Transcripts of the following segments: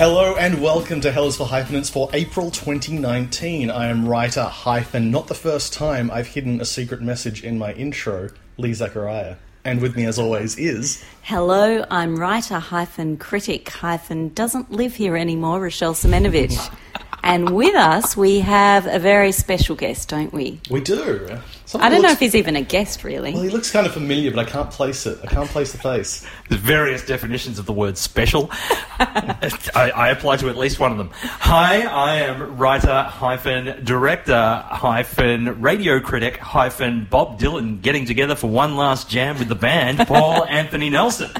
Hello and welcome to Hell is for Hyphenates for April 2019. I am writer hyphen, not the first time I've hidden a secret message in my intro, Lee Zachariah. And with me, as always, is. Hello, I'm writer hyphen critic hyphen doesn't live here anymore, Rochelle Siemienowicz. and with us, we have a very special guest, don't we? We do. I don't know if he's even a guest, really. Well, he looks kind of familiar, but I can't place it. I can't place the face. There's various definitions of the word special. I, I apply to at least one of them. Hi, I am writer hyphen director hyphen radio critic hyphen Bob Dylan getting together for one last jam with the band, Paul Anthony Nelson.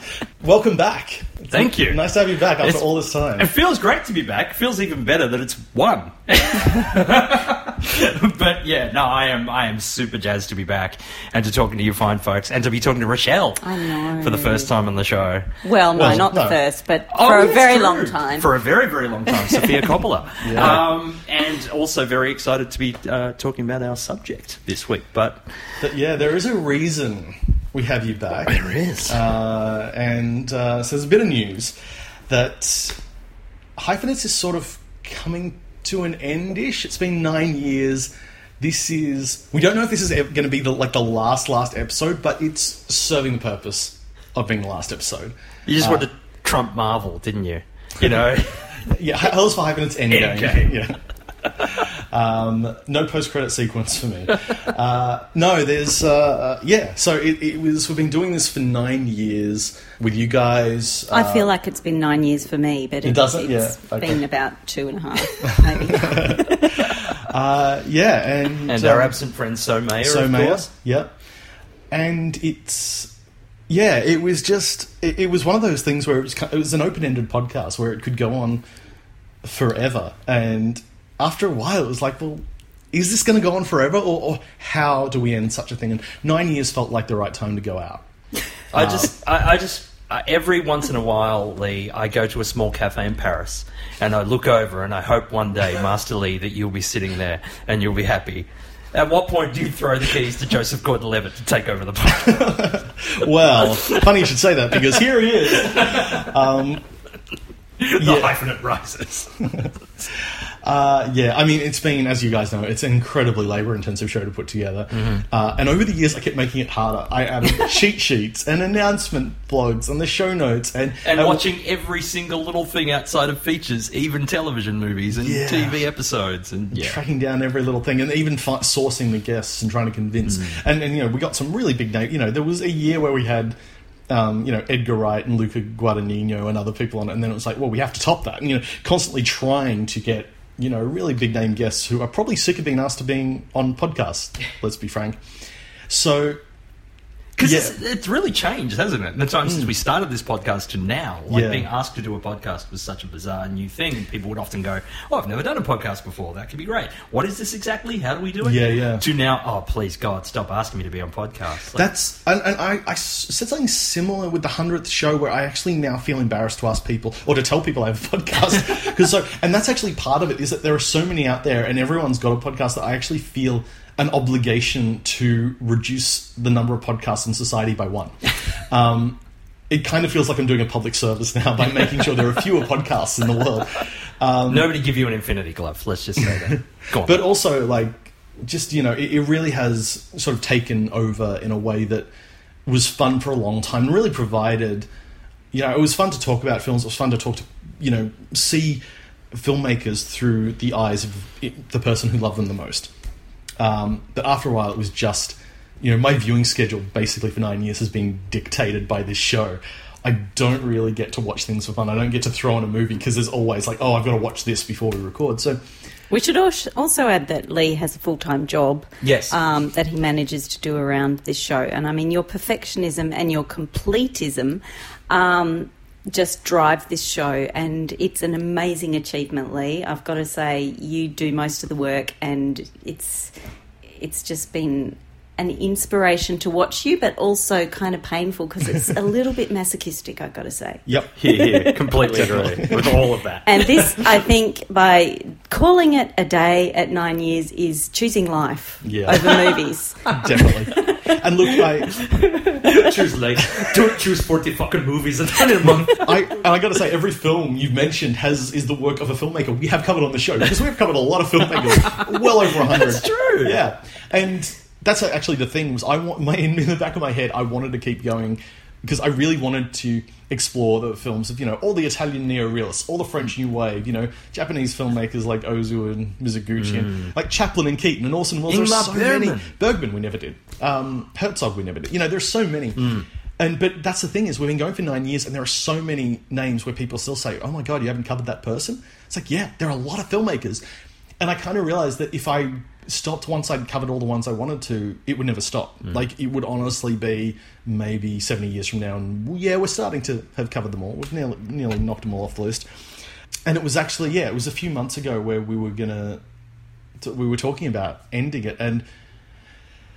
Welcome back. Thank you. Nice to have you back after It's- all this time. It feels great to be back. It feels even better that it's one. but yeah, no, I am I am super jazzed to be back and to talking to you fine folks and to be talking to Rochelle I know. for the first time on the show. Well, no, Well, not no. the first, but Oh, for a that's very true. long time. For a very, very long time, Sofia Coppola. um, and also very excited to be uh, talking about our subject this week. But But yeah, there is a reason we have you back. There is. Uh, and uh, so there's a bit of news that Hyphenates is sort of coming to an end-ish. It's been nine years. This is we don't know if this is going to be the like the last last episode, but it's serving the purpose of being the last episode. you just Uh, wanted to trump Marvel, didn't you? You know? Yeah, Hell's for Hyphenates Endgame. Endgame. yeah. Um, no post-credit sequence for me. Uh, no, there's uh, uh, yeah. So it, it was. We've been doing this for nine years with you guys. I uh, feel like it's been nine years for me, but it, doesn't? it's Yeah, okay. been about two and a half, maybe. Uh, yeah, and And our um, absent friend So Mayer, so of Maya, course. Yep. And it's yeah, it was just it, it was one of those things where it was it was an open ended podcast where it could go on forever, and after a while, it was like, well. Is this going to go on forever, or, or how do we end such a thing? And nine years felt like the right time to go out. I just, I, I just, uh, every once in a while, Lee, I go to a small cafe in Paris and I look over and I hope one day, Master Lee, that you'll be sitting there and you'll be happy. At what point do you throw the keys to Joseph Gordon-Levitt to take over the podcast? Well, funny you should say that because here he is. Um, the Yeah. hyphenate rises. Uh, yeah, I mean, it's been, as you guys know, it's an incredibly labor-intensive show to put together. Mm-hmm. Uh, and over the years, I kept making it harder. I added cheat sheets and announcement blogs and the show notes and And and- watching every single little thing outside of features, even television movies and Yeah. TV episodes, and yeah, tracking down every little thing and even fi- sourcing the guests and trying to convince. Mm. And, and you know, we got some really big names. You know, there was a year where we had. Um, you know Edgar Wright and Luca Guadagnino and other people on it, and then it was like, well, we have to top that. And you know, constantly trying to get you know really big name guests who are probably sick of being asked to being on podcasts. Let's be frank. So Because Yeah. it's, it's really changed, hasn't it? In the time since mm. we started this podcast to now, like Yeah. being asked to do a podcast was such a bizarre new thing. People would often go, "Oh, I've never done a podcast before. That could be great. What is this exactly? How do we do it?" Yeah, yeah. To now, oh, please God, stop asking me to be on podcasts. Like, That's and, and I, I said something similar with the hundredth show where I actually now feel embarrassed to ask people or to tell people I have a podcast because so and that's actually part of it is that there are so many out there and everyone's got a podcast that I actually feel an obligation to reduce the number of podcasts in society by one. Um, it kind of feels like I'm doing a public service now by making sure there are fewer podcasts in the world. Um, Nobody give you an infinity glove. Let's just say that. Go on. but also like just you know it, it really has sort of taken over in a way that was fun for a long time and really provided you know it was fun to talk about films it was fun to talk to you know see filmmakers through the eyes of the person who loved them the most um, but after a while it was just you know my viewing schedule basically for nine years has been dictated by this show I don't really get to watch things for fun. I don't get to throw on a movie because there's always like, oh, I've got to watch this before we record. So, We should also add that Lee has a full time job. Yes. Um, that he manages to do around this show. And I mean, your perfectionism and your completism um, just drive this show. And it's an amazing achievement, Lee. I've got to say, you do most of the work, and it's, it's just been an inspiration to watch you, but also kind of painful because it's a little bit masochistic, I've got to say. Yep. Here, here, completely agree with all of that. And this, I think, by calling it a day at nine years, is choosing life Yeah. over movies. Definitely. And look, I, choose like don't choose forty fucking movies in a month. I, and I got to say, every film you've mentioned has is the work of a filmmaker we have covered on the show because we've covered a lot of filmmakers, well over a hundred. That's true. Yeah, and that's actually the thing was I want my in the back of my head I wanted to keep going because I really wanted to explore the films of you know all the Italian neorealists, all the French New Wave, you know Japanese filmmakers like Ozu and Mizoguchi, and like Chaplin and Keaton and Orson Welles. There's so many. Bergman. Bergman we never did. Um, Herzog we never did. You know, there's so many. And but that's the thing is we've been going for nine years and there are so many names where people still say, "Oh my god, you haven't covered that person." It's like, yeah, there are a lot of filmmakers, and I kind of realized that if I stopped once I'd covered all the ones I wanted to, it would never stop. Mm. Like it would honestly be maybe seventy years from now, and well, yeah, we're starting to have covered them all. We've nearly, nearly knocked them all off the list. And it was actually yeah, it was a few months ago where we were gonna we were talking about ending it and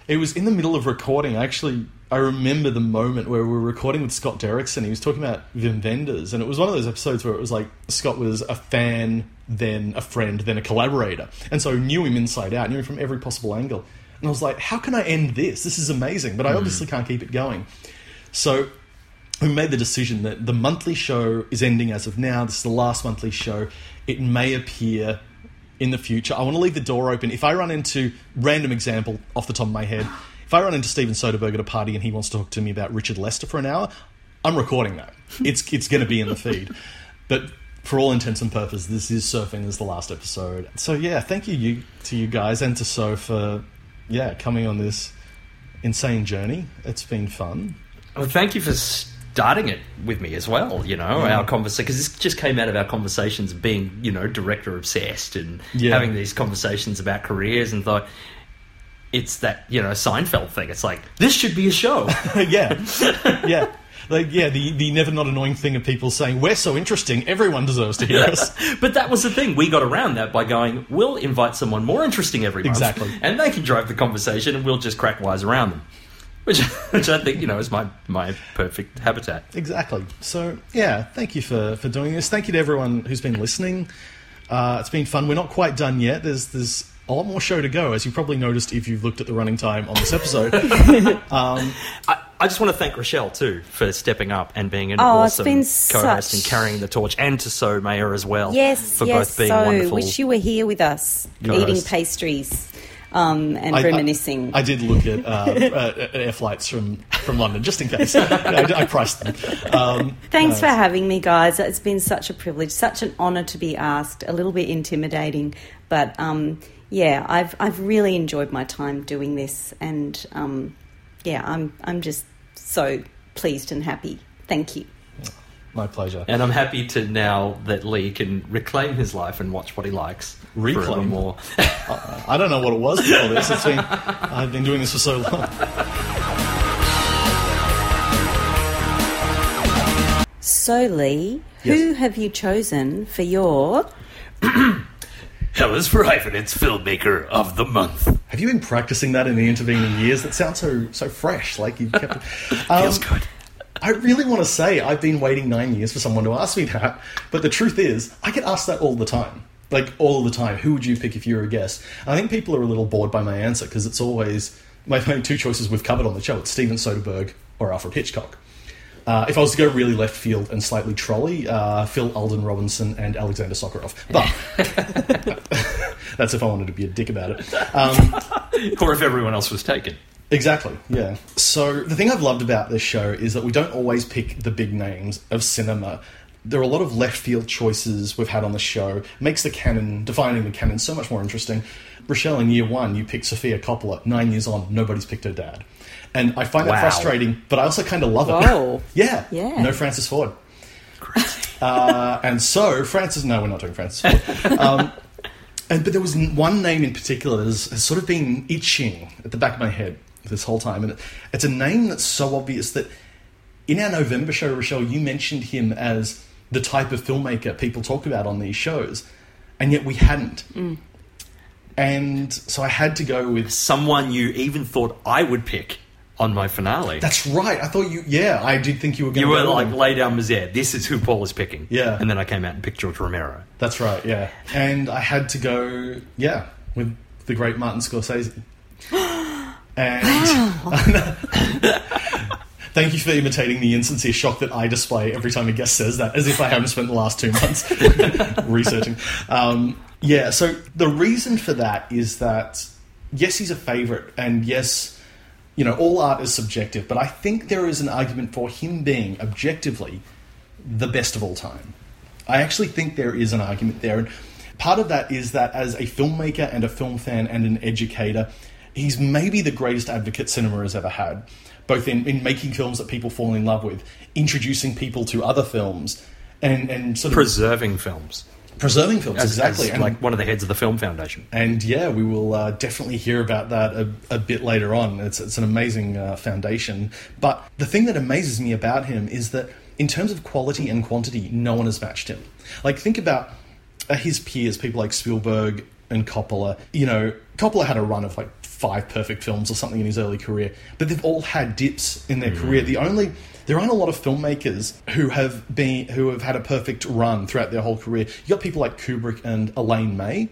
it was in the middle of recording. I actually I remember the moment where we were recording with Scott Derrickson. He was talking about Wim Wenders, and it was one of those episodes where it was like Scott was a fan, then a friend, then a collaborator, and so knew him inside out, knew him from every possible angle. And I was like, how can I end this? This is amazing, but I hmm. obviously can't keep it going. So we made the decision that the monthly show is ending as of now. This is the last monthly show. It may appear in the future. I want to leave the door open. If I run into random example off the top of my head, if I run into Steven Soderbergh at a party and he wants to talk to me about Richard Lester for an hour, I'm recording that. It's it's going to be in the feed. But for all intents and purposes, this is surfing as the last episode. So yeah, thank you, you to you guys and to So for yeah coming on this insane journey. It's been fun. Well, thank you for starting it with me as well. You know, our conversation because this just came out of our conversations being, you know, director obsessed and Yeah. having these conversations about careers and thought it's that you know Seinfeld thing. It's like this should be a show. yeah, yeah. Like yeah, the the never not annoying thing of people saying we're so interesting, everyone deserves to hear us. but that was the thing. We got around that by going, we'll invite someone more interesting every month. Exactly. And they can drive the conversation and we'll just crack wise around them. Which, which I think, you know, is my, my perfect habitat. Exactly. So yeah, thank you for for doing this. Thank you to everyone who's been listening. Uh, it's been fun. We're not quite done yet. There's there's a lot more show to go, as you probably noticed if you've looked at the running time on this episode. I, I just want to thank Rochelle too for stepping up and being an Oh, awesome co-host such- and carrying the torch, and to So Mayer as well. Yes, for yes. both being so wonderful. wish you were here with us, Yes. eating pastries um, and I- I- reminiscing. I, did look at, uh, uh, at air flights from, from London just in case. I, I priced them. Um, Thanks no, for having me, guys. It's been such a privilege, such an honour to be asked. A little bit intimidating, but um, yeah, I've I've really enjoyed my time doing this, and um, yeah, I'm I'm just so pleased and happy. Thank you. my pleasure. and I'm happy to now that Lee can reclaim his life and watch what he likes. for a little Reclaim? more. I don't know what it was before this. It's been I've been doing this for so long. So, Lee, who have you chosen for your? Hellas Private, it's filmmaker of the month. Have you been practicing that in the intervening years? That sounds so so fresh. Like you've kept. it. Um, Feels good. I really want to say I've been waiting nine years for someone to ask me that, but the truth is, I get asked that all the time. Like all the time. Who would you pick if you were a guest? I think people are a little bored by my answer because it's always my only two choices we've covered on the show. It's Steven Soderbergh or Alfred Hitchcock. Uh, if I was to go really left field and slightly trolley, uh, Phil Alden Robinson and Alexander Sokurov. But that's if I wanted to be a dick about it. Um, Or if everyone else was taken. Exactly, yeah. So the thing I've loved about this show is that we don't always pick the big names of cinema. There are a lot of left field choices we've had on the show. Makes the canon, defining the canon, so much more interesting. Rochelle, in year one, you picked Sofia Coppola. Nine years on, nobody's picked her dad. And I find that frustrating, but I also kind of love it. Whoa. yeah, Yeah. No Francis Ford. Uh, and so Francis, no, we're not doing Francis Ford. Um, and but there was one name in particular that has, has sort of been itching at the back of my head this whole time, and it, it's a name that's so obvious that in our November show, Rochelle, you mentioned him as the type of filmmaker people talk about on these shows, and yet we hadn't. and so I had to go with. Someone you even thought I would pick on my finale. That's right. I thought you. Yeah, I did think you were going you to. were like, lay down Mazet. This is who Paul is picking. Yeah. And then I came out and picked George Romero. That's right. Yeah, and I had to go. Yeah, with the great Martin Scorsese. And thank you for imitating the insincere shock that I display every time a guest says that, as if I haven't spent the last two months researching. Um, yeah, so the reason for that is that yes, he's a favorite, and yes, you know, all art is subjective, but I think there is an argument for him being objectively the best of all time. I actually think there is an argument there. And part of that is that as a filmmaker and a film fan and an educator, he's maybe the greatest advocate cinema has ever had, both in, in making films that people fall in love with, introducing people to other films, and, and sort of Preserving films. Preserving films. As, exactly. as, and, like one of the heads of the Film Foundation. and yeah, we will uh, definitely hear about that a, a bit later on. It's, it's an amazing uh, foundation. But the thing that amazes me about him is that in terms of quality and quantity, no one has matched him. Like, think about uh, his peers, people like Spielberg and Coppola. You know, Coppola had a run of like five perfect films or something in his early career, but they've all had dips in their career. The only there aren't a lot of filmmakers who have been who have had a perfect run throughout their whole career. You got people like Kubrick and Elaine May,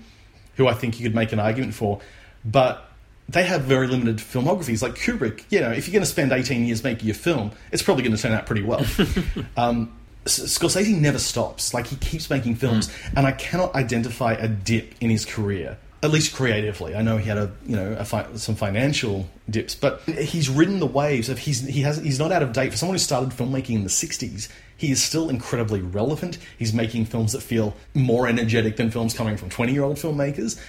who I think you could make an argument for, but they have very limited filmographies. Like Kubrick, you know, if you're going to spend 18 years making a film, it's probably going to turn out pretty well. um, Scorsese never stops. Like he keeps making films, and I cannot identify a dip in his career. At least creatively, I know he had a you know a fi- some financial dips, but he's ridden the waves of he's he has he's not out of date for someone who started filmmaking in the '60s. He is still incredibly relevant. He's making films that feel more energetic than films coming from 20 year old filmmakers.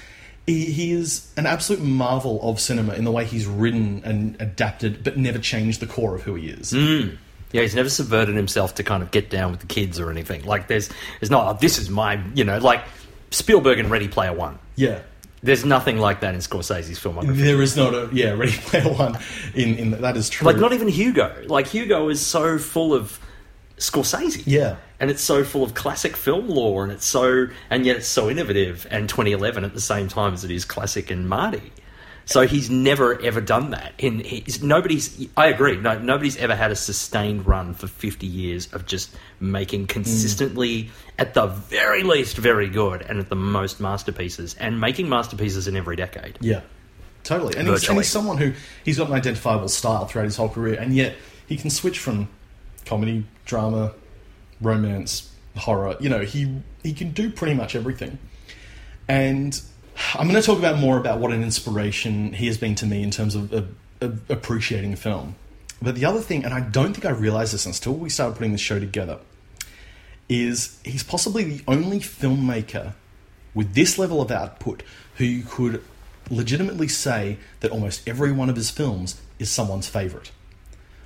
He, he is an absolute marvel of cinema in the way he's written and adapted, but never changed the core of who he is. Mm. Yeah, he's never subverted himself to kind of get down with the kids or anything. Like, there's, there's not, oh, this is my, you know, like Spielberg and Ready Player One. Yeah. There's nothing like that in Scorsese's filmography. There is not a yeah Ready Player One in in that is true. Like, not even Hugo. Like, Hugo is so full of Scorsese. Yeah. And it's so full of classic film lore, and it's so, and yet it's so innovative and 2011 at the same time as it is classic and Marty. So he's never ever done that. In he's, nobody's, I agree. No, nobody's ever had a sustained run for 50 years of just making consistently, at the very least, very good, and at the most masterpieces, and making masterpieces in every decade. Yeah, totally. And he's, and he's someone who he's got an identifiable style throughout his whole career, and yet he can switch from comedy, drama, romance, horror. You know, he he can do pretty much everything. And I'm going to talk about more about what an inspiration he has been to me in terms of, of, of appreciating film. But the other thing, and I don't think I realized this until we started putting this show together, is he's possibly the only filmmaker with this level of output who you could legitimately say that almost every one of his films is someone's favorite.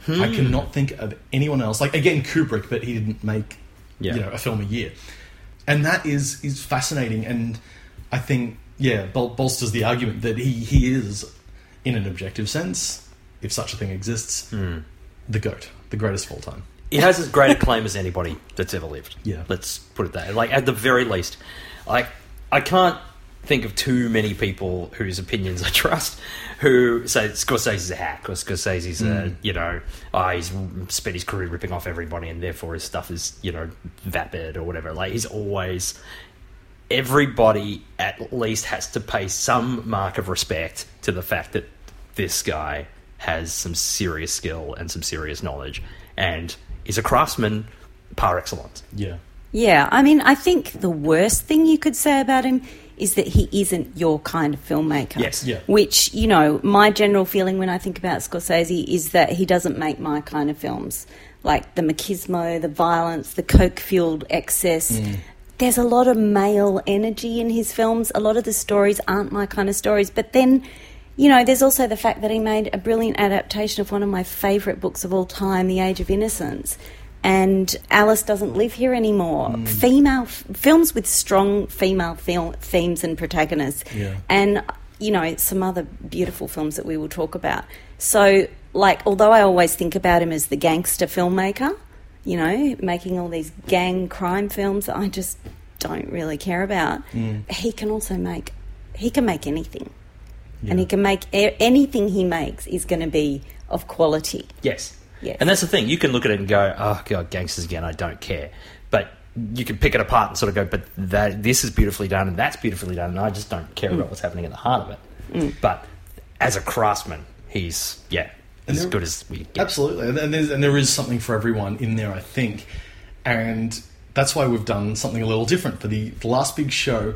I hmm. cannot think of anyone else. Like again, Kubrick, but he didn't make Yeah. you know a film a year, and that is is fascinating. And I think yeah, bol- bolsters the argument that he he is, in an objective sense, if such a thing exists, hmm. the goat, the greatest of all time. It has as great a claim as anybody that's ever lived. Yeah. Let's put it that. Like at the very least, like I can't think of too many people whose opinions I trust who say Scorsese's a hack or Scorsese's a hmm. you know oh, he's spent his career ripping off everybody and therefore his stuff is you know vapid or whatever. Like he's always everybody at least has to pay some mark of respect to the fact that this guy has some serious skill and some serious knowledge and is a craftsman par excellence. Yeah, Yeah, I mean, I think the worst thing you could say about him is that he isn't your kind of filmmaker. Yes. Yeah. Which, you know, my general feeling when I think about Scorsese is that he doesn't make my kind of films. Like the machismo, the violence, the coke fueled excess. Mm. There's a lot of male energy in his films. A lot of the stories aren't my kind of stories. But then, you know, there's also the fact that he made a brilliant adaptation of one of my favourite books of all time, The Age of Innocence. And Alice doesn't live here anymore. Hmm. Female f- films with strong female fil- themes and protagonists, Yeah. and you know some other beautiful films that we will talk about. So, like, although I always think about him as the gangster filmmaker, you know, making all these gang crime films that I just don't really care about, he can also make he can make anything, and he can make anything he makes is going to be of quality. Yes. Yes. And that's the thing. You can look at it and go, "Oh God, gangsters again." I don't care. But you can pick it apart and sort of go, "But that this is beautifully done, and that's beautifully done, and I just don't care Mm. about what's happening at the heart of it." But as a craftsman, he's yeah, as there- good as we get. Absolutely, and, and, there's, and there is something for everyone in there, I think, and that's why we've done something a little different for the, the last big show.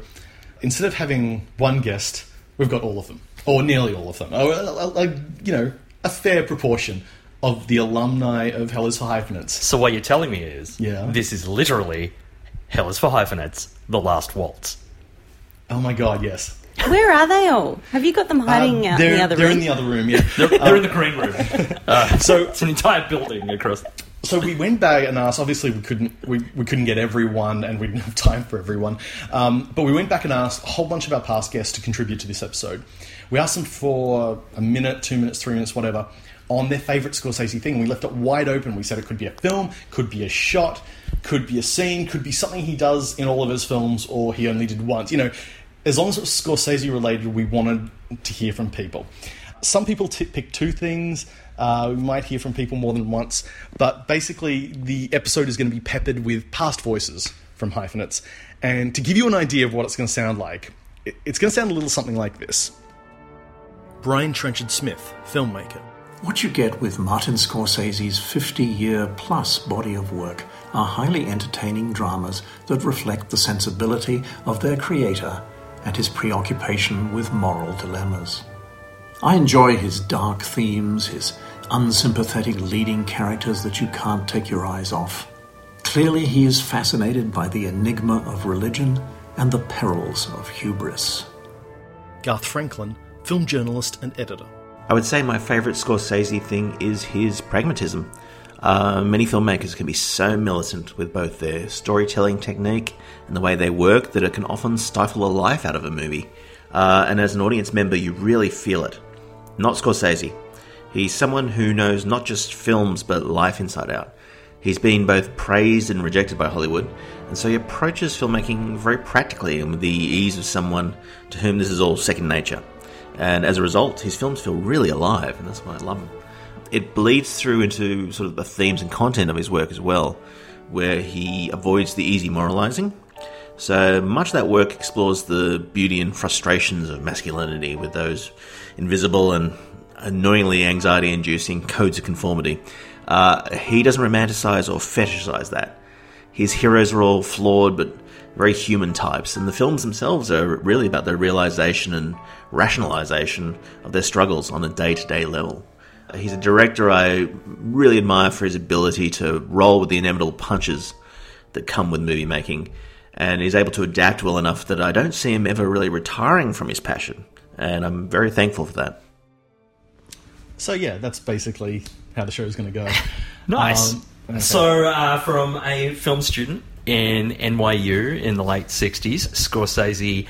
Instead of having one guest, we've got all of them, or nearly all of them, or uh, like you know, a fair proportion of the alumni of Hell is for Hyphenates. So what you're telling me is, Yeah. this is literally Hell is for Hyphenates, the last waltz. Oh my god, yes. Where are they all? Have you got them hiding Um, out in the other room? they're in the other room, yeah. They're, they're in the green room. Uh, so it's an entire building across. So we went back and asked. Obviously, we couldn't we, we couldn't get everyone, and we didn't have time for everyone. Um, but we went back and asked a whole bunch of our past guests to contribute to this episode. We asked them for a minute, two minutes, three minutes, whatever, on their favourite Scorsese thing. We left it wide open. We said it could be a film, could be a shot, could be a scene, could be something he does in all of his films, or he only did once. You know, as long as it was Scorsese related, we wanted to hear from people. Some people t- pick two things. Uh, we might hear from people more than once, but basically, the episode is going to be peppered with past voices from hyphenates. And to give you an idea of what it's going to sound like, it- it's going to sound a little something like this Brian Trenchard Smith, filmmaker. What you get with Martin Scorsese's 50 year plus body of work are highly entertaining dramas that reflect the sensibility of their creator and his preoccupation with moral dilemmas. I enjoy his dark themes, his unsympathetic leading characters that you can't take your eyes off. Clearly, he is fascinated by the enigma of religion and the perils of hubris. Garth Franklin, film journalist and editor. I would say my favourite Scorsese thing is his pragmatism. Uh, many filmmakers can be so militant with both their storytelling technique and the way they work that it can often stifle a life out of a movie. Uh, and as an audience member, you really feel it. Not Scorsese. He's someone who knows not just films but life inside out. He's been both praised and rejected by Hollywood, and so he approaches filmmaking very practically and with the ease of someone to whom this is all second nature. And as a result, his films feel really alive, and that's why I love them. It bleeds through into sort of the themes and content of his work as well, where he avoids the easy moralizing. So much of that work explores the beauty and frustrations of masculinity with those invisible and annoyingly anxiety inducing codes of conformity. Uh, he doesn't romanticize or fetishize that. His heroes are all flawed but very human types, and the films themselves are really about the realization and rationalization of their struggles on a day to day level. He's a director I really admire for his ability to roll with the inevitable punches that come with movie making, and he's able to adapt well enough that I don't see him ever really retiring from his passion, and I'm very thankful for that. So, yeah, that's basically how the show is going to go. Nice. Um, okay. So, uh, from a film student in NYU in the late 60s, Scorsese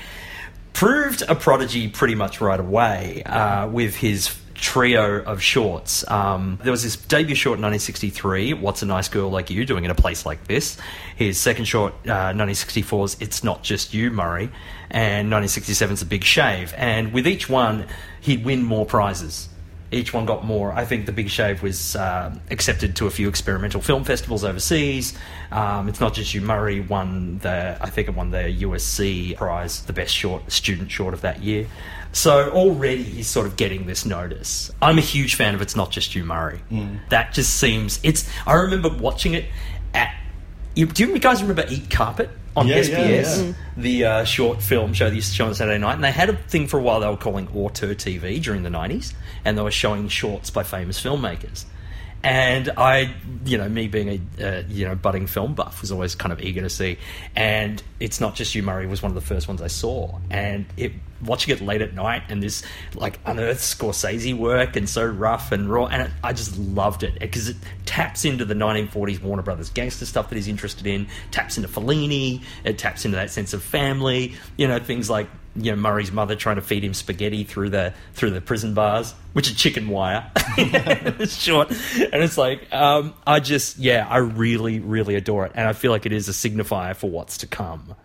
proved a prodigy pretty much right away uh, with his trio of shorts. Um, there was his debut short in 1963, What's a Nice Girl Like You, doing in a place like this. His second short, uh, 1964's It's Not Just You, Murray. And 1967's A Big Shave. And with each one, he'd win more prizes each one got more. I think The Big Shave was uh, accepted to a few experimental film festivals overseas. Um, it's not just you. Murray won the, I think it won the USC prize, the best short student short of that year. So already he's sort of getting this notice. I'm a huge fan of It's Not Just You, Murray. That just seems it's. I remember watching it at. You, do you guys remember Eat Carpet on Yeah, yeah, SBS? yeah. the uh, short film show they used to show on Saturday night, and they had a thing for a while they were calling auteur TV during the nineties, and they were showing shorts by famous filmmakers. And I, you know, me being a uh, you know budding film buff, was always kind of eager to see. And it's not just you, Murray was one of the first ones I saw, and it watching it late at night and this like unearthed Scorsese work and so rough and raw, and it, I just loved it because it taps into the 1940s Warner Brothers gangster stuff that he's interested in, taps into Fellini, it taps into that sense of family, you know, things like you know Murray's mother trying to feed him spaghetti through the through the prison bars, which are chicken wire. it's short, and it's like um, I just yeah, I really really adore it, and I feel like it is a signifier for what's to come.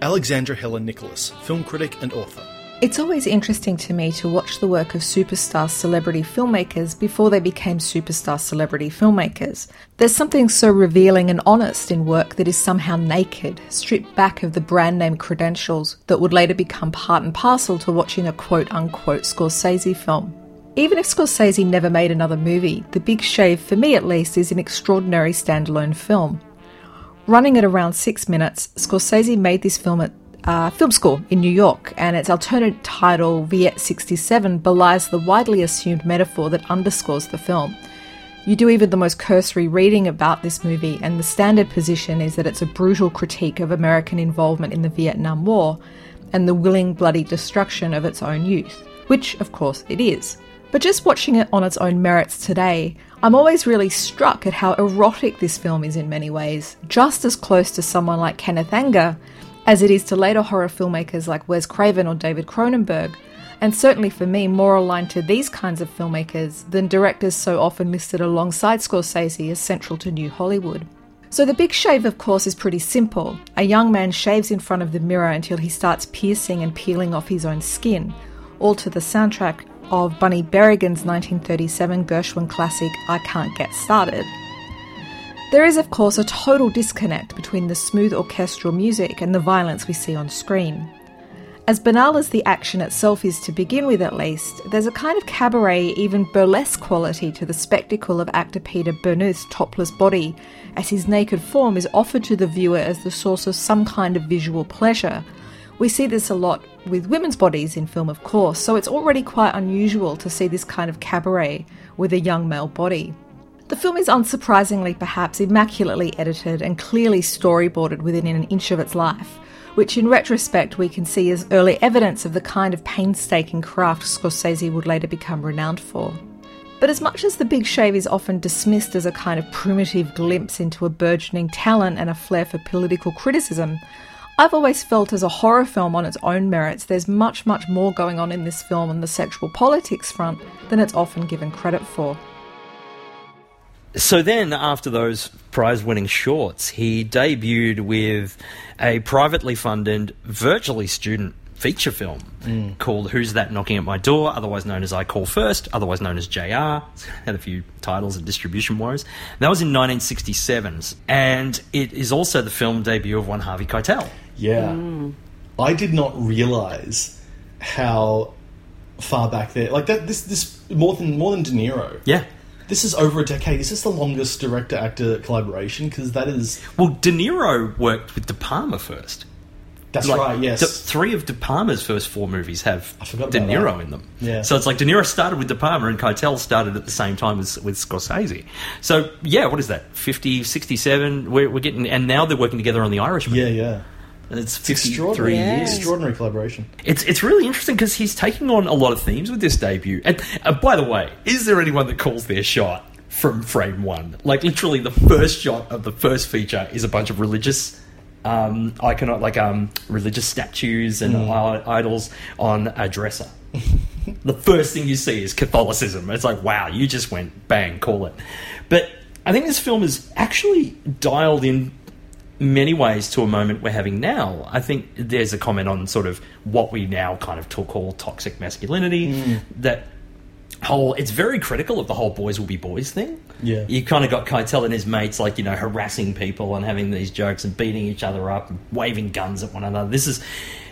Alexandra Heller Nicholas, film critic and author. It's always interesting to me to watch the work of superstar celebrity filmmakers before they became superstar celebrity filmmakers. There's something so revealing and honest in work that is somehow naked, stripped back of the brand name credentials that would later become part and parcel to watching a quote unquote Scorsese film. Even if Scorsese never made another movie, The Big Shave, for me at least, is an extraordinary standalone film. Running at around six minutes, Scorsese made this film at uh, film school in New York, and its alternate title, Viet 67, belies the widely assumed metaphor that underscores the film. You do even the most cursory reading about this movie, and the standard position is that it's a brutal critique of American involvement in the Vietnam War and the willing, bloody destruction of its own youth, which, of course, it is. But just watching it on its own merits today, I'm always really struck at how erotic this film is in many ways, just as close to someone like Kenneth Anger as it is to later horror filmmakers like Wes Craven or David Cronenberg, and certainly for me more aligned to these kinds of filmmakers than directors so often listed alongside Scorsese as central to New Hollywood. So the big shave, of course, is pretty simple. A young man shaves in front of the mirror until he starts piercing and peeling off his own skin, all to the soundtrack of Bunny Berrigan's 1937 Gershwin classic I Can't Get Started. There is, of course, a total disconnect between the smooth orchestral music and the violence we see on screen. As banal as the action itself is to begin with, at least, there's a kind of cabaret, even burlesque quality to the spectacle of actor Peter Bernuth's topless body, as his naked form is offered to the viewer as the source of some kind of visual pleasure. We see this a lot with women's bodies in film, of course, so it's already quite unusual to see this kind of cabaret with a young male body. The film is unsurprisingly, perhaps, immaculately edited and clearly storyboarded within an inch of its life, which in retrospect we can see as early evidence of the kind of painstaking craft Scorsese would later become renowned for. But as much as The Big Shave is often dismissed as a kind of primitive glimpse into a burgeoning talent and a flair for political criticism, I've always felt as a horror film on its own merits, there's much, much more going on in this film on the sexual politics front than it's often given credit for. So then, after those prize winning shorts, he debuted with a privately funded, virtually student feature film mm. called Who's That Knocking at My Door, otherwise known as I Call First, otherwise known as JR. Had a few titles and distribution wars. That was in 1967, and it is also the film debut of one Harvey Keitel. Yeah. Mm. I did not realize how far back there like that this this more than more than De Niro. Yeah. This is over a decade. Is this the longest director actor collaboration? Because that is. Well, De Niro worked with De Palma first. That's like, right. Yes, the, three of De Palma's first four movies have De Niro that. in them. Yeah. So it's like De Niro started with De Palma and Keitel started at the same time as with Scorsese. So yeah, what is that? 50, 67? We're, we're getting, and now they're working together on The Irishman. Yeah, yeah. And it's, it's extraordinary. Years. Extraordinary collaboration. It's it's really interesting because he's taking on a lot of themes with this debut. And uh, by the way, is there anyone that calls their shot from frame one. Like literally, the first shot of the first feature is a bunch of religious um, icon, like um, religious statues and mm. idols on a dresser. the first thing you see is Catholicism. It's like, wow, you just went bang, call it. But I think this film is actually dialed in many ways to a moment we're having now. I think there's a comment on sort of what we now kind of call toxic masculinity mm. that whole it's very critical of the whole boys will be boys thing. Yeah. You kind of got Keitel and his mates like, you know, harassing people and having these jokes and beating each other up and waving guns at one another. This is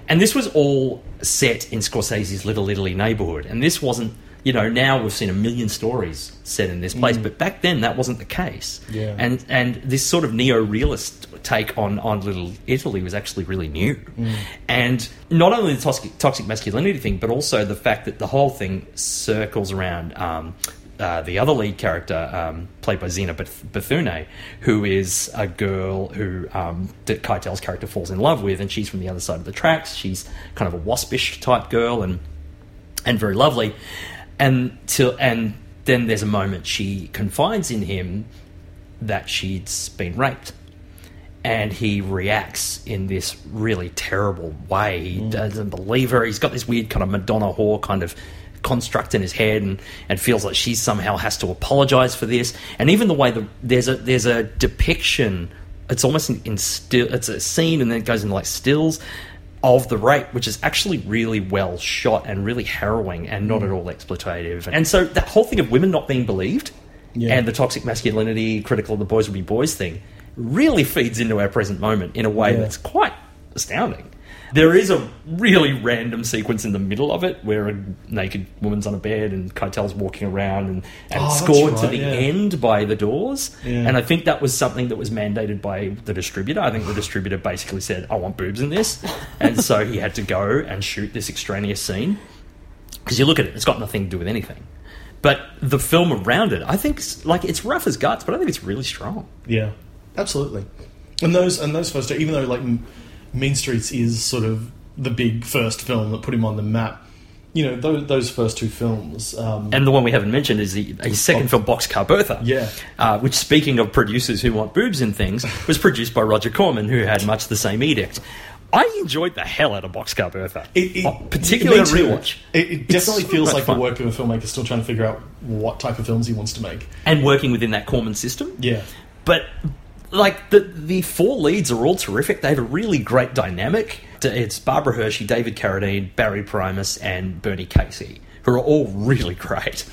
and this was all set in Scorsese's Little Italy neighborhood. And this wasn't you know, now we've seen a million stories set in this place, mm. but back then that wasn't the case. Yeah. And and this sort of neo-realist take on on Little Italy was actually really new. Mm. And not only the toxic, toxic masculinity thing, but also the fact that the whole thing circles around um, uh, the other lead character, um, played by Zina Bethune, who is a girl who um, that Keitel's character falls in love with, and she's from the other side of the tracks. She's kind of a waspish type girl and and very lovely and till and then there's a moment she confides in him that she's been raped and he reacts in this really terrible way. He mm. doesn't believe her. He's got this weird kind of Madonna whore kind of construct in his head, and, and feels like she somehow has to apologize for this. And even the way the, there's a there's a depiction. It's almost in, in still. It's a scene, and then it goes into like stills of the rape, which is actually really well shot and really harrowing and not at all exploitative. And so that whole thing of women not being believed Yeah. and the toxic masculinity, critical of the boys will be boys thing, really feeds into our present moment in a way Yeah. that's quite astounding. There is a really random sequence in the middle of it where a naked woman's on a bed and Keitel's walking around and, and Oh, scored to the yeah. end by the doors. Yeah. And I think that was something that was mandated by the distributor. I think the distributor basically said, I want boobs in this. and so he had to go and shoot this extraneous scene. Because you look at it, it's got nothing to do with anything. But the film around it, I think, like, it's rough as guts, but I think it's really strong. Yeah, absolutely. And those and those first, two, even though like Mean Streets is sort of the big first film that put him on the map, you know those, those first two films. Um, And the one we haven't mentioned is the, his second film, Boxcar Bertha. Yeah. Uh, which, speaking of producers who want boobs in things, was produced by Roger Corman, who had much the same edict. I enjoyed the hell out of Boxcar Bertha. it, it, Oh, particularly on rewatch. It, it definitely so feels like fun. the work of a filmmaker still trying to figure out what type of films he wants to make. And working within that Corman system. Yeah, But like the the four leads are all terrific. They have a really great dynamic. It's Barbara Hershey, David Carradine, Barry Primus, and Bernie Casey, who are all really great.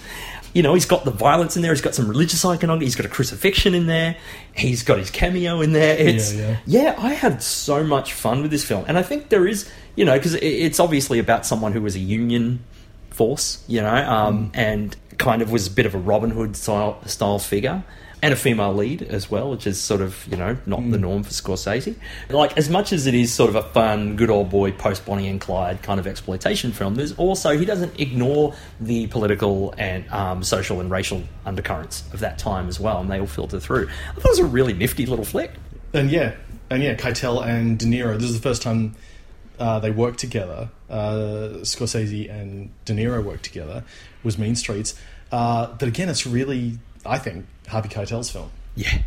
You know, he's got the violence in there. He's got some religious iconography. He's got a crucifixion in there. He's got his cameo in there. It's Yeah, yeah, I had so much fun with this film, and I think there is, you know, because it's obviously about someone who was a union force, you know, um, and kind of was a bit of a Robin Hood style, style figure. And a female lead as well, which is sort of, you know, not the norm for Scorsese. Like, as much as it is sort of a fun, good old boy, post Bonnie and Clyde kind of exploitation film, there's also, he doesn't ignore the political and um, social and racial undercurrents of that time as well, and they all filter through. I thought it was a really nifty little flick. and yeah, and yeah, Keitel and De Niro. This is the first time uh, they worked together. Uh, Scorsese and De Niro worked together. Was Mean Streets. Uh, but again, it's really, I think, Harvey Keitel's film. Yeah.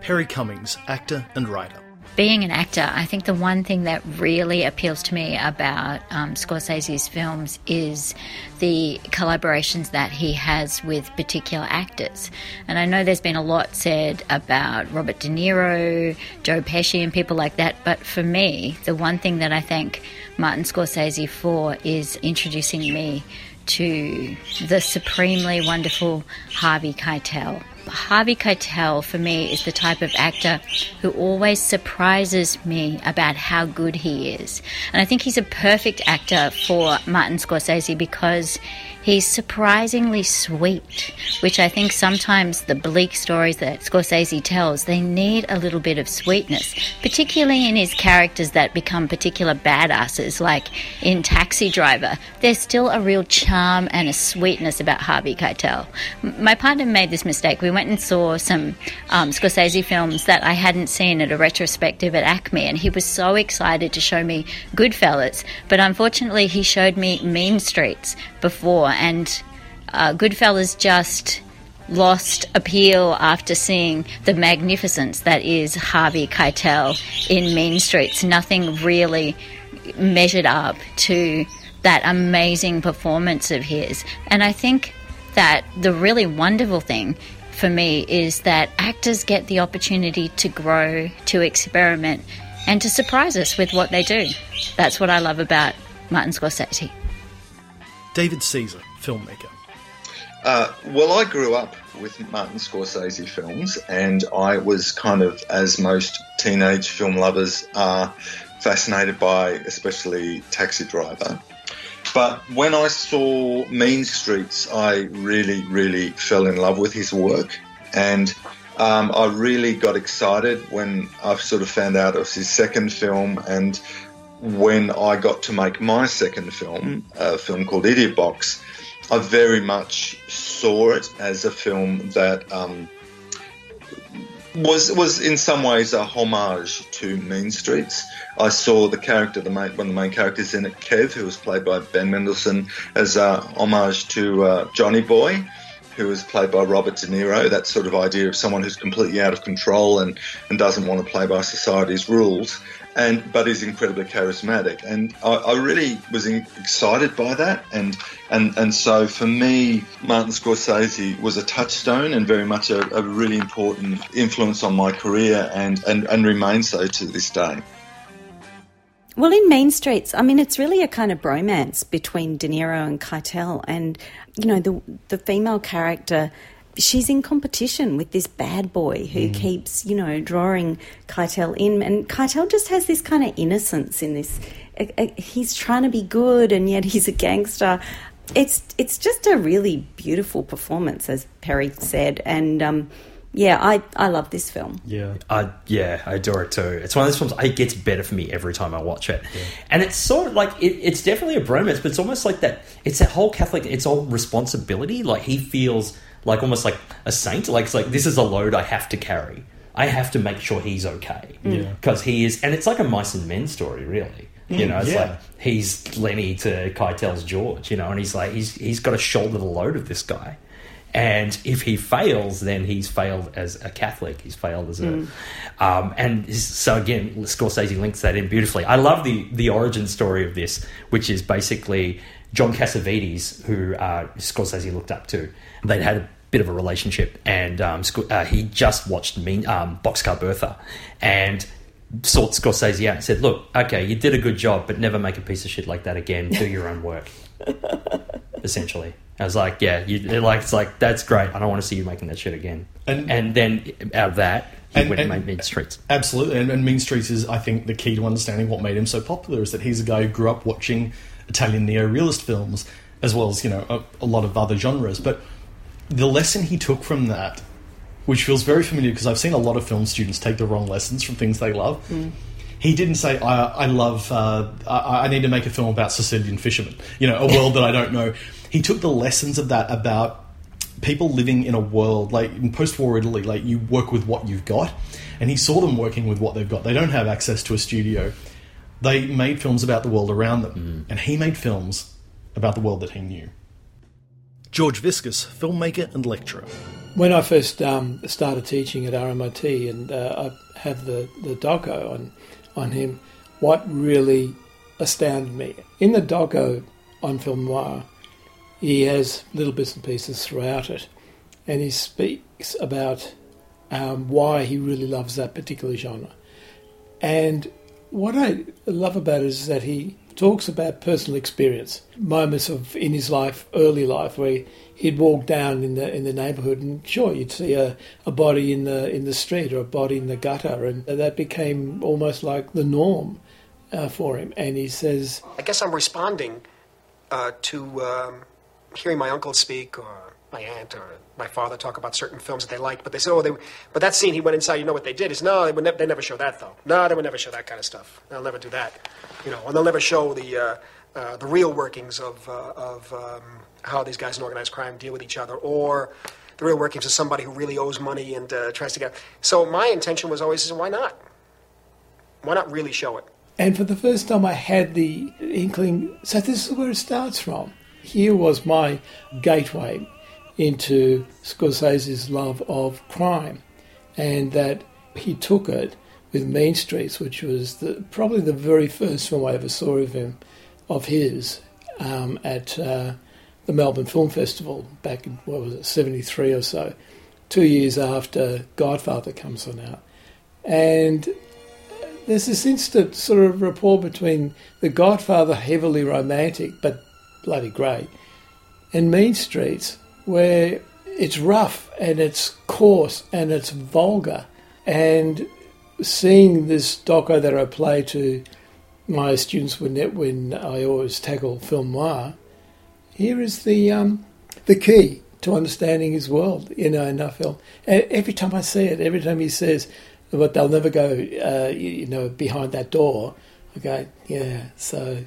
Perry Cummings, actor and writer. Being an actor, I think the one thing that really appeals to me about um, Scorsese's films is the collaborations that he has with particular actors. And I know there's been a lot said about Robert De Niro, Joe Pesci, and people like that, but for me, the one thing that I thank Martin Scorsese for is introducing me to the supremely wonderful Harvey Keitel. Harvey Keitel, for me, is the type of actor who always surprises me about how good he is. And I think he's a perfect actor for Martin Scorsese because he's surprisingly sweet, which I think sometimes the bleak stories that Scorsese tells, they need a little bit of sweetness, particularly in his characters that become particular badasses, like in Taxi Driver. There's still a real charm and a sweetness about Harvey Keitel. My partner made this mistake. We went and saw some um, Scorsese films that I hadn't seen at a retrospective at ACMI, and he was so excited to show me Goodfellas, but unfortunately, he showed me Mean Streets before, and uh, Goodfellas just lost appeal after seeing the magnificence that is Harvey Keitel in Mean Streets. Nothing really measured up to that amazing performance of his. And I think that the really wonderful thing for me is that actors get the opportunity to grow, to experiment, and to surprise us with what they do. That's what I love about Martin Scorsese. David Caesar, filmmaker. Uh, well, I grew up with Martin Scorsese films, and I was kind of, as most teenage film lovers are, fascinated by especially Taxi Driver. But when I saw Mean Streets, I really, really fell in love with his work, and um, I really got excited when I sort of found out it was his second film, and when I got to make my second film, a film called Idiot Box, I very much saw it as a film that um, was was in some ways a homage to Mean Streets. I saw the character, the main, one of the main characters in it, Kev, who was played by Ben Mendelsohn, as a homage to uh, Johnny Boy, who was played by Robert De Niro. That sort of idea of someone who's completely out of control and, and doesn't want to play by society's rules, and but is incredibly charismatic. And I, I really was in, excited by that. And and and so for me, Martin Scorsese was a touchstone and very much a, a really important influence on my career, and, and and remains so to this day. Well, in Mean Streets, I mean, it's really a kind of bromance between De Niro and Keitel, and you know, the the female character. She's in competition with this bad boy who keeps, you know, drawing Keitel in, and Keitel just has this kind of innocence in this. He's trying to be good, and yet he's a gangster. It's it's just a really beautiful performance, as Perry said, and um, yeah, I I love this film. Yeah. I yeah, I adore it too. It's one of those films. It gets better for me every time I watch it, and it's sort of like it, it's definitely a bromance, but it's almost like that. It's that whole Catholic. It's all responsibility. Like he feels like almost like a saint. Like it's like this is a load I have to carry. I have to make sure he's okay Yeah. because he is, and it's like a mice and men story, really. You know, it's yeah. like he's Lenny to Keitel's George, you know, and he's like he's he's got to shoulder the load of this guy. And if he fails, then he's failed as a Catholic. He's failed as a, um, and so again, Scorsese links that in beautifully. I love the the origin story of this, which is basically John Cassavetes, who uh, Scorsese looked up to. They'd had a bit of a relationship, and um, uh, he just watched mean, um, Boxcar Bertha, and sought Scorsese out and said, "Look, okay, you did a good job, but never make a piece of shit like that again. Do your own work." Essentially, I was like, "Yeah, you like it's like that's great. I don't want to see you making that shit again." And- And, then out of that, he And- went and, and- made Mean Streets. Absolutely, and, and Mean Streets is, I think, the key to understanding what made him so popular. Is that he's a guy who grew up watching Italian neo-realist films, as well as you know a, a lot of other genres. But the lesson he took from that, which feels very familiar, because I've seen a lot of film students take the wrong lessons from things they love. He didn't say, "I, I love. Uh, I, I need to make a film about Sicilian fishermen." You know, a world that I don't know. He took the lessons of that about people living in a world like in post-war Italy, like you work with what you've got, and he saw them working with what they've got. They don't have access to a studio. They made films about the world around them, and he made films about the world that he knew. George Viscus, filmmaker and lecturer. When I first um, started teaching at RMIT and uh, I have the, the doco on, on him, what really astounded me, in the doco on Film Noir, he has little bits and pieces throughout it, and he speaks about um, why he really loves that particular genre. And what I love about it is that he talks about personal experience, moments of in his life, early life, where he'd walk down in the in the neighbourhood, and sure, you'd see a, a body in the in the street or a body in the gutter, and that became almost like the norm uh, for him. And he says, I guess I'm responding uh, to um, hearing my uncle speak or my aunt or my father talk about certain films that they liked, but they said, "Oh, they." But that scene, he went inside. You know what they did is no, they would ne- they never show that though. No, they would never show that kind of stuff. They'll never do that, you know, and they'll never show the uh, uh, the real workings of uh, of um, how these guys in organized crime deal with each other, or the real workings of somebody who really owes money and uh, tries to get. So my intention was always, why not? Why not really show it? And for the first time, I had the inkling. So this is where it starts from. Here was my gateway into Scorsese's love of crime, and that he took it with Mean Streets, which was the, probably the very first film I ever saw of him, of his, um, at uh, the Melbourne Film Festival back in what was it, seventy three or so, two years after Godfather comes on out, and there's this instant sort of rapport between The Godfather, heavily romantic but bloody great, and Mean Streets, where it's rough and it's coarse and it's vulgar. And seeing this doco that I play to my students when when I always tackle film noir, here is the um, the key to understanding his world, you know, in our film. And every time I see it, every time he says, but they'll never go, uh, you, you know, behind that door. I go, yeah. So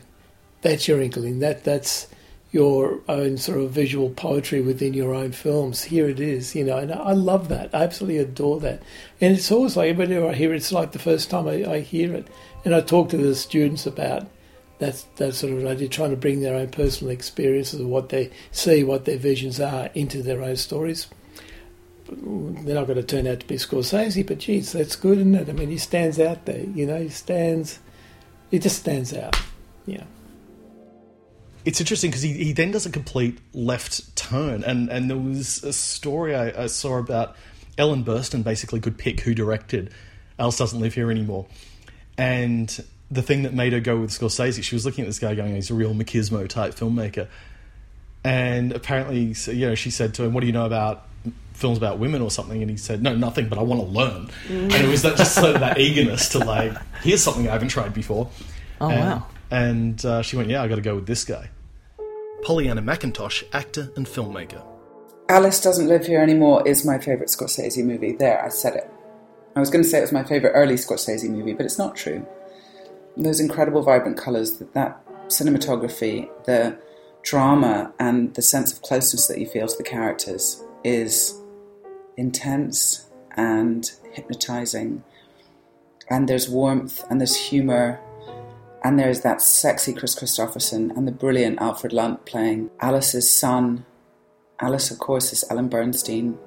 that's your inkling. That that's your own sort of visual poetry within your own films. Here it is, you know, and I love that. I absolutely adore that. And it's always like whenever I hear it, it's like the first time I, I hear it. And I talk to the students about that that sort of idea, trying to bring their own personal experiences of what they see, what their visions are, into their own stories they're not going to turn out to be Scorsese, but geez, that's good, isn't it? I mean, he stands out there, you know, he stands, he just stands out, yeah. It's interesting because he, he then does a complete left turn and and there was a story I, I saw about Ellen Burstyn basically could pick who directed Alice doesn't live here anymore and the thing that made her go with Scorsese. She was looking at this guy going, he's a real machismo type filmmaker. And apparently, you know, she said to him, "What do you know about films about women or something?" And he said, "No, nothing, but I want to learn." Mm. And it was that just sort of that eagerness to like, here's something I haven't tried before. Oh, and, wow. And uh, she went, "Yeah, I got to go with this guy." Pollyanna McIntosh, actor and filmmaker. Alice Doesn't Live Here Anymore is my favourite Scorsese movie. There, I said it. I was going to say it was my favourite early Scorsese movie, but it's not true. Those incredible, vibrant colours, that, that cinematography, the drama, and the sense of closeness that you feel to the characters is intense and hypnotising. And there's warmth, and there's humour, and there's that sexy Kris Kristofferson and the brilliant Alfred Lunt playing Alice's son. Alice, of course, is Ellen Bernstein.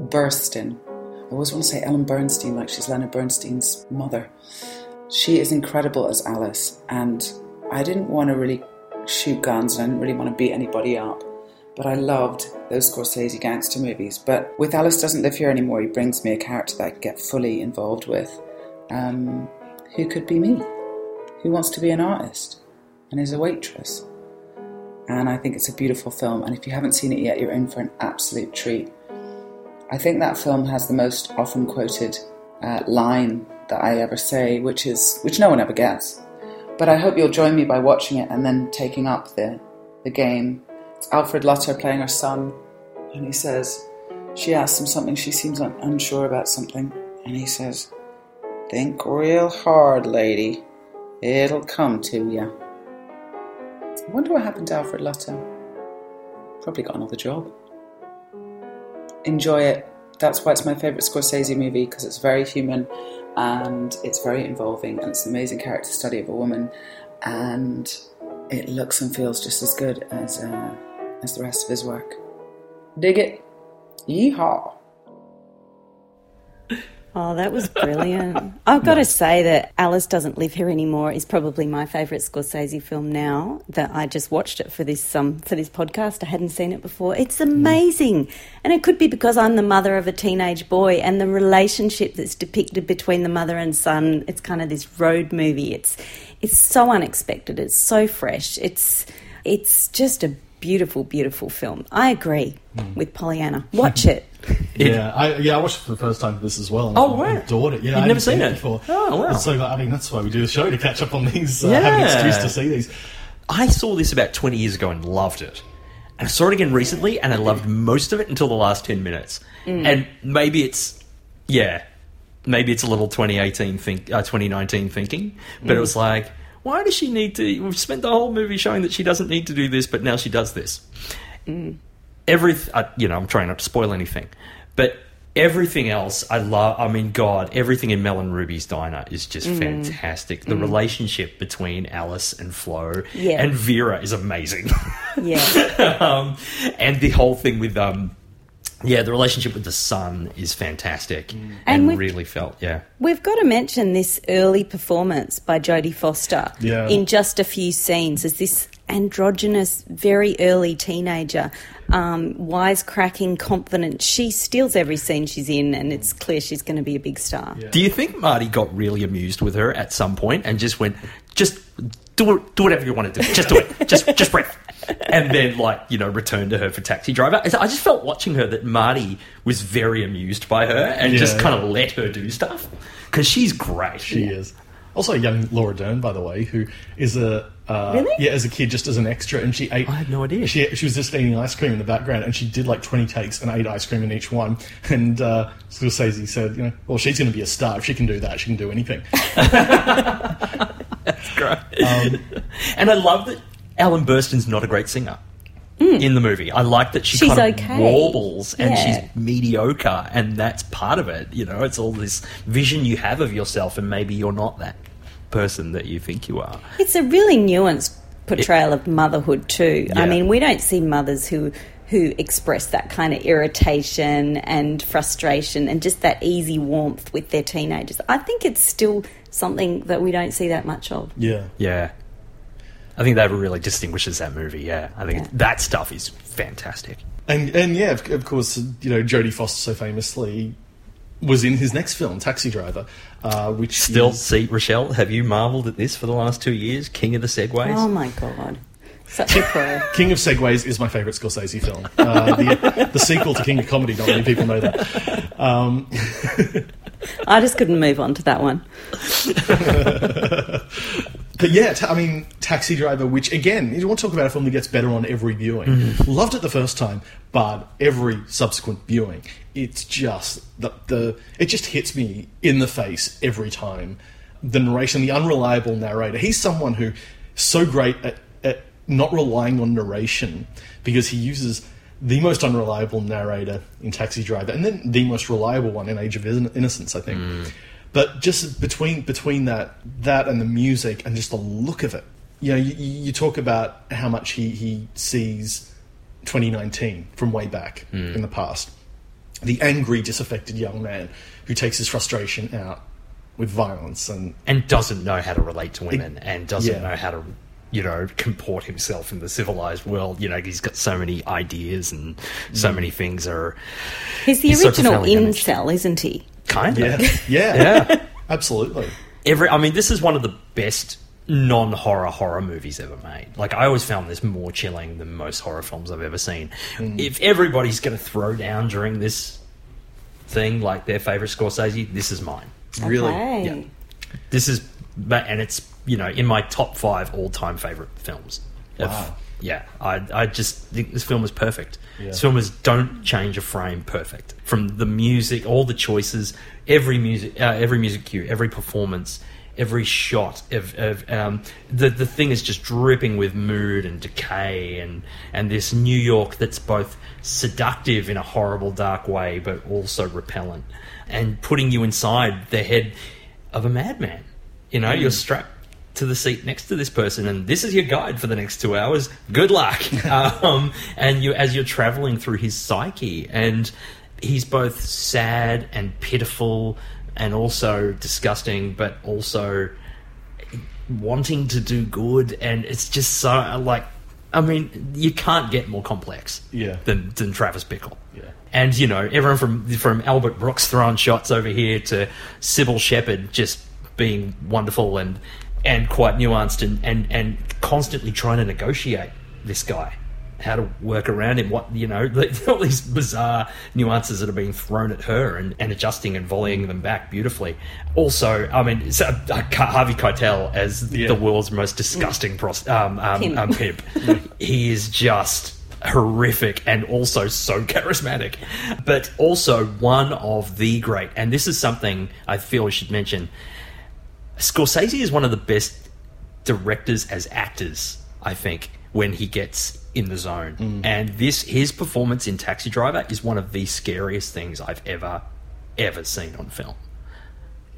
Burstyn. I always want to say Ellen Bernstein like she's Leonard Bernstein's mother. She is incredible as Alice, and I didn't want to really shoot guns and I didn't really want to beat anybody up. But I loved those Scorsese gangster movies. But with Alice Doesn't Live Here Anymore, he brings me a character that I can get fully involved with. Um, who could be me? Who wants to be an artist and is a waitress? And I think it's a beautiful film. And if you haven't seen it yet, you're in for an absolute treat. I think that film has the most often quoted uh, line that I ever say, which is which no one ever gets. But I hope you'll join me by watching it and then taking up the the game. It's Alfred Lutter playing her son, and he says, she asks him something. She seems un- unsure about something, and he says, "Think real hard, lady. It'll come to you." I wonder what happened to Alfred Lutter. Probably got another job. Enjoy it. That's why it's my favourite Scorsese movie because it's very human and it's very involving and it's an amazing character study of a woman and it looks and feels just as good as uh, as the rest of his work. Dig it. Yeehaw. Oh, that was brilliant. I've got to say that Alice Doesn't Live Here Anymore is probably my favourite Scorsese film now that I just watched it for this um for this podcast. I hadn't seen it before. It's amazing. And it could be because I'm the mother of a teenage boy and the relationship that's depicted between the mother and son, it's kind of this road movie. It's it's so unexpected. It's so fresh. It's it's just a beautiful, beautiful film. I agree with Pollyanna. Watch it. yeah, I yeah I watched it for the first time for this as well. and Oh, I wow. adored it. Yeah, You'd I never hadn't seen it? before. Oh, wow. And so I mean that's why we do the show to catch up on these. Uh, Have an Yeah. excuse to see these. I saw this about 20 years ago and loved it. And I saw it again recently and I loved most of it until the last 10 minutes. And maybe it's, yeah, maybe it's a little 2018 think, uh, 2019 thinking, but it was like, why does she need to? We've spent the whole movie showing that she doesn't need to do this, but now she does this. Every, uh, you know, I'm trying not to spoil anything, but everything else I love. I mean, God, everything in Mel and Ruby's diner is just fantastic. The relationship between Alice and Flo Yeah. and Vera is amazing. Yeah. um, and the whole thing with um, yeah, the relationship with the son is fantastic, and, And really felt yeah. We've got to mention this early performance by Jodie Foster Yeah. in just a few scenes as this androgynous, very early teenager, um, wisecracking, confident. She steals every scene she's in, and it's clear she's going to be a big star. Do you think Marty got really amused with her at some point and just went, just do it, do whatever you want to do, just do it, just just breathe, and then like you know return to her for Taxi Driver? I just felt watching her that Marty was very amused by her and just kind of let her do stuff because she's great. She is. Also, young Laura Dern, by the way, who is a uh, Really? yeah, as a kid, just as an extra, and she ate. I had no idea. She she was just eating ice cream in the background, and she did like twenty takes and ate ice cream in each one. And uh, Scorsese said, you know, well, she's going to be a star if she can do that. She can do anything. That's great. and I love that Ellen Burstyn's not a great singer. Hmm. In the movie, I like that she She's kind of okay. warbles and Yeah. she's mediocre, and that's part of it. You know, it's all this vision you have of yourself, and maybe you're not that person that you think you are. It's a really nuanced portrayal of motherhood too. Yeah. I mean, we don't see mothers who who express that kind of irritation and frustration and just that easy warmth with their teenagers. I think it's still something that we don't see that much of. Yeah. Yeah, I think that really distinguishes that movie. Yeah, I think Yeah. that stuff is fantastic. And and yeah, of, of course, you know, Jodie Foster so famously was in his next film, Taxi Driver, uh, which Still, is- see, Rochelle, have you marvelled at this for the last two years? King of the Segways? Oh my god, such a pro. King of Segways is my favourite Scorsese film. Uh, the, the sequel to King of Comedy, not many people know that. Um, I just couldn't move on to that one. but yeah, ta- I mean, Taxi Driver, which again, you want to talk about a film that gets better on every viewing. Mm-hmm. Loved it the first time, but every subsequent viewing, it's just the, the it just hits me in the face every time. The narration, the unreliable narrator. He's someone who so great at, at not relying on narration because he uses the most unreliable narrator in Taxi Driver, and then the most reliable one in Age of Innocence, I think. Mm. But just between between that that and the music and just the look of it, you know, you, you talk about how much he he sees 2019 from way back in the past. The angry, disaffected young man who takes his frustration out with violence and and doesn't know how to relate to women and doesn't yeah. know how to you know comport himself in the civilized world you know he's got so many ideas and so Mm. many things are He's the He's so original profoundly damaged. incel, isn't he? Kind yeah, of yeah, yeah yeah. absolutely. every i mean this is one of the best non-horror horror movies ever made like i always found this more chilling than most horror films i've ever seen mm. if everybody's going to throw down during this thing like their favorite scorsese this is mine Really, yeah. This is, but- and it's you know in my top five all-time favorite films. If- Wow. Yeah, I I just think this film is perfect. Yeah. This film is don't change a frame perfect. From the music, all the choices, every music, uh, every music cue, every performance, every shot of, of um, the the thing is just dripping with mood and decay and and this New York that's both seductive in a horrible dark way but also repellent and putting you inside the head of a madman. You know, you're strapped to the seat next to this person, and this is your guide for the next two hours. Good luck. um, and you, as you're traveling through his psyche, and he's both sad and pitiful, and also disgusting, but also wanting to do good, and it's just so like. I mean, you can't get more complex Yeah. than, than Travis Bickle. Yeah. And you know, everyone from from Albert Brooks throwing shots over here to Cybill Shepherd just being wonderful and and quite nuanced and, and, and constantly trying to negotiate this guy. How to work around him, what you know, all these bizarre nuances that are being thrown at her, and, and adjusting and volleying them back beautifully. Also, I mean, so, uh, Harvey Keitel as Yeah. the world's most disgusting pros- um, um, Pimp. um, pimp. he is just horrific and also so charismatic, but also one of the great. And this is something I feel we should mention. Scorsese is one of the best directors as actors. I think when he gets in the zone, and this his performance in Taxi Driver is one of the scariest things I've ever ever seen on film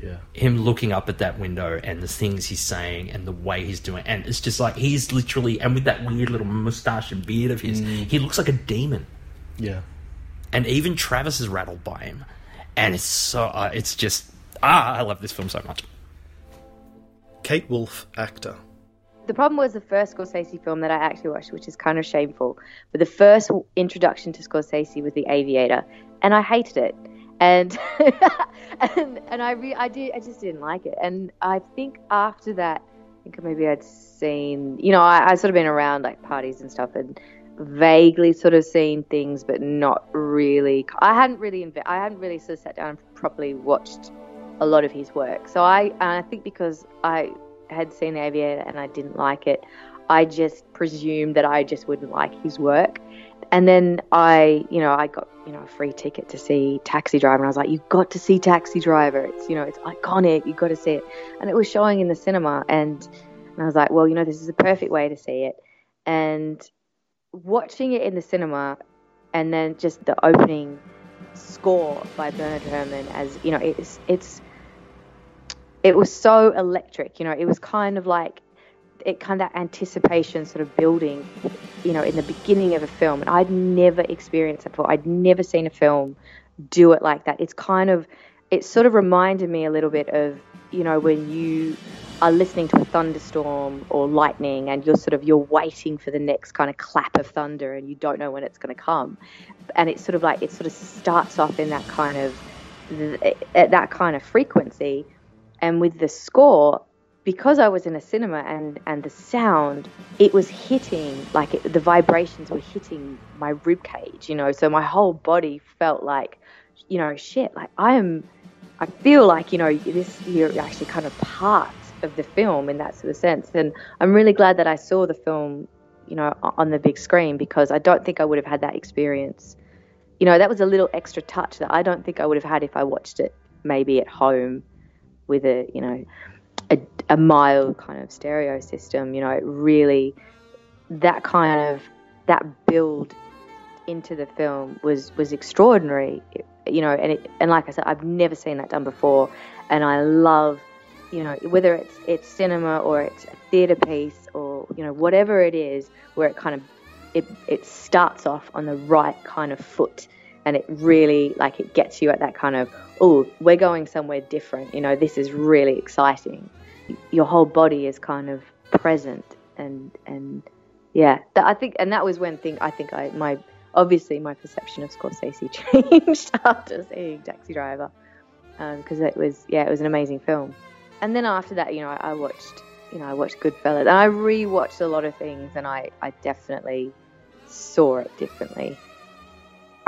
Yeah. him looking up at that window and the things he's saying and the way he's doing it. and it's just like he's literally and with that weird little mustache and beard of his he looks like a demon Yeah. and even Travis is rattled by him and it's so uh, it's just ah I love this film so much Kate Wolf, actor. The problem was the first Scorsese film that I actually watched, which is kind of shameful. But the first introduction to Scorsese was The Aviator, and I hated it. And and and I re- I did I just didn't like it. And I think after that, I think maybe I'd seen you know I I sort of been around like parties and stuff and vaguely sort of seen things, but not really. I hadn't really inve- I hadn't really sort of sat down and properly watched a lot of his work. So I I think because I had seen The Aviator and I didn't like it, I just presumed that I just wouldn't like his work. And then I, you know, I got, you know, a free ticket to see Taxi Driver and I was like, you've got to see Taxi Driver. It's, you know, it's iconic. You've got to see it. And it was showing in the cinema and, and I was like, well, you know, this is a perfect way to see it. And watching it in the cinema and then just the opening score by Bernard Herrmann as, you know, it's, it's, it was so electric. You know, it was kind of like it kind of that anticipation sort of building, you know, in the beginning of a film. And I'd never experienced that before. I'd never seen a film do it like that. It's kind of, it sort of reminded me a little bit of, you know, when you are listening to a thunderstorm or lightning and you're sort of, you're waiting for the next kind of clap of thunder and you don't know when it's going to come. And it's sort of like, it sort of starts off in that kind of, at that kind of frequency. And with the score, because I was in a cinema and, and the sound, it was hitting, like it, the vibrations were hitting my rib cage, you know, so my whole body felt like, you know, shit, like I am, I feel like, you know, this, you're actually kind of part of the film in that sort of sense. And I'm really glad that I saw the film, you know, on the big screen because I don't think I would have had that experience. You know, that was a little extra touch that I don't think I would have had if I watched it maybe at home with a, you know, a, a mild kind of stereo system. You know, it really that kind of that build into the film was was extraordinary. You know, and it, and like I said, I've never seen that done before, and I love, you know, whether it's it's cinema or it's a theatre piece or you know whatever it is, where it kind of it it starts off on the right kind of foot, and it really like it gets you at that kind of oh we're going somewhere different. You know, this is really exciting. Your whole body is kind of present and and yeah. That, I think and that was when thing I think I my obviously my perception of Scorsese changed after seeing Taxi Driver because um, it was yeah it was an amazing film. And then after that you know I, I watched you know I watched Goodfellas and I rewatched a lot of things and I I definitely saw it differently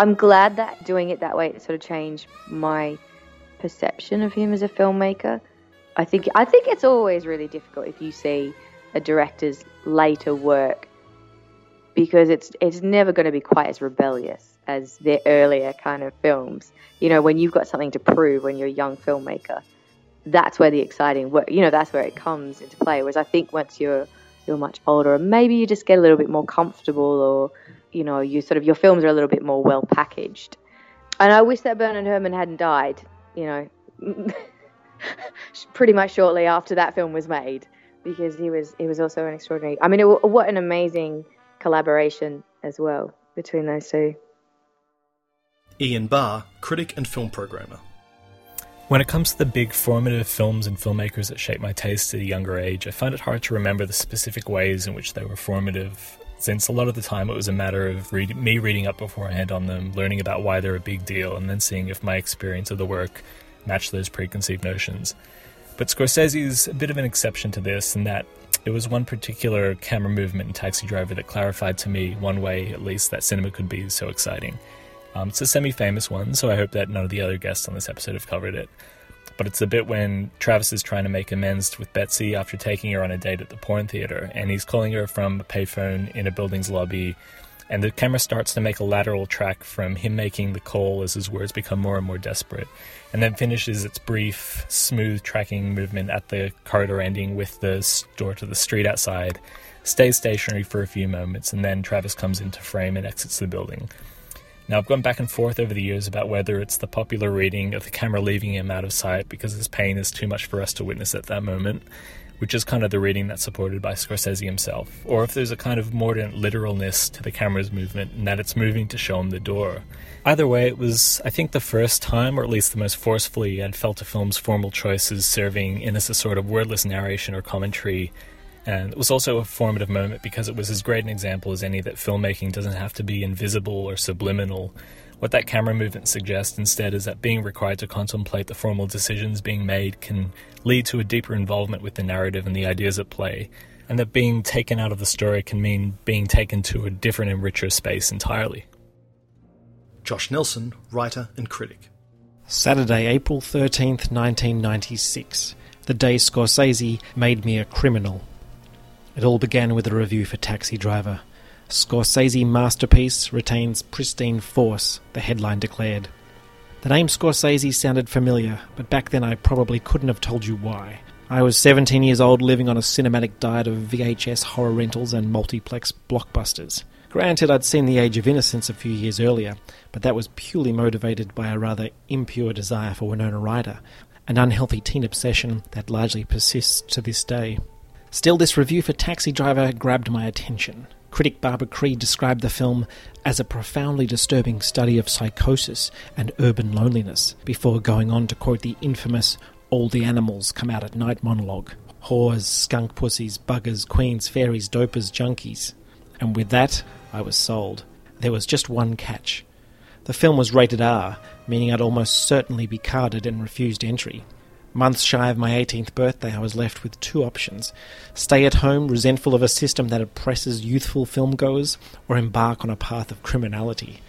I'm glad that doing it that way it sort of changed my perception of him as a filmmaker I think I think it's always really difficult if you see a director's later work because it's it's never going to be quite as rebellious as their earlier kind of films. You know, when you've got something to prove when you're a young filmmaker, that's where the exciting work. You know, that's where it comes into play. Whereas I think once you're you're much older, and maybe you just get a little bit more comfortable, or you know, you sort of your films are a little bit more well packaged. And I wish that Bernard Herrmann hadn't died. You know. pretty much shortly after that film was made because he was he was also an extraordinary. I mean, it, what an amazing collaboration as well between those two. Ian Barr, critic and film programmer. When it comes to the big formative films and filmmakers that shaped my taste at a younger age, I find it hard to remember the specific ways in which they were formative, since a lot of the time it was a matter of read- me reading up beforehand on them, learning about why they're a big deal, and then seeing if my experience of the work matched those preconceived notions. But Scorsese is a bit of an exception to this in that it was one particular camera movement in Taxi Driver that clarified to me, one way at least, that cinema could be so exciting. Um, it's a semi famous one, so I hope that none of the other guests on this episode have covered it. But it's the bit when Travis is trying to make amends with Betsy after taking her on a date at the porn theater, and he's calling her from a payphone in a building's lobby and the camera starts to make a lateral track from him making the call as his words become more and more desperate, and then finishes its brief, smooth tracking movement at the corridor ending with the door to the street outside, stays stationary for a few moments, and then Travis comes into frame and exits the building. Now, I've gone back and forth over the years about whether it's the popular reading of the camera leaving him out of sight because his pain is too much for us to witness at that moment, which is kind of the reading that's supported by Scorsese himself, or if there's a kind of mordant literalness to the camera's movement and that it's moving to show him the door. Either way, it was, I think, the first time, or at least the most forcefully, I'd felt a film's formal choices serving in as a sort of wordless narration or commentary. And it was also a formative moment because it was as great an example as any that filmmaking doesn't have to be invisible or subliminal what that camera movement suggests instead is that being required to contemplate the formal decisions being made can lead to a deeper involvement with the narrative and the ideas at play, and that being taken out of the story can mean being taken to a different and richer space entirely. Josh Nelson, writer and critic. Saturday, April 13th, 1996. The day Scorsese made me a criminal. It all began with a review for Taxi Driver. Scorsese masterpiece retains pristine force, the headline declared. The name Scorsese sounded familiar, but back then I probably couldn't have told you why. I was 17 years old living on a cinematic diet of VHS horror rentals and multiplex blockbusters. Granted, I'd seen The Age of Innocence a few years earlier, but that was purely motivated by a rather impure desire for Winona Ryder, an unhealthy teen obsession that largely persists to this day. Still, this review for Taxi Driver grabbed my attention. Critic Barbara Creed described the film as a profoundly disturbing study of psychosis and urban loneliness, before going on to quote the infamous All the Animals Come Out at Night monologue whores, skunk pussies, buggers, queens, fairies, dopers, junkies. And with that, I was sold. There was just one catch. The film was rated R, meaning I'd almost certainly be carded and refused entry. Months shy of my 18th birthday, I was left with two options stay at home, resentful of a system that oppresses youthful filmgoers, or embark on a path of criminality.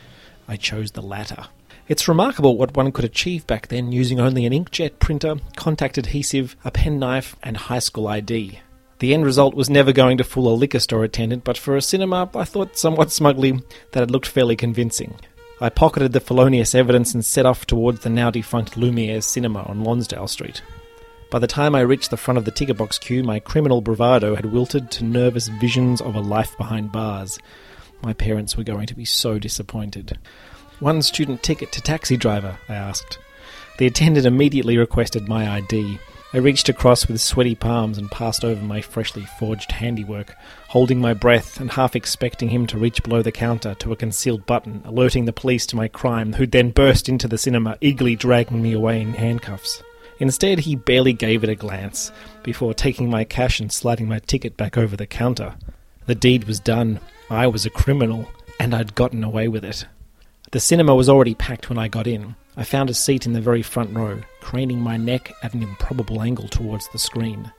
I chose the latter. It's remarkable what one could achieve back then using only an inkjet printer, contact adhesive, a penknife, and high school ID. The end result was never going to fool a liquor store attendant, but for a cinema, I thought somewhat smugly that it looked fairly convincing. I pocketed the felonious evidence and set off towards the now defunct Lumiere's cinema on Lonsdale Street. By the time I reached the front of the ticket box queue, my criminal bravado had wilted to nervous visions of a life behind bars. My parents were going to be so disappointed. One student ticket to taxi driver, I asked. The attendant immediately requested my ID. I reached across with sweaty palms and passed over my freshly forged handiwork, holding my breath and half expecting him to reach below the counter to a concealed button, alerting the police to my crime, who'd then burst into the cinema, eagerly dragging me away in handcuffs. Instead, he barely gave it a glance, before taking my cash and sliding my ticket back over the counter. The deed was done. I was a criminal, and I'd gotten away with it. The cinema was already packed when I got in. I found a seat in the very front row, craning my neck at an improbable angle towards the screen.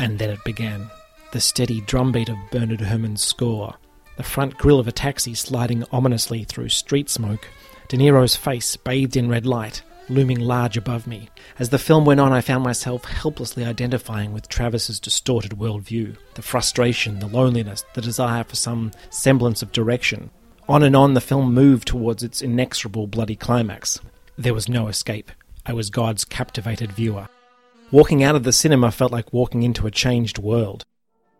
And then it began. The steady drumbeat of Bernard Herrmann's score, the front grille of a taxi sliding ominously through street smoke, De Niro's face bathed in red light, looming large above me. As the film went on, I found myself helplessly identifying with Travis's distorted worldview the frustration, the loneliness, the desire for some semblance of direction. On and on the film moved towards its inexorable bloody climax. There was no escape. I was God's captivated viewer. Walking out of the cinema felt like walking into a changed world.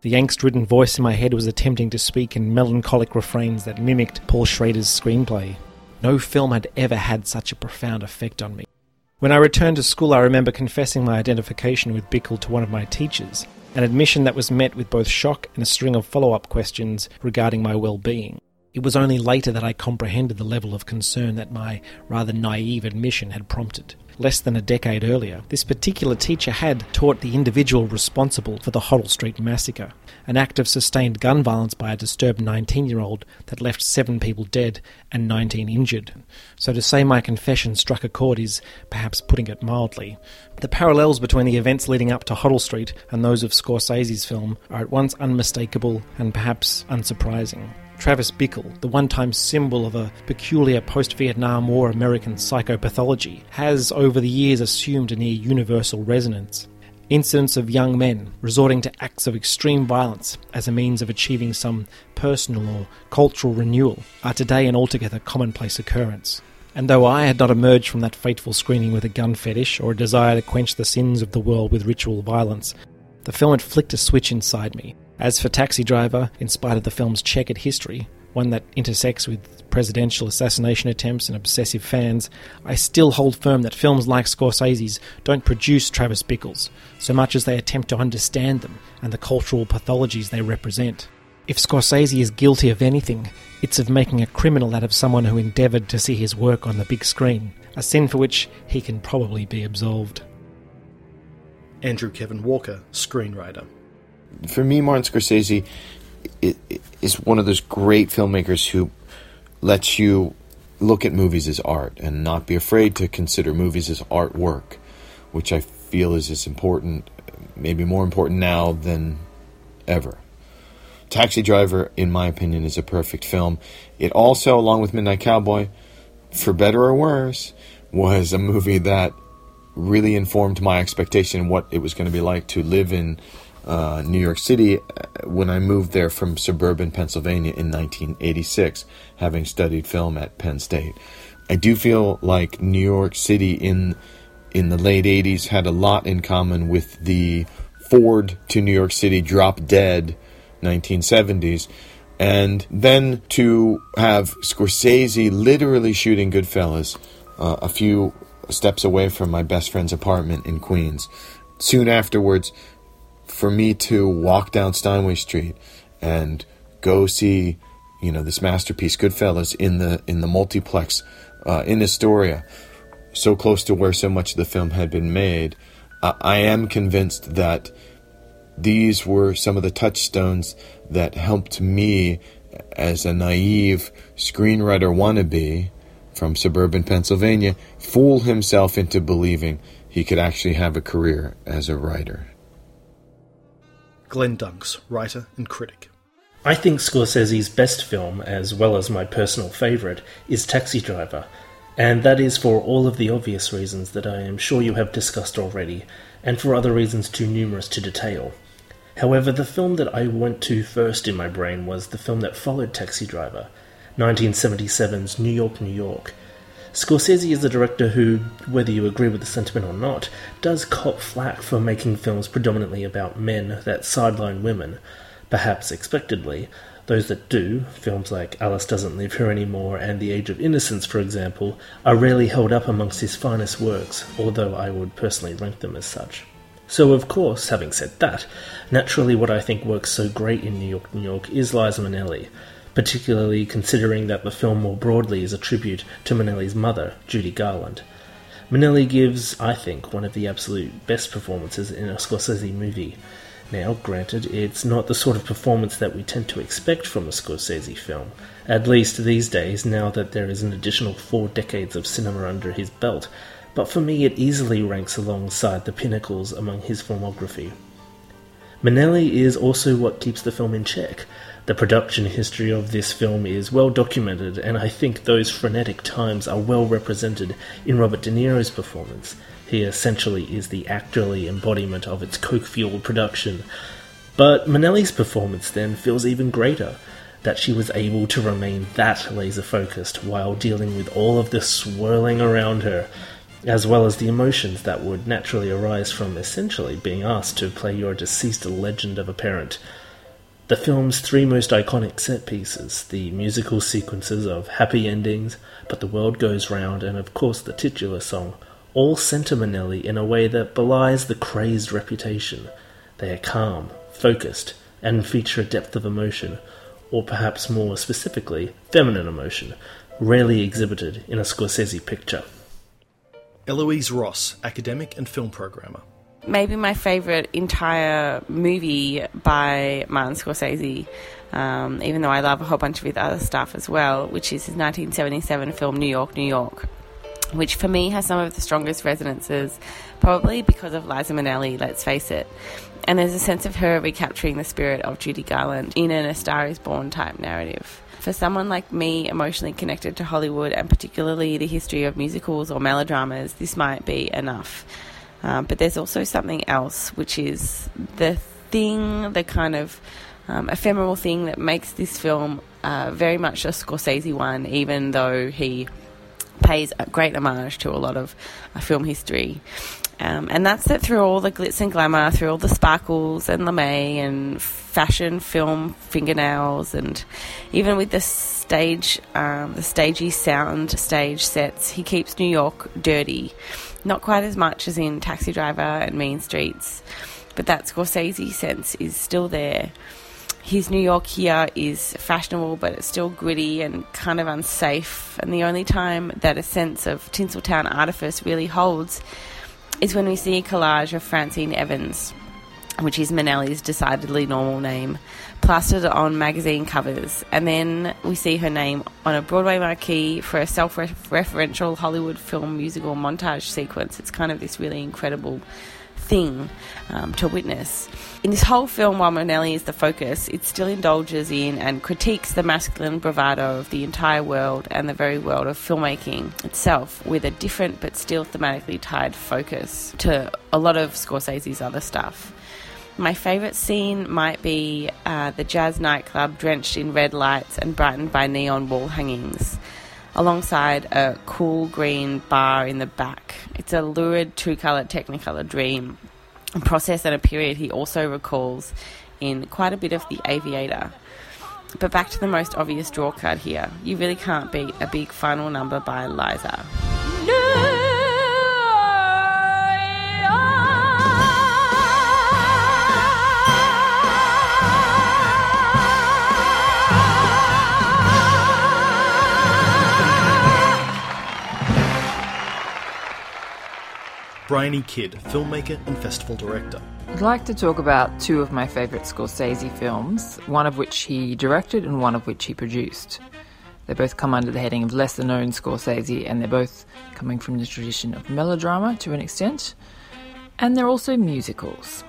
The angst ridden voice in my head was attempting to speak in melancholic refrains that mimicked Paul Schrader's screenplay. No film had ever had such a profound effect on me. When I returned to school, I remember confessing my identification with Bickle to one of my teachers, an admission that was met with both shock and a string of follow up questions regarding my well being. It was only later that I comprehended the level of concern that my rather naive admission had prompted. Less than a decade earlier, this particular teacher had taught the individual responsible for the Hoddle Street massacre, an act of sustained gun violence by a disturbed 19 year old that left seven people dead and 19 injured. So to say my confession struck a chord is perhaps putting it mildly. The parallels between the events leading up to Hoddle Street and those of Scorsese's film are at once unmistakable and perhaps unsurprising. Travis Bickle, the one time symbol of a peculiar post Vietnam War American psychopathology, has over the years assumed a near universal resonance. Incidents of young men resorting to acts of extreme violence as a means of achieving some personal or cultural renewal are today an altogether commonplace occurrence. And though I had not emerged from that fateful screening with a gun fetish or a desire to quench the sins of the world with ritual violence, the film had flicked a switch inside me as for Taxi Driver, in spite of the film's checkered history, one that intersects with presidential assassination attempts and obsessive fans, I still hold firm that films like Scorsese's don't produce Travis Bickles so much as they attempt to understand them and the cultural pathologies they represent. If Scorsese is guilty of anything, it's of making a criminal out of someone who endeavoured to see his work on the big screen, a sin for which he can probably be absolved. Andrew Kevin Walker, screenwriter for me, Martin Scorsese is one of those great filmmakers who lets you look at movies as art and not be afraid to consider movies as artwork, which I feel is as important, maybe more important now than ever. Taxi Driver, in my opinion, is a perfect film. It also, along with Midnight Cowboy, for better or worse, was a movie that really informed my expectation what it was going to be like to live in uh, New York City uh, when I moved there from suburban Pennsylvania in 1986, having studied film at Penn State. I do feel like New York City in in the late 80s had a lot in common with the Ford to New York City drop dead 1970s. And then to have Scorsese literally shooting Goodfellas uh, a few steps away from my best friend's apartment in Queens. Soon afterwards, for me to walk down Steinway Street and go see, you know, this masterpiece, Goodfellas, in the in the multiplex uh, in Astoria, so close to where so much of the film had been made, I am convinced that these were some of the touchstones that helped me as a naive screenwriter wannabe from suburban Pennsylvania fool himself into believing he could actually have a career as a writer. Glenn Dunks, writer and critic. I think Scorsese's best film, as well as my personal favourite, is Taxi Driver, and that is for all of the obvious reasons that I am sure you have discussed already, and for other reasons too numerous to detail. However, the film that I went to first in my brain was the film that followed Taxi Driver, 1977's New York, New York. Scorsese is a director who, whether you agree with the sentiment or not, does cop flack for making films predominantly about men that sideline women, perhaps expectedly. Those that do, films like Alice Doesn't Live Here Anymore and The Age of Innocence, for example, are rarely held up amongst his finest works, although I would personally rank them as such. So, of course, having said that, naturally what I think works so great in New York, New York is Liza Minnelli, particularly considering that the film more broadly is a tribute to Minnelli's mother, Judy Garland. Minnelli gives, I think, one of the absolute best performances in a Scorsese movie. Now, granted, it's not the sort of performance that we tend to expect from a Scorsese film, at least these days, now that there is an additional four decades of cinema under his belt, but for me it easily ranks alongside the pinnacles among his filmography. Minnelli is also what keeps the film in check, the production history of this film is well documented, and I think those frenetic times are well represented in Robert De Niro's performance. He essentially is the actorly embodiment of its coke fueled production. But Minnelli's performance then feels even greater that she was able to remain that laser focused while dealing with all of the swirling around her, as well as the emotions that would naturally arise from essentially being asked to play your deceased legend of a parent. The film's three most iconic set pieces, the musical sequences of Happy Endings, But the World Goes Round, and of course the titular song, all center Minnelli in a way that belies the crazed reputation. They are calm, focused, and feature a depth of emotion, or perhaps more specifically, feminine emotion, rarely exhibited in a Scorsese picture. Eloise Ross, academic and film programmer maybe my favorite entire movie by Martin Scorsese, um, even though I love a whole bunch of his other stuff as well, which is his 1977 film New York, New York, which for me has some of the strongest resonances, probably because of Liza Minnelli, let's face it. And there's a sense of her recapturing the spirit of Judy Garland in an A Star is Born type narrative. For someone like me, emotionally connected to Hollywood and particularly the history of musicals or melodramas, this might be enough. Um, but there's also something else, which is the thing, the kind of um, ephemeral thing that makes this film uh, very much a Scorsese one, even though he pays a great homage to a lot of uh, film history. Um, and that's that through all the glitz and glamour, through all the sparkles and lame and fashion film fingernails, and even with the stage, um, the stagey sound stage sets, he keeps New York dirty. Not quite as much as in Taxi Driver and Mean Streets, but that Scorsese sense is still there. His New York here is fashionable, but it's still gritty and kind of unsafe. And the only time that a sense of Tinseltown artifice really holds is when we see a collage of Francine Evans, which is Minnelli's decidedly normal name, plastered on magazine covers, and then we see her name on a Broadway marquee for a self referential Hollywood film musical montage sequence. It's kind of this really incredible thing um, to witness. In this whole film, while Minnelli is the focus, it still indulges in and critiques the masculine bravado of the entire world and the very world of filmmaking itself with a different but still thematically tied focus to a lot of Scorsese's other stuff. My favourite scene might be uh, the jazz nightclub drenched in red lights and brightened by neon wall hangings, alongside a cool green bar in the back. It's a lurid two colour Technicolor dream, a process and a period he also recalls in quite a bit of The Aviator. But back to the most obvious draw card here. You really can't beat a big final number by Liza. No! Bryony Kidd, filmmaker and festival director. I'd like to talk about two of my favourite Scorsese films, one of which he directed and one of which he produced. They both come under the heading of lesser known Scorsese, and they're both coming from the tradition of melodrama to an extent. And they're also musicals.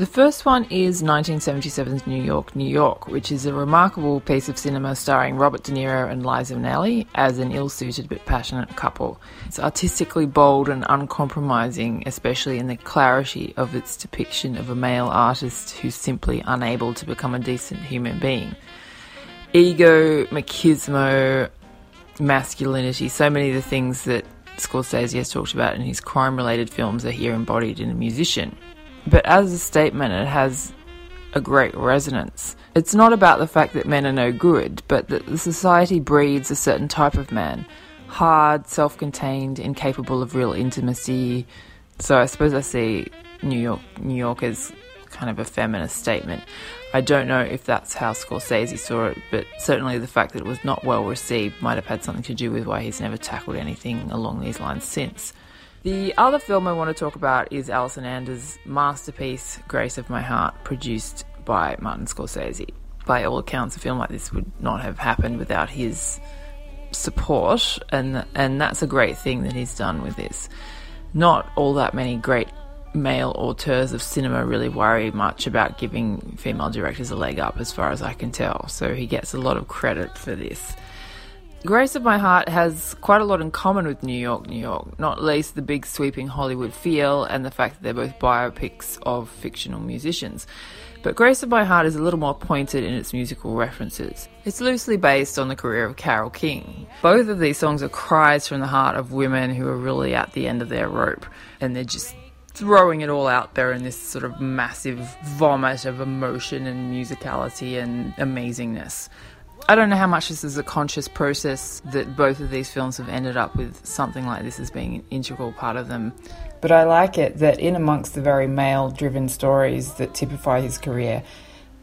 The first one is 1977's New York, New York, which is a remarkable piece of cinema starring Robert De Niro and Liza Minnelli as an ill suited but passionate couple. It's artistically bold and uncompromising, especially in the clarity of its depiction of a male artist who's simply unable to become a decent human being. Ego, machismo, masculinity, so many of the things that Scorsese has talked about in his crime related films are here embodied in a musician. But as a statement, it has a great resonance. It's not about the fact that men are no good, but that the society breeds a certain type of man hard, self contained, incapable of real intimacy. So I suppose I see New York, New York as kind of a feminist statement. I don't know if that's how Scorsese saw it, but certainly the fact that it was not well received might have had something to do with why he's never tackled anything along these lines since. The other film I want to talk about is Allison Anders' masterpiece, Grace of My Heart, produced by Martin Scorsese. By all accounts, a film like this would not have happened without his support, and and that's a great thing that he's done with this. Not all that many great male auteurs of cinema really worry much about giving female directors a leg up, as far as I can tell. So he gets a lot of credit for this. Grace of My Heart has quite a lot in common with New York, New York, not least the big sweeping Hollywood feel and the fact that they're both biopics of fictional musicians. But Grace of My Heart is a little more pointed in its musical references. It's loosely based on the career of Carole King. Both of these songs are cries from the heart of women who are really at the end of their rope and they're just throwing it all out there in this sort of massive vomit of emotion and musicality and amazingness. I don't know how much this is a conscious process that both of these films have ended up with something like this as being an integral part of them. But I like it that in amongst the very male driven stories that typify his career,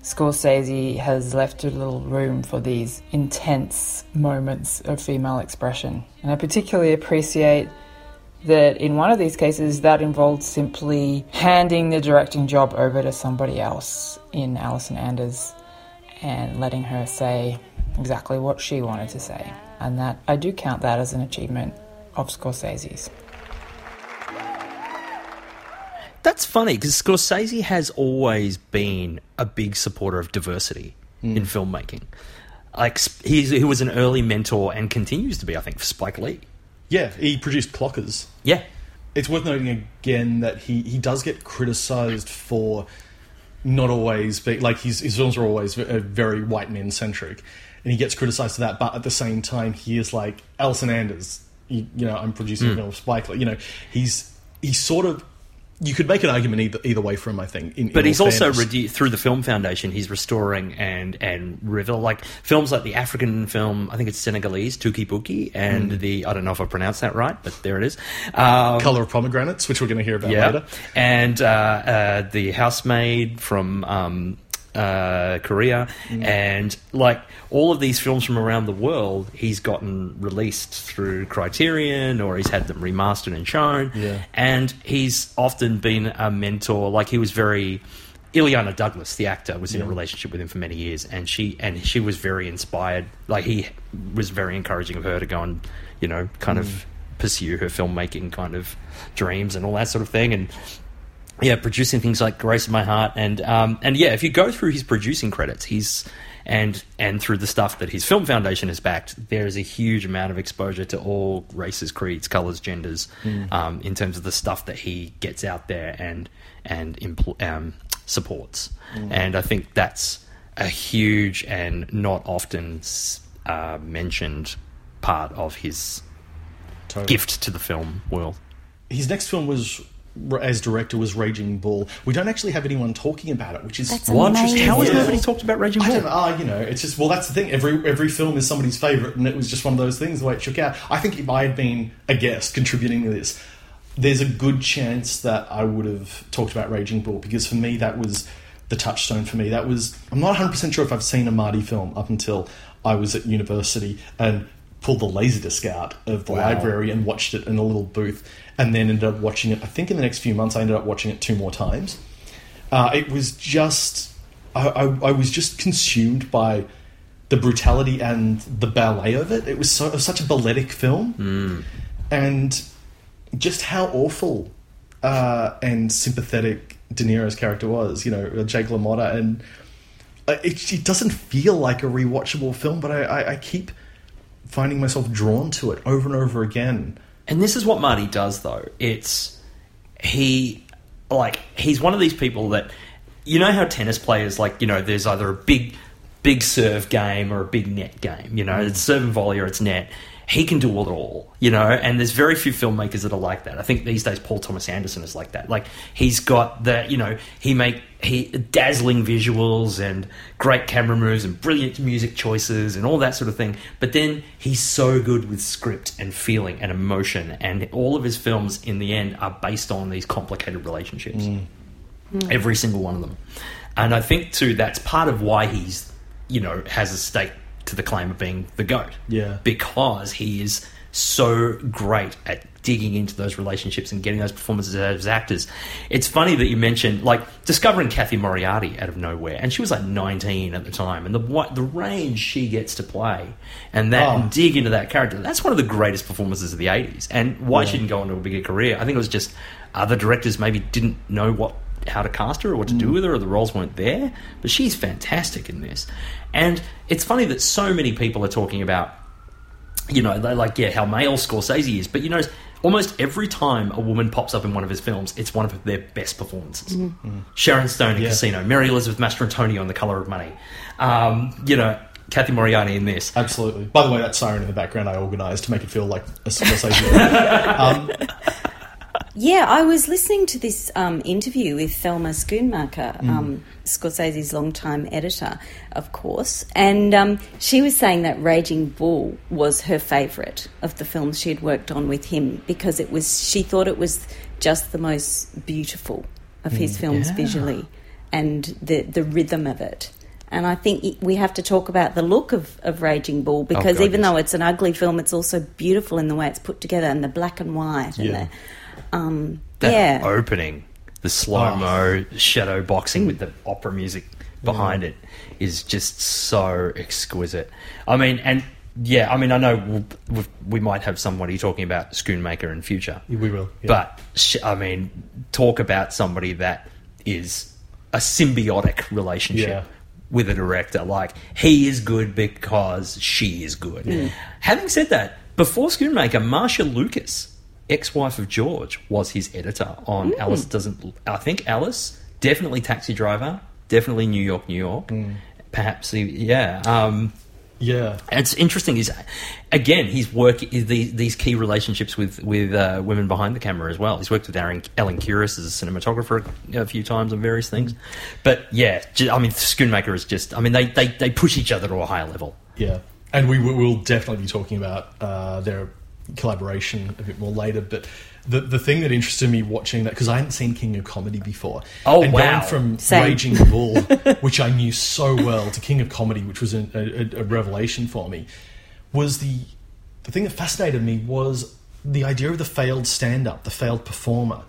Scorsese has left a little room for these intense moments of female expression. And I particularly appreciate that in one of these cases that involved simply handing the directing job over to somebody else in Allison Anders and letting her say exactly what she wanted to say. And that I do count that as an achievement of Scorsese's. That's funny because Scorsese has always been a big supporter of diversity in filmmaking. Like he's, he was an early mentor and continues to be, I think, for Spike Lee. Yeah, he produced Clockers. Yeah. It's worth noting again that he, he does get criticised for not always being like his, his films are always uh, very white men centric, and he gets criticised for that. But at the same time, he is like Allison Anders. You, you know, I'm producing a Mm. film of Spike Lee. You know, he's he's sort of. You could make an argument either either way for him. I think. In, But in he's also redu- through the Film Foundation. He's restoring and and reveal like films like the African film. I think it's Senegalese, Touki Bouki, and Mm. the I don't know if I pronounced that right, but there it is. Um, Color of Pomegranates, which we're going to hear about yeah, later. and uh, uh, the housemaid from um, uh, Korea, Mm. and like all of these films from around the world, he's gotten released through Criterion or he's had them remastered and shown. Yeah. and he's often been a mentor. Like he was very. Illeana Douglas, the actor, was in a relationship with him for many years, and she and she was very inspired. Like he was very encouraging of her to go and you know kind Mm. of pursue her filmmaking kind of dreams and all that sort of thing. And yeah, producing things like Grace of My Heart, and um, and yeah, if you go through his producing credits, he's and and through the stuff that his film foundation has backed, there is a huge amount of exposure to all races, creeds, colors, genders, Mm. um, in terms of the stuff that he gets out there and and impl- um, supports. Mm. And I think that's a huge and not often uh, mentioned part of his Totally. gift to the film world. His next film was as director was Raging Bull. We don't actually have anyone talking about it, which is That's What? amazing. How has nobody talked about Raging I Bull? don't know. Ah, you know, it's just well, that's the thing. Every every film is somebody's favorite, and it was just one of those things. The way it shook out. I think if I had been a guest contributing to this, there's a good chance that I would have talked about Raging Bull because for me that was the touchstone for me. That was I'm not 100 percent sure if I've seen a Marty film up until I was at university and pulled the laserdisc out of the Wow. library and watched it in a little booth, and then ended up watching it. I think in the next few months I ended up watching it two more times. Uh, it was just I, I, I was just consumed by the brutality and the ballet of it. It was, so, it was such a balletic film, Mm. and just how awful uh, and sympathetic De Niro's character was. You know, Jake LaMotta, and uh, it, it doesn't feel like a rewatchable film, but I, I, I keep finding myself drawn to it over and over again. And this is what Marty does, though. It's he like he's one of these people that you know how tennis players like you know there's either a big big serve game or a big net game. You know, mm. it's serve and volley or it's net. He can do it all, you know, and there's very few filmmakers that are like that. I think these days Paul Thomas Anderson is like that. Like he's got the, you know, he make he dazzling visuals and great camera moves and brilliant music choices and all that sort of thing. But then he's so good with script and feeling and emotion, and all of his films in the end are based on these complicated relationships. Mm. Mm. Every single one of them. And I think too that's part of why he's, you know, has a stake to the claim of being the goat Yeah. because he is so great at digging into those relationships and getting those performances out of his actors. It's funny that you mentioned like discovering Cathy Moriarty out of nowhere, and she was like 19 at the time, and the what the range she gets to play and that Oh. and dig into that character. That's one of the greatest performances of the 80s. And why Yeah. she didn't go on to a bigger career? I think it was just other directors maybe didn't know what how to cast her or what to do mm. with her or the roles weren't there but she's fantastic in this and it's funny that so many people are talking about you know, they like, yeah, how male Scorsese is. But you know, almost every time a woman pops up in one of his films, it's one of their best performances. Mm. Sharon Stone in Yeah. Casino, Mary Elizabeth Mastrantonio on The Color of Money. Um, you know, Cathy Moriarty in this. Absolutely. By the way, that siren in the background I organised to make it feel like a Scorsese. um, Yeah, I was listening to this um, interview with Thelma Schoonmaker, Mm. um, Scorsese's longtime editor, of course, and um, she was saying that Raging Bull was her favourite of the films she had worked on with him because it was she thought it was just the most beautiful of his Mm. films Yeah. visually and the the rhythm of it. And I think we have to talk about the look of, of Raging Bull because God, even yes. though it's an ugly film, it's also beautiful in the way it's put together and the black and white and Yeah. the um, That yeah. opening, the slow mo shadow boxing with the opera music behind it is just so exquisite. I mean, and yeah, I mean, I know we'll, we we might have somebody talking about Schoonmaker in future. We will, yeah. But sh- I mean, talk about somebody that is a symbiotic relationship. Yeah. With a director, like he is good because she is good. Mm. Having said that, before Schoonmaker, Marcia Lucas, ex-wife of George, was his editor on Mm. Alice Doesn't. I think Alice, definitely Taxi Driver, definitely New York, New York. Perhaps, yeah. Um, yeah. it's interesting. Is again, he's work these these key relationships with with uh, women behind the camera as well. He's worked with Aaron, Ellen Kuras as a cinematographer a few times on various things. But yeah, ju- I mean, Schoonmaker is just. I mean, they they they push each other to a higher level. Yeah, and we will definitely be talking about uh, their collaboration a bit more later. But the the thing that interested me watching that because I hadn't seen King of Comedy before. Oh, and wow. Going from Same. Raging Bull, which I knew so well, to King of Comedy, which was a, a, a revelation for me, was the the thing that fascinated me was the idea of the failed stand up, the failed performer.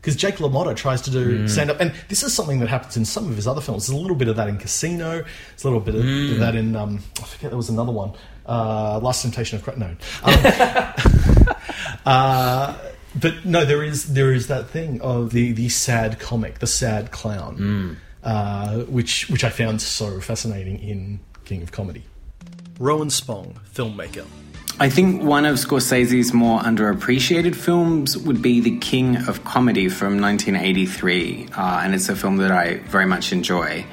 Because Jake LaMotta tries to do Mm. stand up, and this is something that happens in some of his other films. There's a little bit of that in Casino. There's a little bit of, Mm. of that in um, I forget there was another one, uh, Last Temptation of Christ. No, um, uh, but no, there is there is that thing of the the sad comic, the sad clown, Mm. uh, which which I found so fascinating in King of Comedy. Rowan Spong, filmmaker. I think one of Scorsese's more underappreciated films would be The King of Comedy from 1983, uh, and it's a film that I very much enjoy.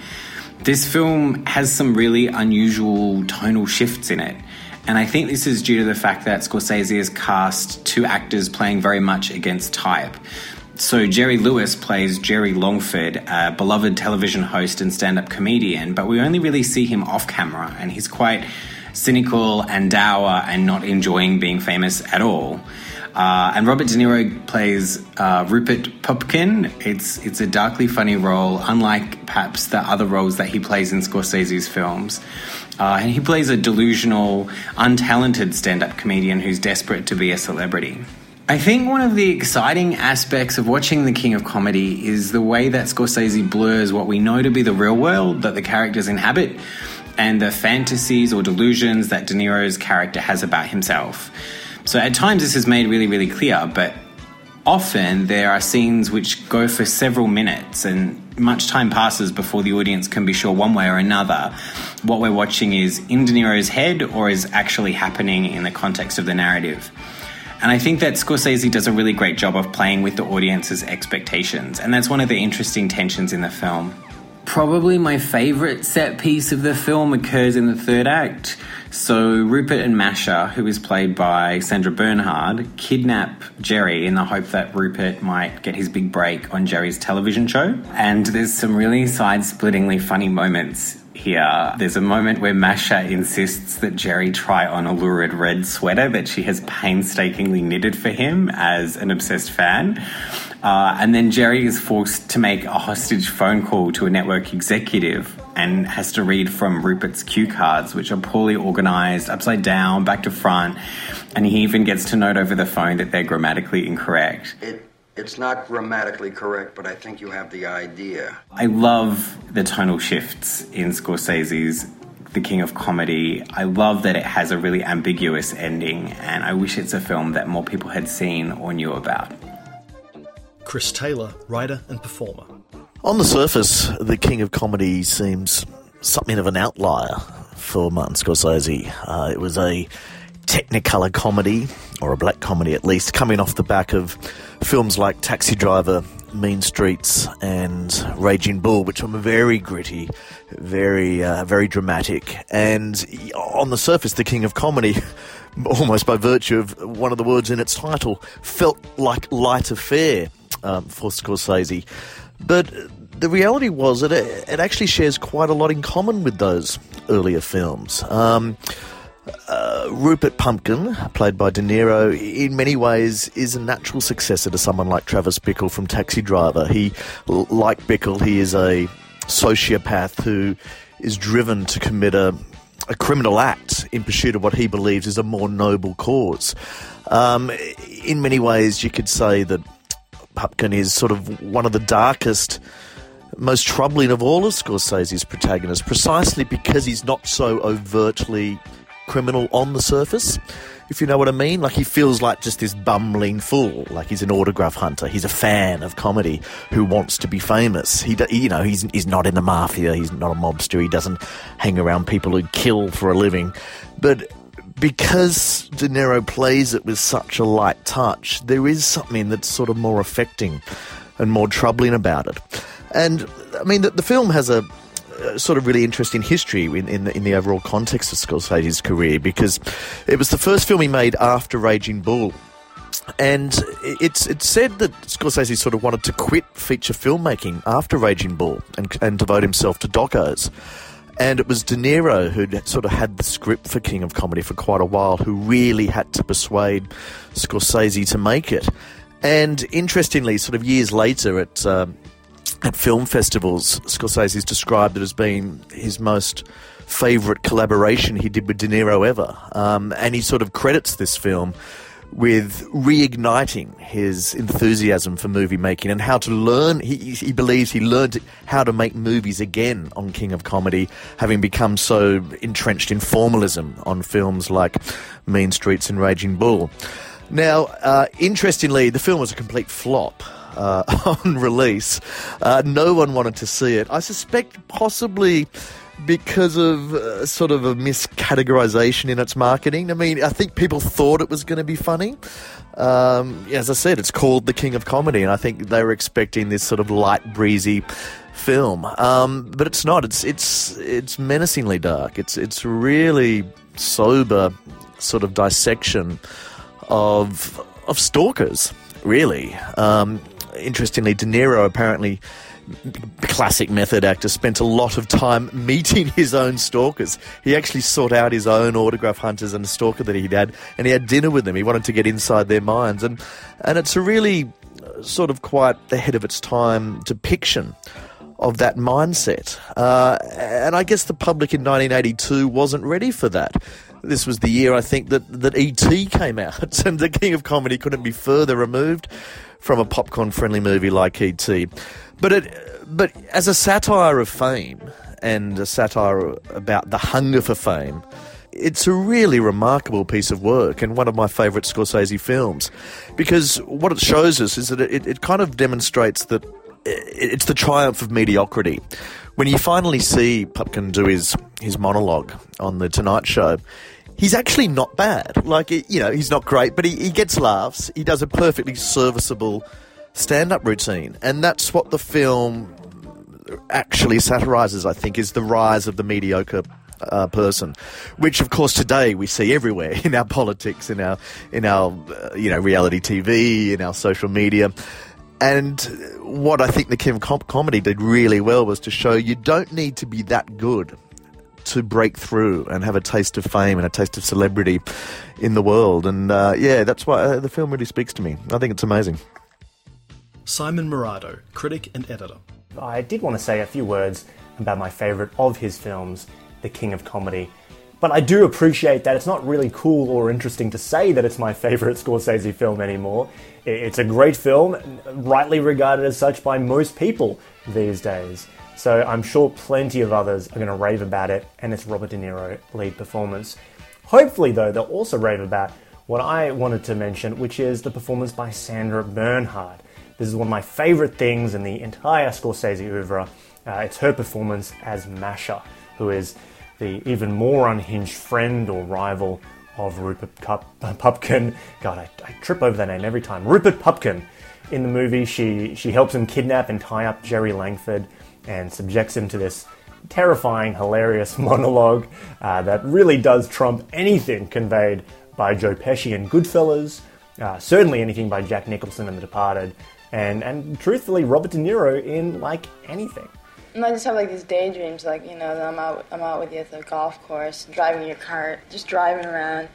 This film has some really unusual tonal shifts in it, and I think this is due to the fact that Scorsese has cast two actors playing very much against type. So Jerry Lewis plays Jerry Langford, a beloved television host and stand-up comedian, but we only really see him off camera, and he's quite cynical and dour and not enjoying being famous at all. Uh, and Robert De Niro plays uh, Rupert Pupkin. It's it's a darkly funny role, unlike perhaps the other roles that he plays in Scorsese's films. Uh, and he plays a delusional, untalented stand-up comedian who's desperate to be a celebrity. I think one of the exciting aspects of watching The King of Comedy is the way that Scorsese blurs what we know to be the real world that the characters inhabit and the fantasies or delusions that De Niro's character has about himself. So at times this is made really, really clear, but often there are scenes which go for several minutes and much time passes before the audience can be sure one way or another what we're watching is in De Niro's head or is actually happening in the context of the narrative. And I think that Scorsese does a really great job of playing with the audience's expectations, and that's one of the interesting tensions in the film. Probably my favourite set piece of the film occurs in the third act. So, Rupert and Masha, who is played by Sandra Bernhard, kidnap Jerry in the hope that Rupert might get his big break on Jerry's television show. And there's some really side splittingly funny moments here. There's a moment where Masha insists that Jerry try on a lurid red sweater that she has painstakingly knitted for him as an obsessed fan. Uh, and then Jerry is forced to make a hostage phone call to a network executive and has to read from Rupert's cue cards, which are poorly organized, upside down, back to front. And he even gets to note over the phone that they're grammatically incorrect. It, it's not grammatically correct, but I think you have the idea. I love the tonal shifts in Scorsese's The King of Comedy. I love that it has a really ambiguous ending, and I wish it's a film that more people had seen or knew about. Chris Taylor, writer and performer. On the surface, The King of Comedy seems something of an outlier for Martin Scorsese. Uh, it was a technicolor comedy, or a black comedy at least, coming off the back of films like Taxi Driver, Mean Streets, and Raging Bull, which were very gritty, very, uh, very dramatic. And on the surface, The King of Comedy, almost by virtue of one of the words in its title, felt like light affair um, for Scorsese. But the reality was that it, it, actually shares quite a lot in common with those earlier films. Um, uh, Rupert Pupkin, played by De Niro, in many ways is a natural successor to someone like Travis Bickle from Taxi Driver. He, like Bickle, he is a sociopath who is driven to commit a, a criminal act in pursuit of what he believes is a more noble cause. Um, in many ways, you could say that Pupkin is sort of one of the darkest most troubling of all of Scorsese's protagonists, precisely because he's not so overtly criminal on the surface, if you know what I mean. Like he feels like just this bumbling fool, like he's an autograph hunter. He's a fan of comedy who wants to be famous. He, you know, he's he's not in the mafia. He's not a mobster. He doesn't hang around people who kill for a living, but. Because De Niro plays it with such a light touch, there is something that's sort of more affecting and more troubling about it. And I mean, the, the film has a, sort of really interesting history in, in the, in, the, overall context of Scorsese's career because it was the first film he made after Raging Bull. And it's it's said that Scorsese sort of wanted to quit feature filmmaking after Raging Bull and, and devote himself to docos. And it was De Niro who'd sort of had the script for King of Comedy for quite a while, who really had to persuade Scorsese to make it. And interestingly, sort of years later, at um, at film festivals, Scorsese is described it as being his most favourite collaboration he did with De Niro ever. Um, and he sort of credits this film with reigniting his enthusiasm for movie making and how to learn. He, he believes he learned how to make movies again on King of Comedy, having become so entrenched in formalism on films like Mean Streets and Raging Bull. Now, uh, interestingly, the film was a complete flop uh, on release. Uh, no one wanted to see it. I suspect possibly because of uh, sort of a miscategorization in its marketing. I mean, I think people thought it was going to be funny. Um, as I said, it's called The King of Comedy, and I think they were expecting this sort of light, breezy film. Um, but it's not. It's it's it's menacingly dark. It's it's really sober sort of dissection of of stalkers. Really. Um, interestingly, De Niro apparently classic method actor spent a lot of time meeting his own stalkers. He actually sought out his own autograph hunters and a stalker that he'd had, and he had dinner with them. He wanted to get inside their minds, and and it's a really uh, sort of quite ahead of its time depiction of that mindset. Uh, and I guess the public in 1982 wasn't ready for that. This was the year I think that that E.T. came out, and the King of Comedy couldn't be further removed from a popcorn friendly movie like E.T. But it, but as a satire of fame and a satire about the hunger for fame. It's a really remarkable piece of work and one of my favourite Scorsese films because what it shows us is that it, it kind of demonstrates that it's the triumph of mediocrity. When you finally see Pupkin do his, his monologue on The Tonight Show, he's actually not bad. Like, you know, he's not great, but he, he gets laughs. He does a perfectly serviceable stand up routine. And that's what the film actually satirizes, I think, is the rise of the mediocre uh, person, which of course today we see everywhere in our politics, in our in our uh, you know reality TV, in our social media. And what I think the Kim Com- comedy did really well was to show you don't need to be that good to break through and have a taste of fame and a taste of celebrity in the world. And uh, yeah, that's why uh, the film really speaks to me. I think it's amazing. Simon Miraudo, critic and editor. I did want to say a few words about my favourite of his films, The King of Comedy. But I do appreciate that it's not really cool or interesting to say that it's my favourite Scorsese film anymore. It's a great film, rightly regarded as such by most people these days. So I'm sure plenty of others are going to rave about it and its Robert De Niro lead performance. Hopefully, though, they'll also rave about what I wanted to mention, which is the performance by Sandra Bernhard. This is one of my favourite things in the entire Scorsese oeuvre. Uh, it's her performance as Masha, who is the even more unhinged friend or rival of Rupert Cup, Pupkin. God, I, I trip over that name every time. Rupert Pupkin. In the movie, she, she helps him kidnap and tie up Jerry Langford and subjects him to this terrifying, hilarious monologue uh, that really does trump anything conveyed by Joe Pesci in Goodfellas, uh, certainly anything by Jack Nicholson in The Departed, and and truthfully Robert De Niro in like anything. And I just have like these daydreams, like you know, that I'm out, I'm out with you at the golf course, driving your cart, just driving around.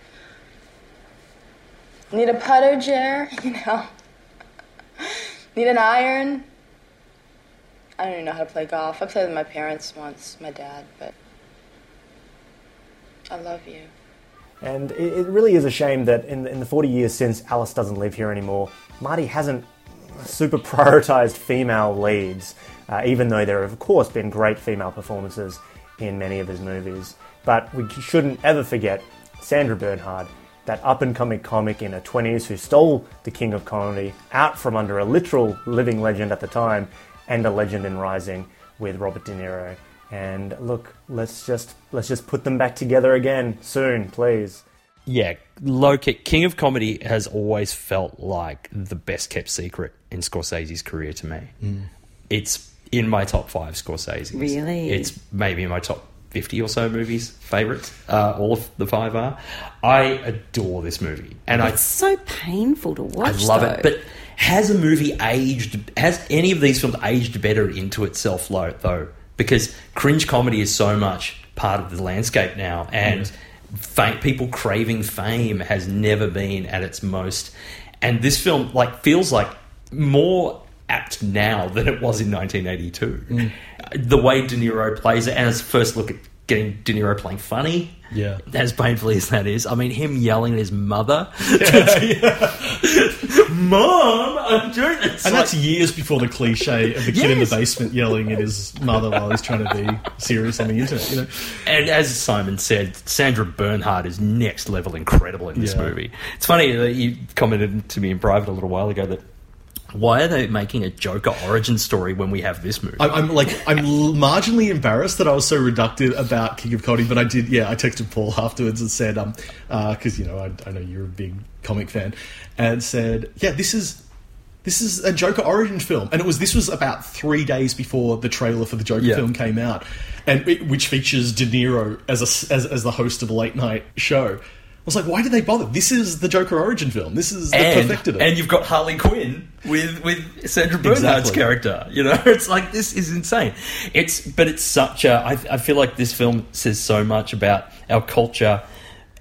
Need a putter, Jer? You know. Need an iron? I don't even know how to play golf. I played with my parents once, my dad, but I love you. And it, it really is a shame that in, in the 40 years since Alice doesn't live here anymore, Marty hasn't super prioritized female leads, uh, even though there have, of course, been great female performances in many of his movies. But we shouldn't ever forget Sandra Bernhard, that up and coming comic in her 20s who stole the king of comedy out from under a literal living legend at the time and a legend in rising with Robert De Niro. And look, let's just let's just put them back together again soon, please. Yeah, low kick. King of Comedy has always felt like the best kept secret in Scorsese's career to me. Mm. It's in my top five Scorsese. Really? It's maybe in my top 50 or so movies favorites. Uh, all of the five are. I adore this movie. And it's so painful to watch. I love though. it. But has a movie aged, has any of these films aged better into itself, lo- though? Because cringe comedy is so much part of the landscape now. And fa- people craving fame has never been at its most. And this film like feels like more apt now than it was in 1982. Mm. The way De Niro plays it, and it's first look at getting De Niro playing funny. Yeah. As painfully as that is, I mean, him yelling at his mother, "Mom, I'm doing this," And Like- that's years before the cliche of the kid in the basement yelling at his mother while he's trying to be serious on the internet. You know, And as Simon said, Sandra Bernhard is next level incredible in this Yeah. movie. It's funny that you commented to me in private a little while ago that why are they making a Joker origin story when we have this movie? I'm, I'm like I'm marginally embarrassed that I was so reductive about King of Comedy, but I did. Yeah, I texted Paul afterwards and said, um, because you know I, I know you're a big comic fan, and said, yeah, this is. This is a Joker origin film, and it was. This was about three days before the trailer for the Joker Yeah. film came out, and it, which features De Niro as a as, as the host of a late night show. I was like, why did they bother? This is the Joker origin film. This is the and, perfected it. and you've got Harley Quinn with with Sandra Bernhard's Exactly. character. You know, it's like this is insane. It's but it's such a. I, I feel like this film says so much about our culture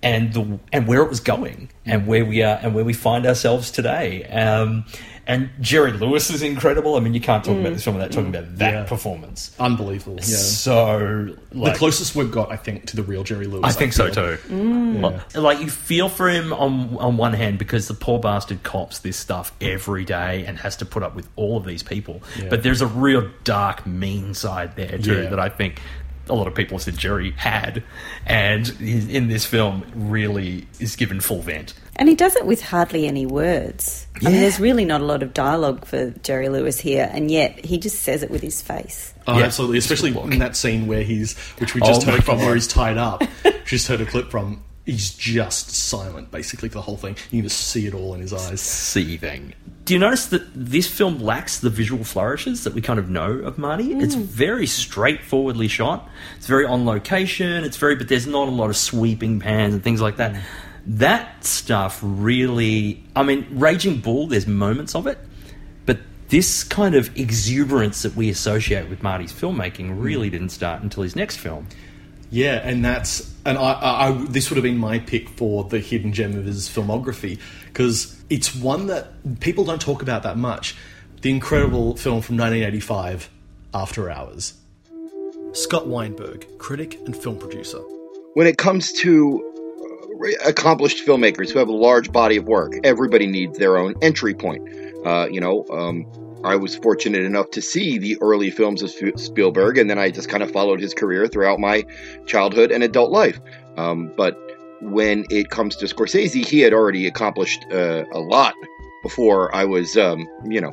and the and where it was going and where we are and where we find ourselves today. Um, and Jerry Lewis is incredible. I mean, you can't talk about this film without talking about that Yeah. performance. Unbelievable. Yeah. So like, the closest we've got, I think, to the real Jerry Lewis. I think so too. Mm. Like- Like you feel for him on on one hand because the poor bastard cops this stuff every day and has to put up with all of these people. Yeah. But there's a real dark, mean side there too Yeah. that I think a lot of people said Jerry had, and in this film really is given full vent. And he does it with hardly any words. I mean, there's really not a lot of dialogue for Jerry Lewis here, and yet he just says it with his face. Oh, Yeah. absolutely. Especially in that scene where he's, which we oh just Oh heard from, God. where he's tied up. just heard a clip from. He's just silent, basically, for the whole thing. You can just see it all in his eyes. Seething. Do you notice that this film lacks the visual flourishes that we kind of know of Marty? It's mm. very straightforwardly shot. It's very on location. It's very, but there's not a lot of sweeping pans and things like that. Mm. That stuff really. I mean, Raging Bull. There's moments of it, but this kind of exuberance that we associate with Marty's filmmaking hmm. really didn't start until his next film. Yeah, and that's and I, I, I this would have been my pick for the hidden gem of his filmography because it's one that people don't talk about that much. The incredible hmm. film from 1985, After Hours. Scott Weinberg, critic and film producer. when it comes to accomplished filmmakers who have a large body of work, everybody needs their own entry point. Uh, you know, um, I was fortunate enough to see the early films of Sp- Spielberg, and then I just kind of followed his career throughout my childhood and adult life. Um, but when it comes to Scorsese, he had already accomplished uh, a lot before I was, um, you know,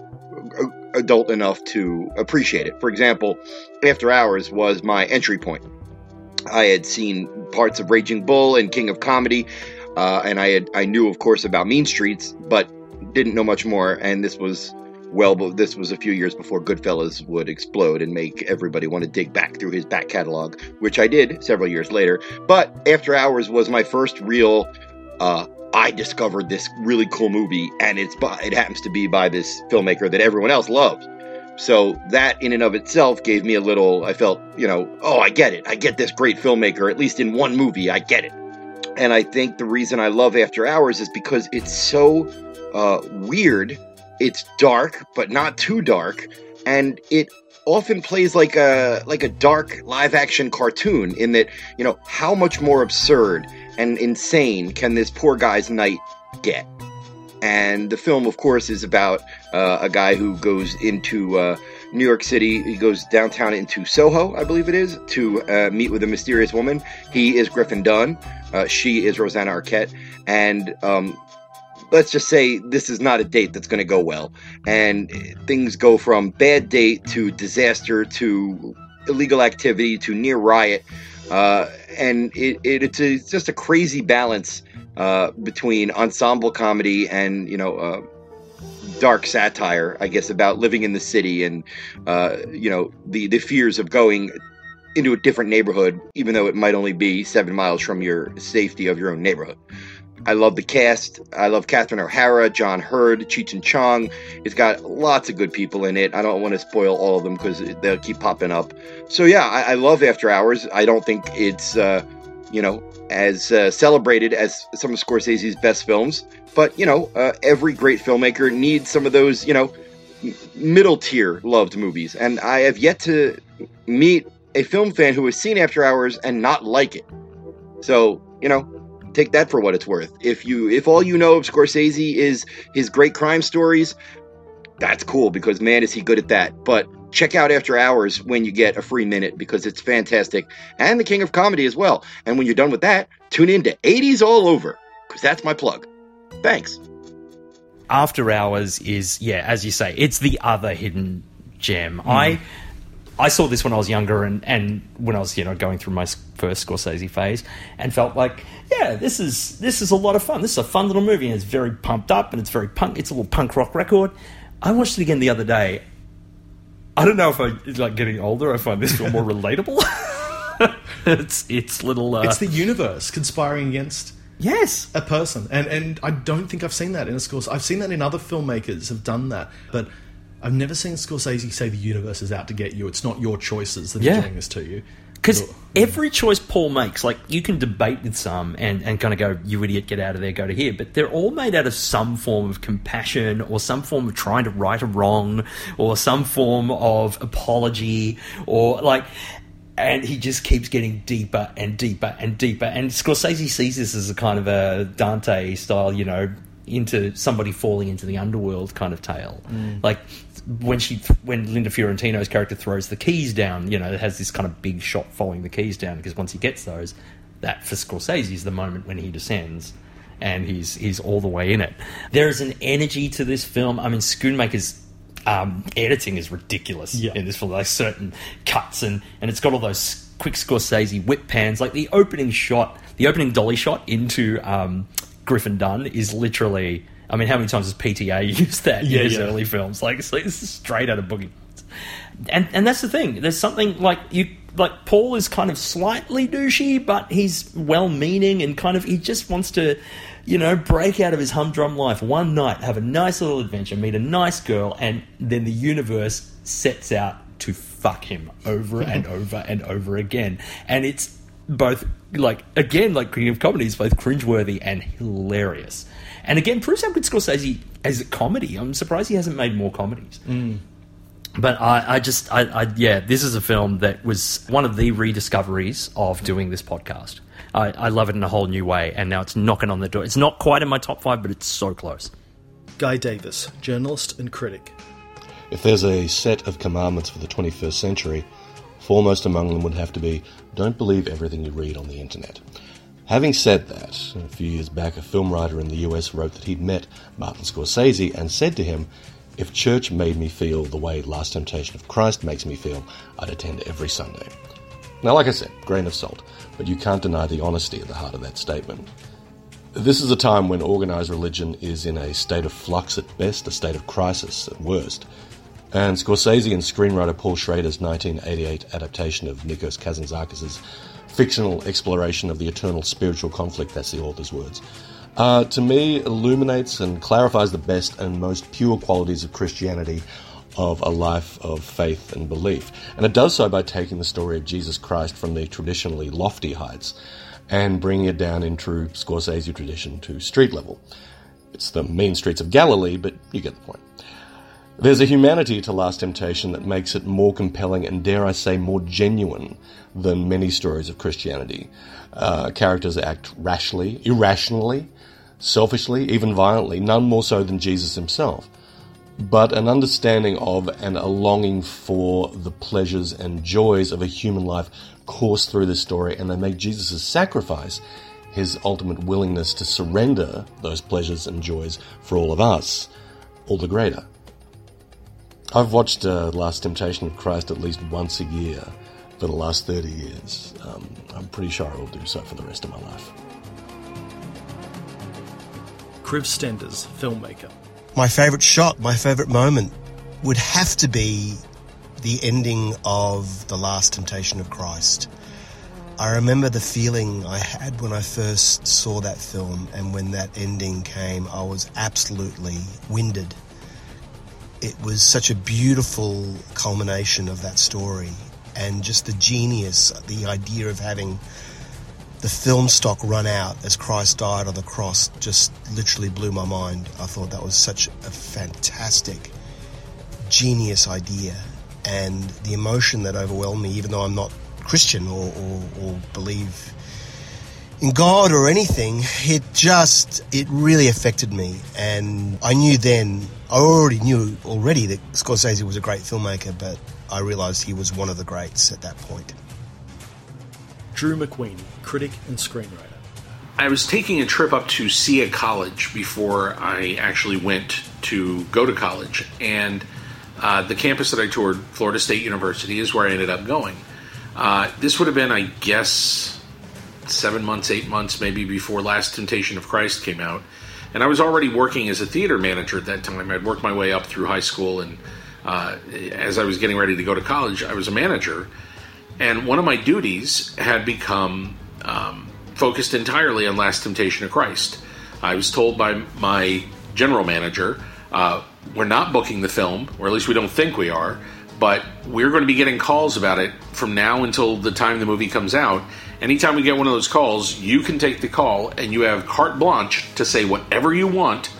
adult enough to appreciate it. For example, After Hours was my entry point. I had seen parts of Raging Bull and King of Comedy, uh, and I had I knew, of course, about Mean Streets, but didn't know much more. And this was well, this was a few years before Goodfellas would explode and make everybody want to dig back through his back catalog, which I did several years later. But After Hours was my first real. Uh, I discovered this really cool movie, and it's by it happens to be by this filmmaker that everyone else loves. So that in and of itself gave me a little, I felt, you know, oh, I get it. I get this great filmmaker, at least in one movie, I get it. And I think the reason I love After Hours is because it's so uh, weird. It's dark, but not too dark. And it often plays like a like a dark live action cartoon in that, you know, how much more absurd and insane can this poor guy's night get? And the film, of course, is about uh, a guy who goes into uh, New York City. He goes downtown into Soho, I believe it is, to uh, meet with a mysterious woman. He is Griffin Dunne. Uh, she is Rosanna Arquette. And um, let's just say this is not a date that's going to go well. And things go from bad date to disaster to illegal activity to near riot. Uh, and it, it, it's, a, it's just a crazy balance uh, between ensemble comedy and, you know, uh, dark satire, I guess, about living in the city and, uh, you know, the, the fears of going into a different neighborhood, even though it might only be seven miles from your safety of your own neighborhood. I love the cast. I love Catherine O'Hara, John Heard, Cheech and Chong. It's got lots of good people in it. I don't want to spoil all of them because they'll keep popping up. So yeah, I, I love After Hours. I don't think it's uh, you know as uh, celebrated as some of Scorsese's best films, but you know uh, every great filmmaker needs some of those you know middle tier loved movies, and I have yet to meet a film fan who has seen After Hours and not like it. So you know take that for what it's worth. If you if all you know of Scorsese is his great crime stories, that's cool because man is he good at that. But check out After Hours when you get a free minute because it's fantastic and the king of comedy as well. And when you're done with that, tune in to 80s all over because that's my plug. Thanks. After Hours is yeah, as you say, it's the other hidden gem. Hmm. I I saw this when I was younger and, and when I was you know going through my first Scorsese phase and felt like yeah this is this is a lot of fun. This is a fun little movie and it's very pumped up and it's very punk. It's a little punk rock record. I watched it again the other day. I don't know if I like getting older. I find this film more relatable. it's it's little. Uh, it's the universe conspiring against yes a person, and and I don't think I've seen that in a Scorsese. I've seen that in other filmmakers have done that, but I've never seen Scorsese say the universe is out to get you. It's not your choices that Yeah. are doing this to you. Because every choice Paul makes, like you can debate with some and, and kind of go, you idiot, get out of there, go to here. But they're all made out of some form of compassion or some form of trying to right a wrong or some form of apology or like. And he just keeps getting deeper and deeper and deeper. And Scorsese sees this as a kind of a Dante style, you know, into somebody falling into the underworld kind of tale. Mm. Like when she when Linda Fiorentino's character throws the keys down, you know, it has this kind of big shot following the keys down because once he gets those, that for Scorsese is the moment when he descends. And he's he's all the way in it. There is an energy to this film. I mean, Schoonmaker's um, editing is ridiculous in this film. Like certain cuts and and it's got all those quick Scorsese whip pans. Like the opening shot, the opening dolly shot into um, Griffin Dunne is literally. I mean, how many times has PTA used that Yeah, in his yeah. early films? Like, it's, is straight out of Boogie. Nights. And and that's the thing. There's something like you like Paul is kind of slightly douchey, but he's well meaning and kind of he just wants to, you know, break out of his humdrum life one night, have a nice little adventure, meet a nice girl, and then the universe sets out to fuck him over and over and over again. And it's both like again, like King of Comedy is both cringeworthy and hilarious. And again, proves how good Scorsese as a comedy. I'm surprised he hasn't made more comedies. Mm. But I, I just, I, I, yeah, this is a film that was one of the rediscoveries of doing this podcast. I, I love it in a whole new way, and now it's knocking on the door. It's not quite in my top five, but it's so close. Guy Davis, journalist and critic. If there's a set of commandments for the 21st century, foremost among them would have to be don't believe everything you read on the internet. Having said that, a few years back, a film writer in the US wrote that he'd met Martin Scorsese and said to him, If church made me feel the way Last Temptation of Christ makes me feel, I'd attend every Sunday. Now, like I said, grain of salt, but you can't deny the honesty at the heart of that statement. This is a time when organised religion is in a state of flux at best, a state of crisis at worst. And Scorsese and screenwriter Paul Schrader's 1988 adaptation of Nikos Kazantzakis' fictional exploration of the eternal spiritual conflict, that's the author's words, uh, to me illuminates and clarifies the best and most pure qualities of Christianity of a life of faith and belief. And it does so by taking the story of Jesus Christ from the traditionally lofty heights and bringing it down in true Scorsese tradition to street level. It's the mean streets of Galilee, but you get the point. There's a humanity to Last Temptation that makes it more compelling and, dare I say, more genuine than many stories of Christianity. Uh, characters act rashly, irrationally, selfishly, even violently, none more so than Jesus himself. But an understanding of and a longing for the pleasures and joys of a human life course through this story, and they make Jesus' sacrifice, his ultimate willingness to surrender those pleasures and joys for all of us, all the greater. I've watched uh, Last Temptation of Christ at least once a year for the last 30 years. Um, I'm pretty sure I will do so for the rest of my life. Kriv Stenders, filmmaker. My favourite shot, my favourite moment would have to be the ending of The Last Temptation of Christ. I remember the feeling I had when I first saw that film, and when that ending came, I was absolutely winded. It was such a beautiful culmination of that story, and just the genius, the idea of having the film stock run out as Christ died on the cross just literally blew my mind. I thought that was such a fantastic, genius idea. And the emotion that overwhelmed me, even though I'm not Christian or, or, or believe in God or anything, it just, it really affected me. And I knew then, I already knew already that Scorsese was a great filmmaker, but I realised he was one of the greats at that point. Drew McWeeny, critic and screenwriter. I was taking a trip up to SIA College before I actually went to go to college, and uh, the campus that I toured, Florida State University, is where I ended up going. Uh, this would have been, I guess, seven months, eight months maybe before Last Temptation of Christ came out. And I was already working as a theater manager at that time. I'd worked my way up through high school, and uh, as I was getting ready to go to college, I was a manager. And one of my duties had become um, focused entirely on Last Temptation of Christ. I was told by my general manager, uh, we're not booking the film, or at least we don't think we are, but we're going to be getting calls about it from now until the time the movie comes out. Anytime we get one of those calls, you can take the call and you have carte blanche to say whatever you want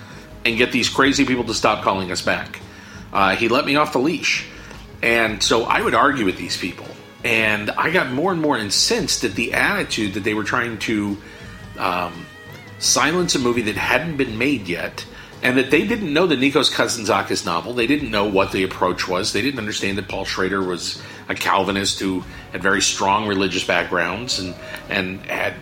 and get these crazy people to stop calling us back. Uh, he let me off the leash. And so I would argue with these people. And I got more and more incensed at the attitude that they were trying to um, silence a movie that hadn't been made yet, and that they didn't know the Nikos Kazantzakis novel. They didn't know what the approach was. They didn't understand that Paul Schrader was a Calvinist who had very strong religious backgrounds and and had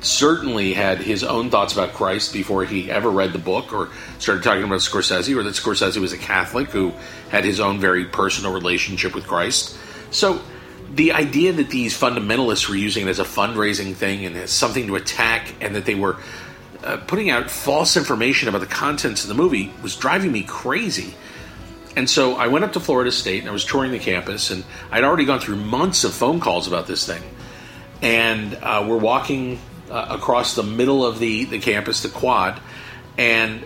certainly had his own thoughts about Christ before he ever read the book or started talking about Scorsese, or that Scorsese was a Catholic who had his own very personal relationship with Christ. So the idea that these fundamentalists were using it as a fundraising thing and as something to attack, and that they were uh, putting out false information about the contents of the movie was driving me crazy. And so I went up to Florida State and I was touring the campus, and I'd already gone through months of phone calls about this thing. And uh, we're walking uh, across the middle of the, the campus, the quad, and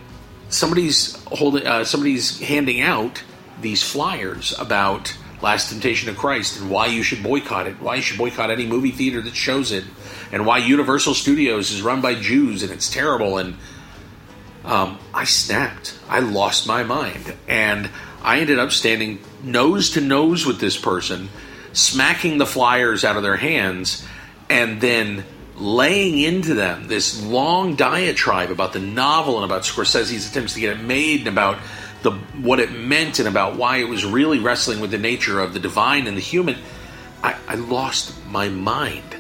somebody's holding, uh, somebody's handing out these flyers about Last Temptation of Christ and why you should boycott it, why you should boycott any movie theater that shows it, and why Universal Studios is run by Jews and it's terrible. And um, I snapped. I lost my mind. And I ended up standing nose to nose with this person, smacking the flyers out of their hands, and then laying into them this long diatribe about the novel and about Scorsese's attempts to get it made and about the what it meant and about why it was really wrestling with the nature of the divine and the human. I, I lost my mind.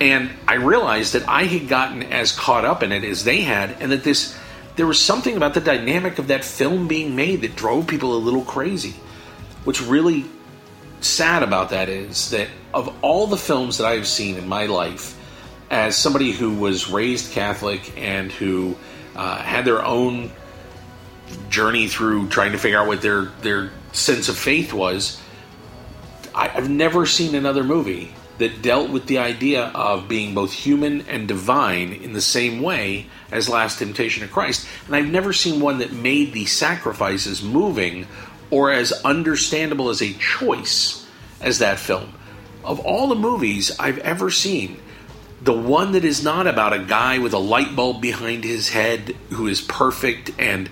And I realized that I had gotten as caught up in it as they had, and that this there was something about the dynamic of that film being made that drove people a little crazy. What's really sad about that is that of all the films that I've seen in my life, as somebody who was raised Catholic and who uh, had their own journey through trying to figure out what their their sense of faith was, I, I've never seen another movie that dealt with the idea of being both human and divine in the same way as Last Temptation of Christ. And I've never seen one that made the sacrifices moving or as understandable as a choice as that film. Of all the movies I've ever seen, the one that is not about a guy with a light bulb behind his head who is perfect and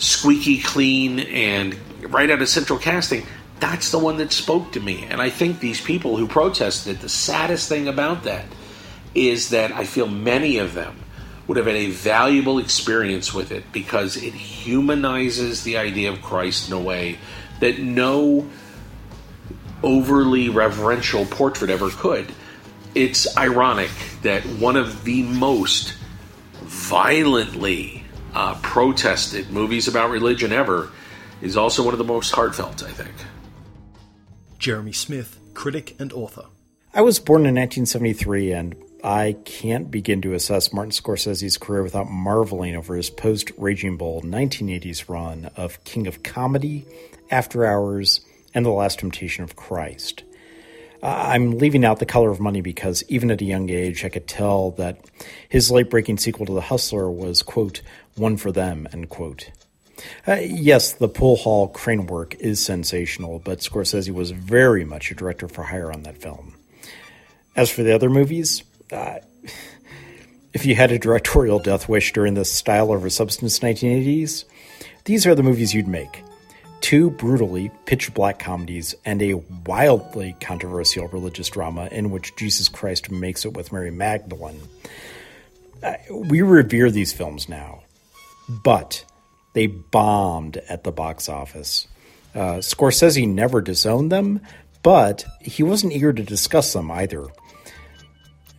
squeaky clean and right out of central casting that's the one that spoke to me. And I think these people who protested it, the saddest thing about that is that I feel many of them would have had a valuable experience with it because it humanizes the idea of Christ in a way that no overly reverential portrait ever could. It's ironic that one of the most violently uh, protested movies about religion ever is also one of the most heartfelt, I think. Jeremy Smith, critic and author. I was born in 1973, and I can't begin to assess Martin Scorsese's career without marveling over his post Raging Bull 1980s run of King of Comedy, After Hours, and The Last Temptation of Christ. Uh, I'm leaving out The Color of Money because even at a young age, I could tell that his late breaking sequel to The Hustler was, quote, one for them, end quote. Uh, yes, the pool hall crane work is sensational, but Scorsese was very much a director for hire on that film. As for the other movies, uh, if you had a directorial death wish during the style over substance 1980s, these are the movies you'd make. Two brutally pitch black comedies and a wildly controversial religious drama in which Jesus Christ makes it with Mary Magdalene. Uh, we revere these films now, but they bombed at the box office. Uh, Scorsese never disowned them, but he wasn't eager to discuss them either.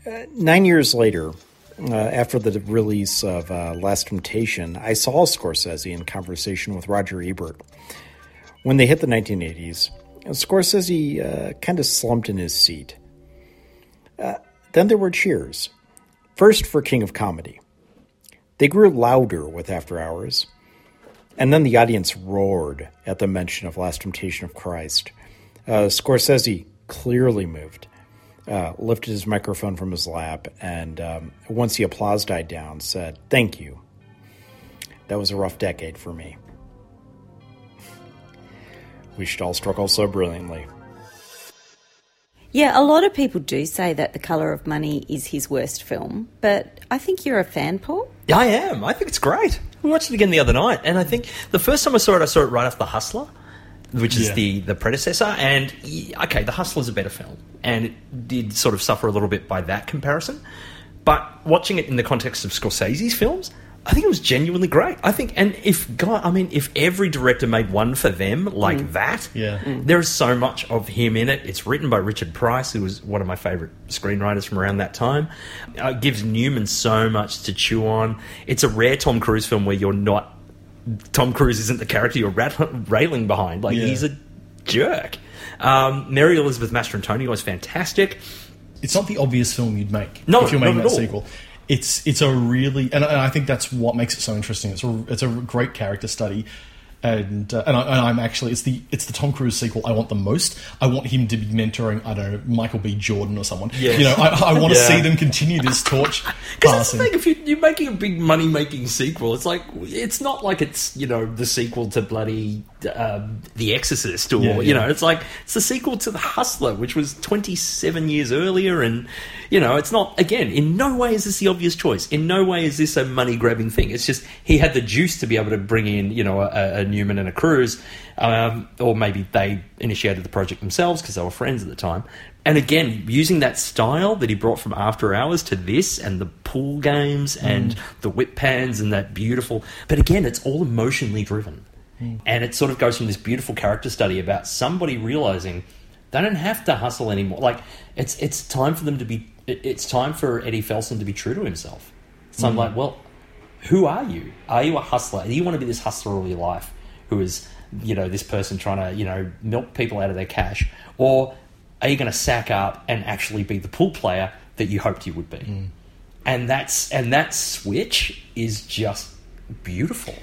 Uh, nine years later, uh, after the release of uh, Last Temptation, I saw Scorsese in conversation with Roger Ebert. When they hit the 1980s, Scorsese uh, kind of slumped in his seat. Uh, then there were cheers. First for King of Comedy. They grew louder with After Hours. And then the audience roared at the mention of Last Temptation of Christ. Uh, Scorsese clearly moved, uh, lifted his microphone from his lap, and um, once the applause died down, said, Thank you. That was a rough decade for me. we should all struggle so brilliantly. Yeah, a lot of people do say that The Colour of Money is his worst film, but I think you're a fan, Paul. Yeah, I am. I think it's great. We watched it again the other night, and I think the first time I saw it, I saw it right off The Hustler, which is Yeah. the, the predecessor. And okay, The Hustler's a better film, and it did sort of suffer a little bit by that comparison. But watching it in the context of Scorsese's films, I think it was genuinely great. I think, and if God, I mean, if every director made one for them like Mm. that, Yeah. Mm. there is so much of him in it. It's written by Richard Price, who was one of my favorite screenwriters from around that time. Uh, it gives Newman so much to chew on. It's a rare Tom Cruise film where you're not Tom Cruise isn't the character you're rat- railing behind. Like Yeah. he's a jerk. Um, Mary Elizabeth Mastrantonio was fantastic. It's not the obvious film you'd make No, if you're making that all. sequel. It's it's a really and, and I think that's what makes it so interesting. It's a it's a great character study, and uh, and, I, and I'm actually it's the it's the Tom Cruise sequel I want the most. I want him to be mentoring I don't know Michael B. Jordan or someone. Yes. You know I, I want to Yeah. see them continue this torch Because that's the thing, if you, you're making a big money making sequel, it's like it's not like it's you know the sequel to bloody um, The Exorcist or Yeah, you yeah. know it's like it's the sequel to The Hustler, which was 27 years earlier, and you know it's not again in no way is this the obvious choice. In no way is this a money grabbing thing. It's just he had the juice to be able to bring in you know a, a Newman and a Cruise, um, or maybe they initiated the project themselves because they were friends at the time. And again, using that style that he brought from After Hours to this and the pool games and Mm. the whip pans and that beautiful. But again, it's all emotionally driven. Mm. And it sort of goes from this beautiful character study about somebody realizing they don't have to hustle anymore. Like, it's it's time for them to be, it- it's time for Eddie Felson to be true to himself. So I'm Mm. like, well, who are you? Are you a hustler? Do you want to be this hustler all your life who is, you know, this person trying to, you know, milk people out of their cash? Or are you going to sack up and actually be the pool player that you hoped you would be? And that's and that switch is just beautiful.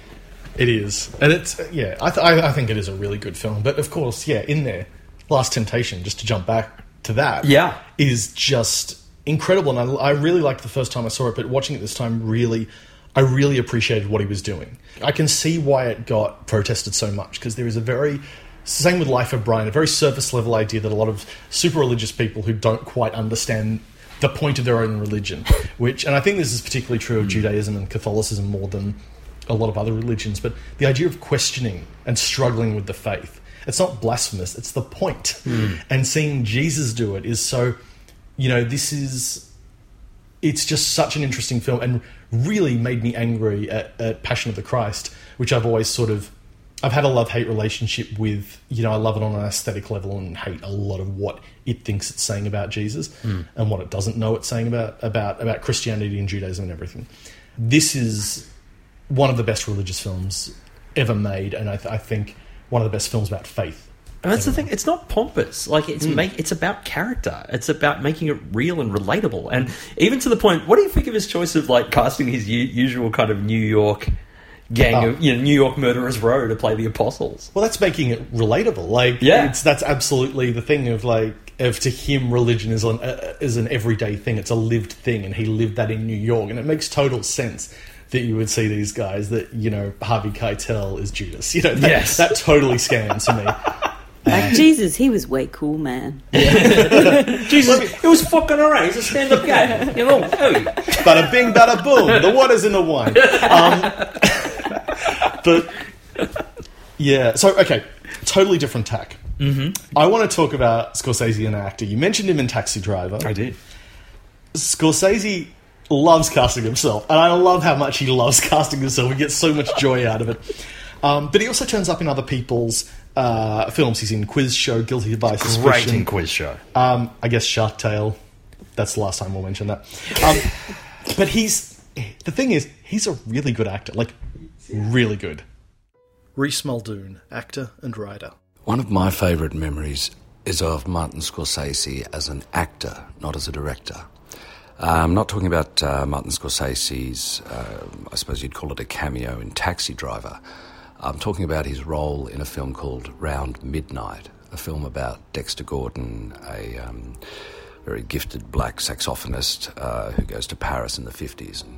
It is, and it's yeah. I, th- I I think it is a really good film. But of course, yeah, in there, Last Temptation. Just to jump back to that, Yeah. is just incredible. And I, I really liked the first time I saw it, but watching it this time, really, I really appreciated what he was doing. I can see why it got protested so much because there is a very same with Life of Brian, a very surface level idea that a lot of super religious people who don't quite understand the point of their own religion, which, and I think this is particularly true of hmm. Judaism and Catholicism more than a lot of other religions, but the idea of questioning and struggling with the faith. It's not blasphemous, it's the point. Mm. And seeing Jesus do it is so, you know, this is, it's just such an interesting film and really made me angry at, at Passion of the Christ, which I've always sort of, I've had a love hate relationship with, you know, I love it on an aesthetic level and hate a lot of what it thinks it's saying about Jesus Mm. and what it doesn't know it's saying about, about, about Christianity and Judaism and everything. This is one of the best religious films ever made, and I, th- I think one of the best films about faith. And that's the thing; it's not pompous. Like it's Mm. make it's about character. It's about making it real and relatable. And even to the point, what do you think of his choice of like casting his u- usual kind of New York gang Oh. of you know New York murderers row to play the apostles? Well, that's making it relatable. Like, Yeah. it's that's absolutely the thing of like, of to him, religion is an uh, is an everyday thing. It's a lived thing, and he lived that in New York, and it makes total sense that you would see these guys that you know Harvey Keitel is Judas. You know, that, Yes. that totally scans to me. Like Jesus, he was way cool, man. Jesus, it was fucking alright. He's a stand-up guy, you know. Hey. Bada bing, bada boom. The water's in the wine. Um, but yeah, so okay, totally different tack. Mm-hmm. I want to talk about Scorsese, and actor. You mentioned him in Taxi Driver. I did. Scorsese loves casting himself, and I love how much he loves casting himself. He gets so much joy out of it. Um, but he also turns up in other people's uh, films. He's in Quiz Show, Guilty by Suspicion. Great in Quiz Show. Um, I guess Shark Tale. That's the last time we'll mention that. Um, but he's the thing is he's a really good actor, like really good. Reese Muldoon, actor and writer. One of my favourite memories is of Martin Scorsese as an actor, not as a director. Uh, I'm not talking about uh, Martin Scorsese's, uh, I suppose you'd call it a cameo in Taxi Driver. I'm talking about his role in a film called Round Midnight, a film about Dexter Gordon, a um, very gifted black saxophonist uh, who goes to Paris in the 50s. And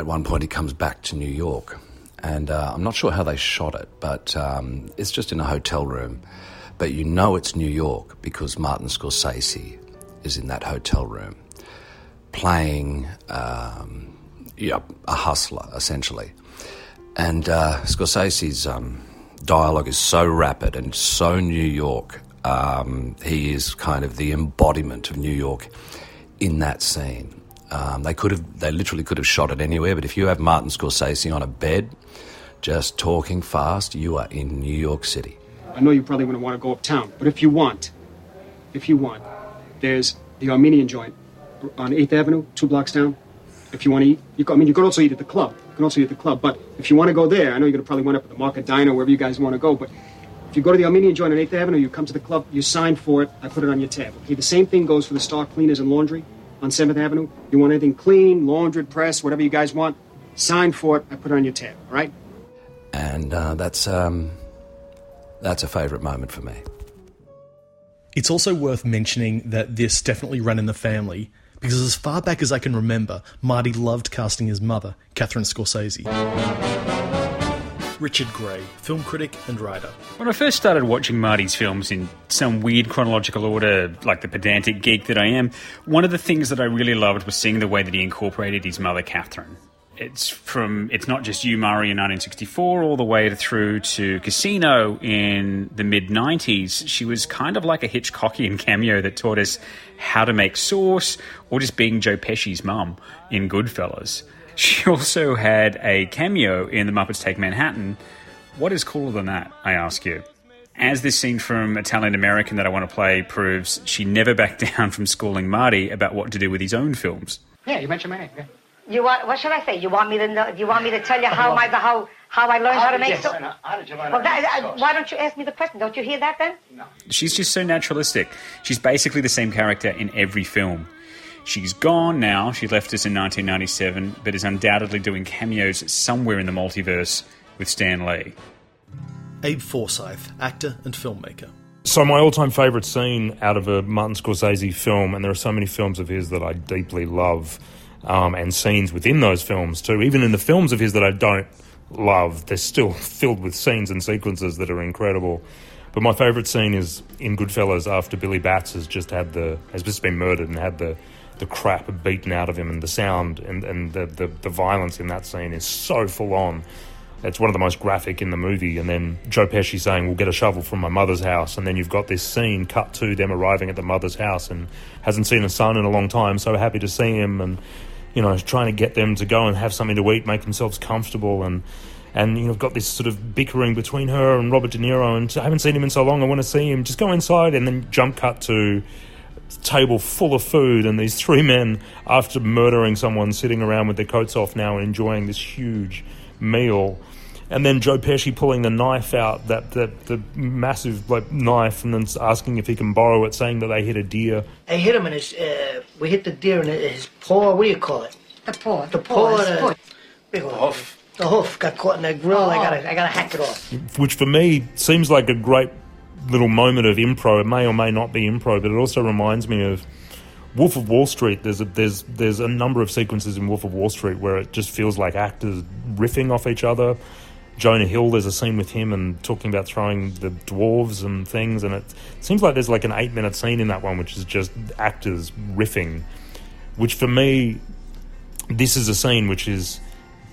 at one point, he comes back to New York. And uh, I'm not sure how they shot it, but um, it's just in a hotel room. But you know it's New York because Martin Scorsese is in that hotel room playing um, a hustler, essentially. And uh, Scorsese's um, dialogue is so rapid and so New York. Um, he is kind of the embodiment of New York in that scene. Um, they could have, they literally could have shot it anywhere, but if you have Martin Scorsese on a bed, just talking fast, you are in New York City. I know you probably wouldn't want to go uptown, but if you want, if you want, there's the Armenian joint on 8th Avenue, two blocks down. If you want to eat, you can, I mean, you could also eat at the club. You can also eat at the club, but if you want to go there, I know you're going to probably wind up at the Market Diner, wherever you guys want to go, but if you go to the Armenian joint on 8th Avenue, you come to the club, you sign for it, I put it on your tab. Okay, the same thing goes for the Star Cleaners and Laundry on 7th Avenue. You want anything clean, laundered, pressed, whatever you guys want, sign for it, I put it on your tab, all right? And uh, that's, um, that's a favourite moment for me. It's also worth mentioning that this definitely ran in the family because as far back as I can remember, Marty loved casting his mother, Catherine Scorsese. Richard Gray, film critic and writer. When I first started watching Marty's films in some weird chronological order, like the pedantic geek that I am, one of the things that I really loved was seeing the way that he incorporated his mother, Catherine. It's from it's not just you, Murray, in 1964, all the way through to Casino in the mid 90s. She was kind of like a Hitchcockian cameo that taught us how to make sauce, or just being Joe Pesci's mum in Goodfellas. She also had a cameo in The Muppets Take Manhattan. What is cooler than that, I ask you? As this scene from Italian American that I want to play proves, she never backed down from schooling Marty about what to do with his own films. Yeah, you mentioned my name. Yeah. You want? What should I say? You want me to know? You want me to tell you how my how how I learned how, to make yes, sauce? I. How did you learn Well, how that, make uh, why don't you ask me the question? Don't you hear that then? No. She's just so naturalistic. She's basically the same character in every film. She's gone now. She left us in 1997, but is undoubtedly doing cameos somewhere in the multiverse with Stan Lee. Abe Forsyth, actor and filmmaker. So my all-time favourite scene out of a Martin Scorsese film, and there are so many films of his that I deeply love, um, and scenes within those films too. Even in the films of his that I don't love, they're still filled with scenes and sequences that are incredible. But my favourite scene is in Goodfellas after Billy Batts has just had the has just been murdered and had the the crap beaten out of him, and the sound and and the the, the violence in that scene is so full on. It's one of the most graphic in the movie. And then Joe Pesci saying, "We'll get a shovel from my mother's house." And then you've got this scene cut to them arriving at the mother's house and hasn't seen a son in a long time. So happy to see him, and you know, trying to get them to go and have something to eat, make themselves comfortable, and and you know, got this sort of bickering between her and Robert De Niro. And I haven't seen him in so long. I want to see him. Just go inside, and then jump cut to table full of food and these three men after murdering someone sitting around with their coats off now and enjoying this huge meal and then Joe Pesci pulling the knife out that, that the massive like knife and then asking if he can borrow it saying that they hit a deer I hit him in his. Uh, we hit the deer in his paw. What do you call it? The paw. The paw. his the, foot. big hoof. The hoof got caught in the grill. I gotta. I gotta hack it off. which for me seems like a great little moment of improv it may or may not be improv but it also reminds me of Wolf of Wall Street, there's a, there's there's a number of sequences in Wolf of Wall Street where it just feels like actors riffing off each other. Jonah Hill, there's a scene with him and talking about throwing the dwarves and things, and it seems like there's like an eight minute scene in that one, which is just actors riffing. Which for me, this is a scene which is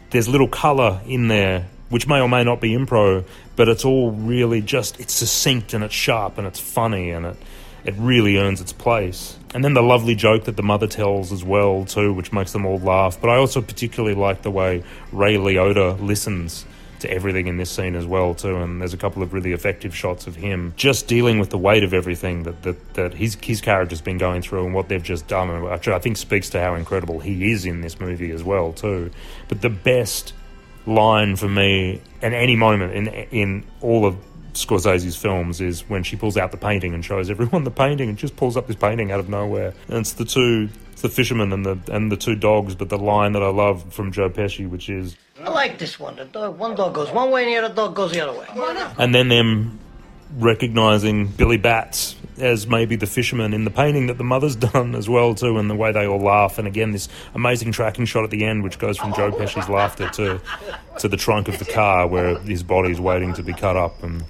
there's little color in there, which may or may not be improv, but it's all really just it's succinct and it's sharp and it's funny and it it really earns its place. And then the lovely joke that the mother tells as well too, which makes them all laugh. But I also particularly like the way Ray Liotta listens to everything in this scene as well too. And there's a couple of really effective shots of him just dealing with the weight of everything that that, that his his character's been going through and what they've just done, which I think speaks to how incredible he is in this movie as well too. But the best line for me at any moment in in all of Scorsese's films is when she pulls out the painting and shows everyone the painting and just pulls up this painting out of nowhere. And it's the two it's the fisherman and the and the two dogs, but the line that I love from Joe Pesci, which is I like this one. The dog. One dog goes one way, and the other dog goes the other way. and then them recognizing Billy Batts as maybe the fisherman in the painting that the mother's done as well too, and the way they all laugh. And again, this amazing tracking shot at the end, which goes from Joe Pesci's laughter to to the trunk of the car where his body's waiting to be cut up and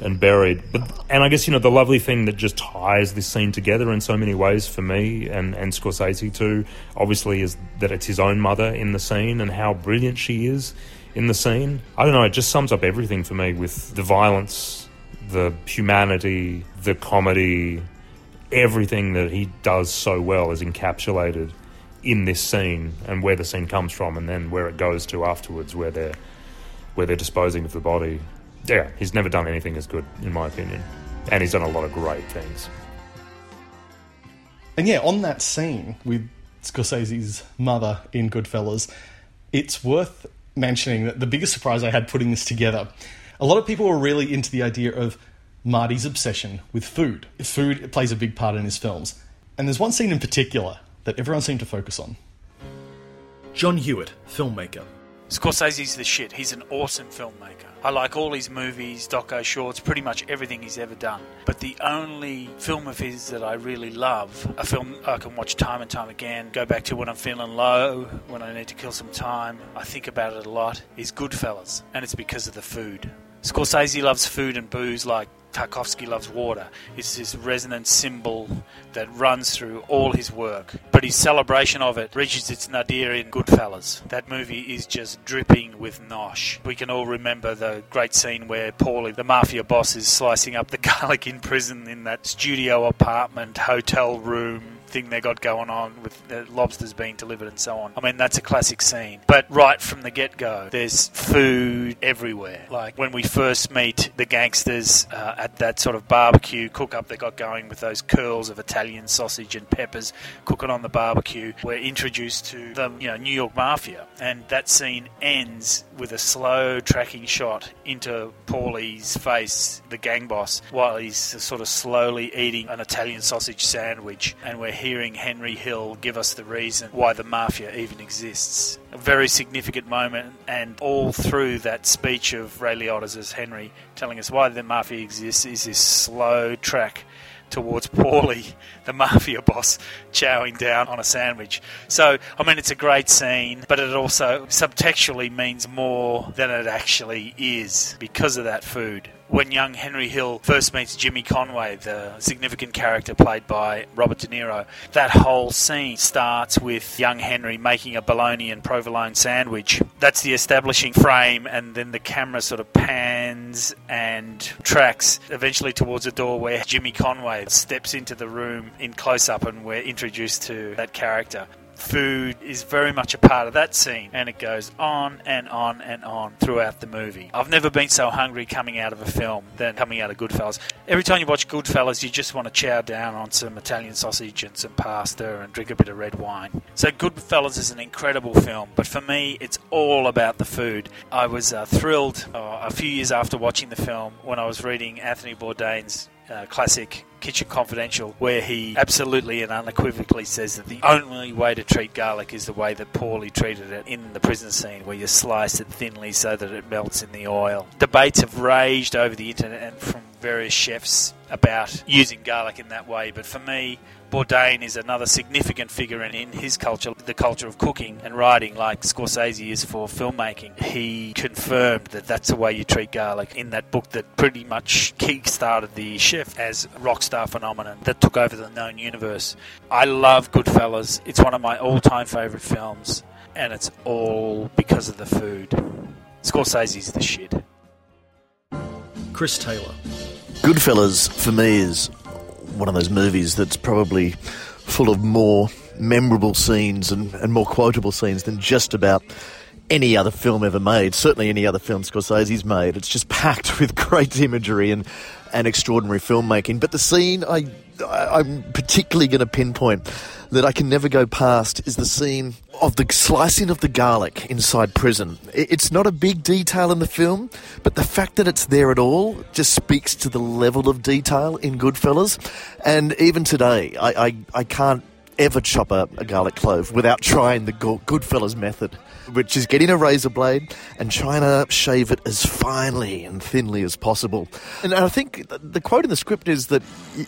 and buried. But and I guess you know the lovely thing that just ties this scene together in so many ways for me and and Scorsese too, obviously, is that it's his own mother in the scene and how brilliant she is in the scene. I don't know. It just sums up everything for me with the violence, the humanity, the comedy, everything that he does so well is encapsulated in this scene and where the scene comes from, and then where it goes to afterwards, where they're where they're disposing of the body. Yeah, he's never done anything as good, in my opinion, and he's done a lot of great things. And yeah, on that scene with Scorsese's mother in Goodfellas, it's worth mentioning that the biggest surprise I had putting this together, a lot of people were really into the idea of Marty's obsession with food. Food plays a big part in his films. And there's one scene in particular that everyone seemed to focus on. John Hewitt, filmmaker. Scorsese's the shit. He's an awesome filmmaker. I like all his movies, doco shorts, pretty much everything he's ever done. But the only film of his that I really love, a film I can watch time and time again, go back to when I'm feeling low, when I need to kill some time, I think about it a lot, is Goodfellas. And it's because of the food. Scorsese loves food and booze like Tarkovsky loves water. It's this resonant symbol that runs through all his work. But his celebration of it reaches its nadir in Goodfellas. That movie is just dripping with nosh. We can all remember the great scene where Paulie, the mafia boss, is slicing up the garlic in prison in that studio apartment, hotel room thing they got going on with the lobsters being delivered and so on. I mean, that's a classic scene. But right from the get go, there's food everywhere. Like when we first meet the gangsters uh, at that sort of barbecue cook up they got going with those curls of Italian sausage and peppers cooking on the barbecue, we're introduced to the you know New York Mafia, and that scene ends with a slow tracking shot into Paulie's face, the gang boss, while he's sort of slowly eating an Italian sausage sandwich, and we're hearing Henry Hill give us the reason why the mafia even exists. A very significant moment, and all through that speech of Ray Liotta's as Henry telling us why the mafia exists is this slow track towards Paulie, the mafia boss, chowing down on a sandwich. So, I mean, it's a great scene, but it also subtextually means more than it actually is because of that food when young Henry Hill first meets Jimmy Conway, the significant character played by Robert De Niro, that whole scene starts with young Henry making a bologna and provolone sandwich. That's the establishing frame, and then the camera sort of pans and tracks eventually towards a door where Jimmy Conway steps into the room in close up, and we're introduced to that character food is very much a part of that scene, and it goes on and on and on throughout the movie. I've never been so hungry coming out of a film than coming out of Goodfellas. Every time you watch Goodfellas, you just want to chow down on some Italian sausage and some pasta and drink a bit of red wine. So, Goodfellas is an incredible film, but for me, it's all about the food. I was uh, thrilled uh, a few years after watching the film when I was reading Anthony Bourdain's uh, classic Kitchen Confidential, where he absolutely and unequivocally says that the only way to treat garlic is the way that Paulie treated it in the prison scene, where you slice it thinly so that it melts in the oil. Debates have raged over the internet and from various chefs about using garlic in that way, but for me, Bourdain is another significant figure in, in his culture, the culture of cooking and writing, like Scorsese is for filmmaking. He confirmed that that's the way you treat garlic in that book that pretty much kick-started the chef as rock star phenomenon that took over the known universe. I love Goodfellas. It's one of my all-time favourite films, and it's all because of the food. Scorsese's the shit. Chris Taylor. Goodfellas, for me, is one of those movies that's probably full of more memorable scenes and, and more quotable scenes than just about any other film ever made. Certainly any other film Scorsese's made. It's just packed with great imagery and, and extraordinary filmmaking. But the scene I, I I'm particularly going to pinpoint that I can never go past is the scene of the slicing of the garlic inside prison. It's not a big detail in the film, but the fact that it's there at all just speaks to the level of detail in Goodfellas. And even today, I, I, I can't ever chop a, a, garlic clove without trying the Goodfellas method, which is getting a razor blade and trying to shave it as finely and thinly as possible. And I think the quote in the script is that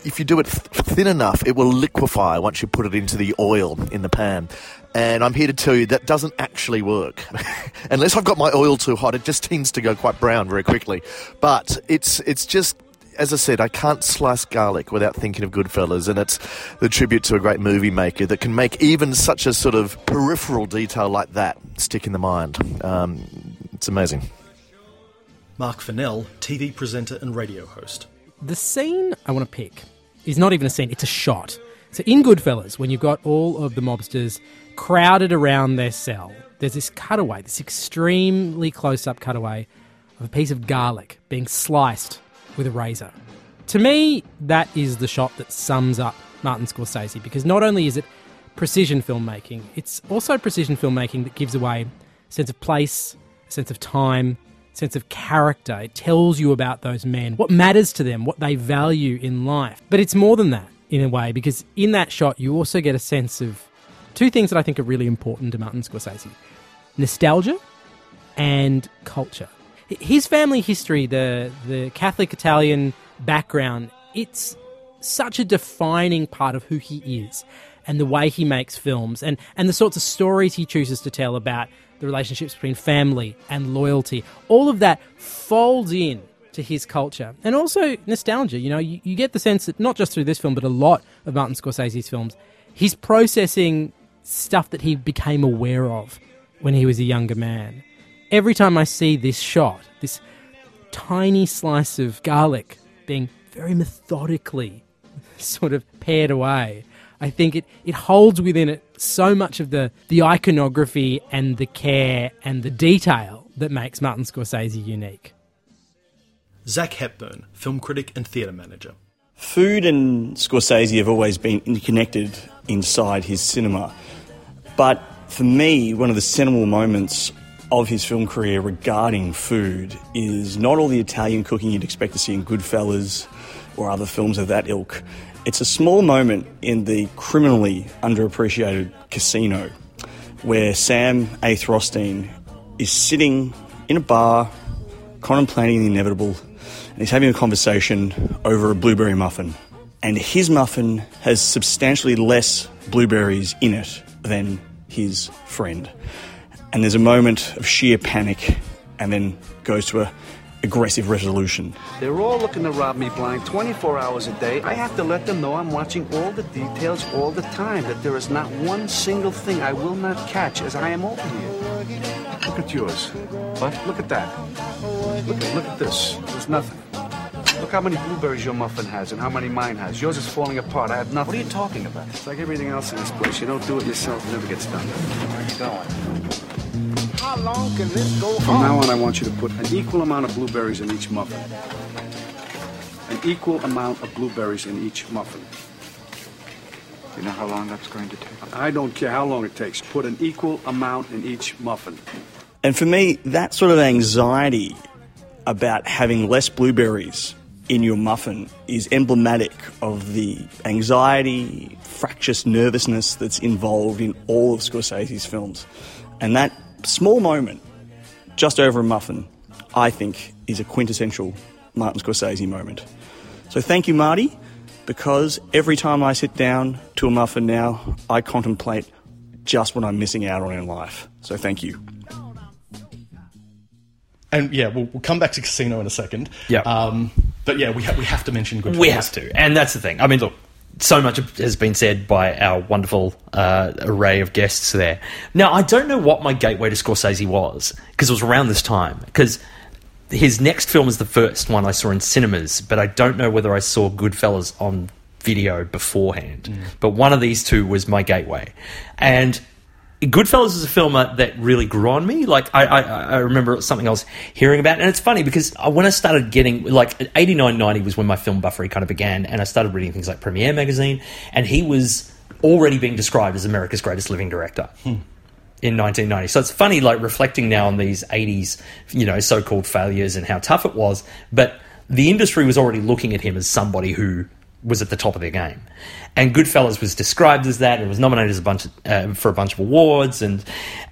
if you do it thin enough, it will liquefy once you put it into the oil in the pan. And I'm here to tell you that doesn't actually work. Unless I've got my oil too hot, it just tends to go quite brown very quickly. But it's it's just as I said, I can't slice garlic without thinking of Goodfellas, and it's the tribute to a great movie maker that can make even such a sort of peripheral detail like that stick in the mind. Um, it's amazing. Mark Fennell, TV presenter and radio host. The scene I want to pick is not even a scene, it's a shot. So in Goodfellas, when you've got all of the mobsters crowded around their cell, there's this cutaway, this extremely close up cutaway of a piece of garlic being sliced with a razor. To me, that is the shot that sums up Martin Scorsese because not only is it precision filmmaking, it's also precision filmmaking that gives away a sense of place, a sense of time, a sense of character. It tells you about those men, what matters to them, what they value in life. But it's more than that in a way because in that shot you also get a sense of two things that I think are really important to Martin Scorsese nostalgia and culture. His family history, the, the Catholic Italian background, it's such a defining part of who he is and the way he makes films and, and the sorts of stories he chooses to tell about the relationships between family and loyalty. All of that folds in to his culture and also nostalgia. You know, you, you get the sense that not just through this film, but a lot of Martin Scorsese's films, he's processing stuff that he became aware of when he was a younger man. Every time I see this shot, this tiny slice of garlic being very methodically sort of pared away, I think it, it holds within it so much of the, the iconography and the care and the detail that makes Martin Scorsese unique. Zak Hepburn, film critic and theatre manager. Food and Scorsese have always been interconnected inside his cinema. But for me, one of the seminal moments of his film career regarding food is not all the Italian cooking you'd expect to see in Goodfellas or other films of that ilk. It's a small moment in the criminally underappreciated casino where Sam A. Rothstein is sitting in a bar contemplating the inevitable and he's having a conversation over a blueberry muffin. And his muffin has substantially less blueberries in it than his friend. And there's a moment of sheer panic and then goes to a aggressive resolution. They're all looking to rob me blind 24 hours a day. I have to let them know I'm watching all the details all the time, that there is not one single thing I will not catch as I am over here. Look at yours. What? Look at that. Look at, look at this. There's nothing. Look how many blueberries your muffin has and how many mine has. Yours is falling apart. I have nothing. What are you talking about? It's like everything else in this place. You don't do it yourself, it never gets done. Where are you going? How long can this go From now on, I want you to put an equal amount of blueberries in each muffin. An equal amount of blueberries in each muffin. You know how long that's going to take? I don't care how long it takes. Put an equal amount in each muffin. And for me, that sort of anxiety about having less blueberries in your muffin is emblematic of the anxiety, fractious nervousness that's involved in all of Scorsese's films. And that small moment, just over a muffin, I think is a quintessential Martin Scorsese moment. So thank you, Marty, because every time I sit down to a muffin now, I contemplate just what I'm missing out on in life. So thank you. And yeah, we'll, we'll come back to Casino in a second. Yeah. Um, but yeah, we, ha- we have to mention Goodfellas. We have to, and that's the thing. I mean, look, so much has been said by our wonderful uh, array of guests there. Now, I don't know what my gateway to Scorsese was because it was around this time. Because his next film was the first one I saw in cinemas, but I don't know whether I saw Goodfellas on video beforehand. Mm. But one of these two was my gateway, and Goodfellas is a film that really grew on me. Like I, I, I remember something I was hearing about, and it's funny because when I started getting like 89, 90 was when my film buffery kind of began, and I started reading things like Premiere magazine, and he was already being described as America's greatest living director. In 1990, so it's funny, like reflecting now on these 80s, you know, so-called failures and how tough it was. But the industry was already looking at him as somebody who was at the top of their game. And Goodfellas was described as that. It was nominated as a bunch of, uh, for a bunch of awards, and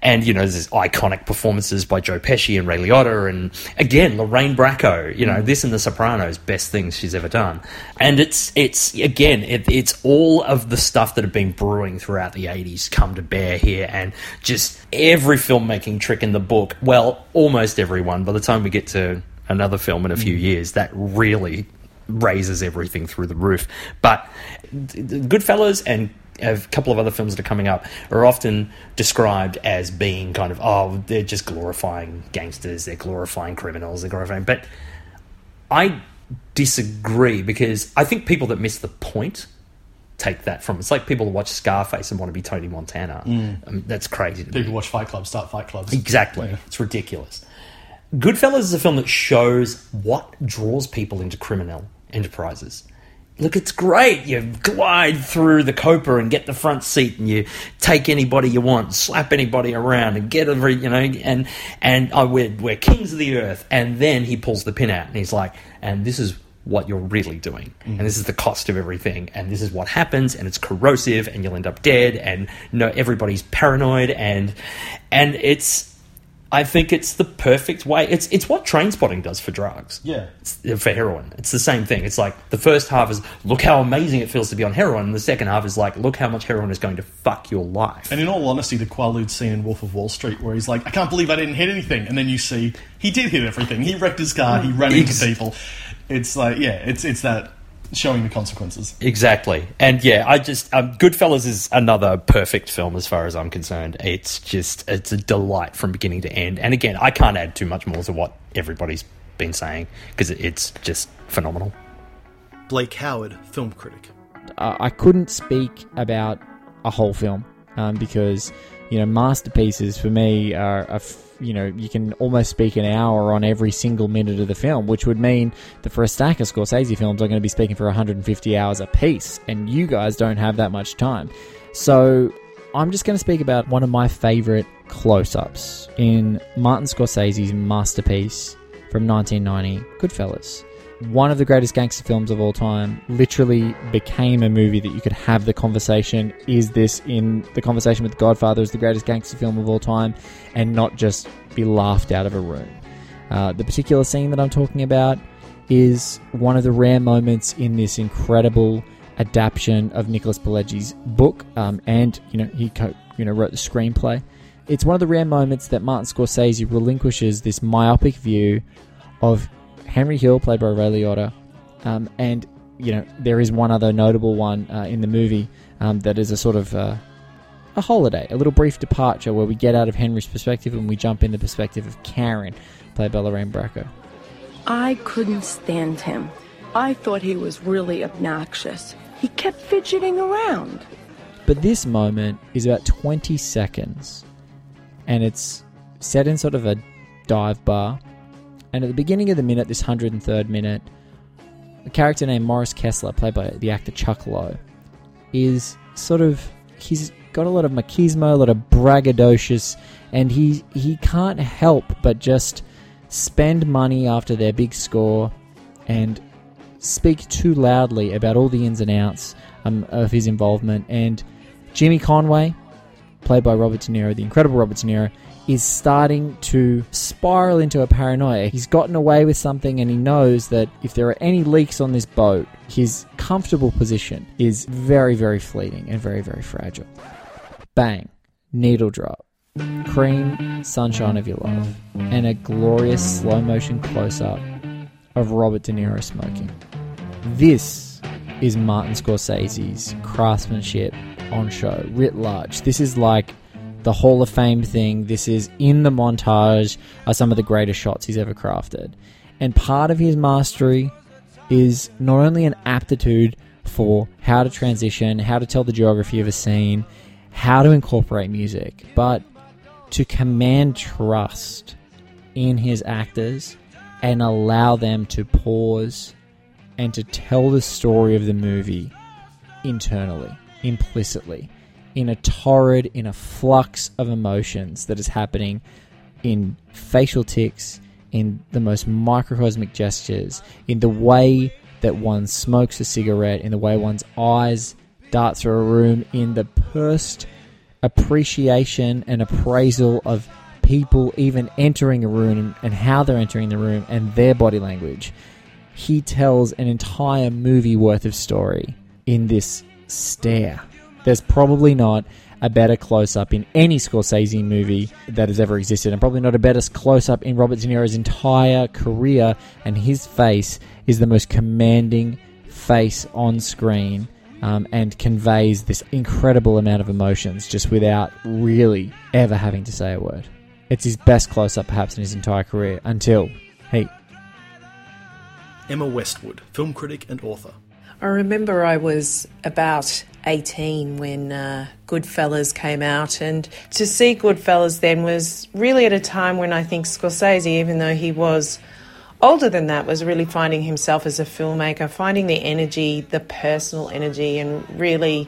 and you know there's this iconic performances by Joe Pesci and Ray Liotta, and again Lorraine Bracco. You know this and The Sopranos, best things she's ever done. And it's it's again it, it's all of the stuff that had been brewing throughout the '80s come to bear here, and just every filmmaking trick in the book. Well, almost everyone. By the time we get to another film in a few years, that really raises everything through the roof. But Goodfellas and a couple of other films that are coming up are often described as being kind of oh they're just glorifying gangsters, they're glorifying criminals, they're glorifying. But I disagree because I think people that miss the point take that from. It's like people who watch Scarface and want to be Tony Montana. Mm. I mean, that's crazy. People me. watch Fight Club, start Fight Clubs. Exactly. It's ridiculous. Goodfellas is a film that shows what draws people into criminal enterprises. Look, it's great. You glide through the Copa and get the front seat, and you take anybody you want, slap anybody around, and get every you know, and and oh, we're we're kings of the earth. And then he pulls the pin out, and he's like, and this is what you're really doing, and this is the cost of everything, and this is what happens, and it's corrosive, and you'll end up dead, and you know everybody's paranoid, and and it's. I think it's the perfect way. It's it's what Trainspotting does for drugs. Yeah. It's, for heroin. It's the same thing. It's like the first half is look how amazing it feels to be on heroin, and the second half is like look how much heroin is going to fuck your life. And in all honesty, the Quaalude scene in Wolf of Wall Street, where he's like, "I can't believe I didn't hit anything," and then you see he did hit everything. He wrecked his car. He ran into people. It's like, yeah, it's it's that showing the consequences. Exactly. And yeah, I just um, Goodfellas is another perfect film as far as I'm concerned. It's just it's a delight from beginning to end. And again, I can't add too much more to what everybody's been saying because it's just phenomenal. Blake Howard, film critic. uh, I couldn't speak about a whole film um, because you know masterpieces for me are, are f- you know you can almost speak an hour on every single minute of the film, which would mean that for a stack of Scorsese films, I'm going to be speaking for 150 hours a piece, and you guys don't have that much time. So I'm just going to speak about one of my favorite close-ups in Martin Scorsese's masterpiece from 1990, Goodfellas one of the greatest gangster films of all time literally became a movie that you could have the conversation is this in the conversation with godfather is the greatest gangster film of all time and not just be laughed out of a room. Uh, the particular scene that i'm talking about is one of the rare moments in this incredible adaptation of nicholas pileggi's book um, and you know he co- you know wrote the screenplay. It's one of the rare moments that martin scorsese relinquishes this myopic view of Henry Hill, played by Ray Liotta, um, and you know there is one other notable one uh, in the movie um, that is a sort of uh, a holiday, a little brief departure where we get out of Henry's perspective and we jump in the perspective of Karen, played by Lorraine Bracco. I couldn't stand him. I thought he was really obnoxious. He kept fidgeting around. But this moment is about 20 seconds, and it's set in sort of a dive bar. And at the beginning of the minute, this 103rd minute, a character named Morris Kessler, played by the actor Chuck Low, is sort of he's got a lot of machismo, a lot of braggadocious, and he he can't help but just spend money after their big score and speak too loudly about all the ins and outs um, of his involvement. And Jimmy Conway, played by Robert De Niro, the incredible Robert De Niro, is starting to spiral into a paranoia. He's gotten away with something and he knows that if there are any leaks on this boat, his comfortable position is very, very fleeting and very, very fragile. Bang. Needle drop. Cream, sunshine of your love. And a glorious slow motion close up of Robert De Niro smoking. This is Martin Scorsese's craftsmanship on show, writ large. This is like the Hall of Fame thing. This is in the montage are some of the greatest shots he's ever crafted. And part of his mastery is not only an aptitude for how to transition, how to tell the geography of a scene, how to incorporate music, but to command trust in his actors and allow them to pause and to tell the story of the movie internally, implicitly, in a torrid, in a flux of emotions that is happening in facial tics, in the most microcosmic gestures, in the way that one smokes a cigarette, in the way one's eyes dart through a room, in the pursed appreciation and appraisal of people even entering a room and how they're entering the room and their body language. He tells an entire movie worth of story in this stare. There's probably not a better close up in any Scorsese movie that has ever existed, and probably not a better close up in Robert De Niro's entire career. And his face is the most commanding face on screen um, and conveys this incredible amount of emotions just without really ever having to say a word. It's his best close up, perhaps, in his entire career until, hey, Emma Westwood, film critic and author. I remember I was about 18 when uh, Goodfellas came out, and to see Goodfellas then was really at a time when I think Scorsese, even though he was older than that, was really finding himself as a filmmaker, finding the energy, the personal energy, and really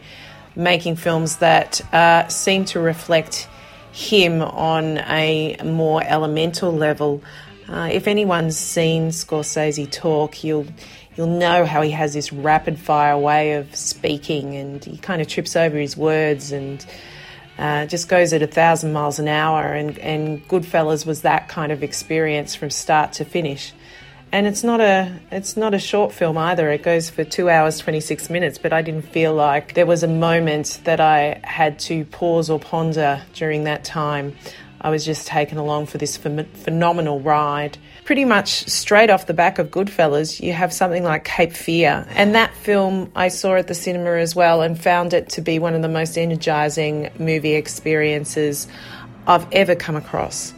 making films that uh, seem to reflect him on a more elemental level. Uh, if anyone's seen Scorsese talk, you'll you'll know how he has this rapid fire way of speaking, and he kind of trips over his words and uh, just goes at a thousand miles an hour. And and Goodfellas was that kind of experience from start to finish. And it's not a it's not a short film either. It goes for two hours twenty six minutes. But I didn't feel like there was a moment that I had to pause or ponder during that time. I was just taken along for this ph- phenomenal ride. Pretty much straight off the back of Goodfellas, you have something like Cape Fear. And that film I saw at the cinema as well and found it to be one of the most energizing movie experiences I've ever come across.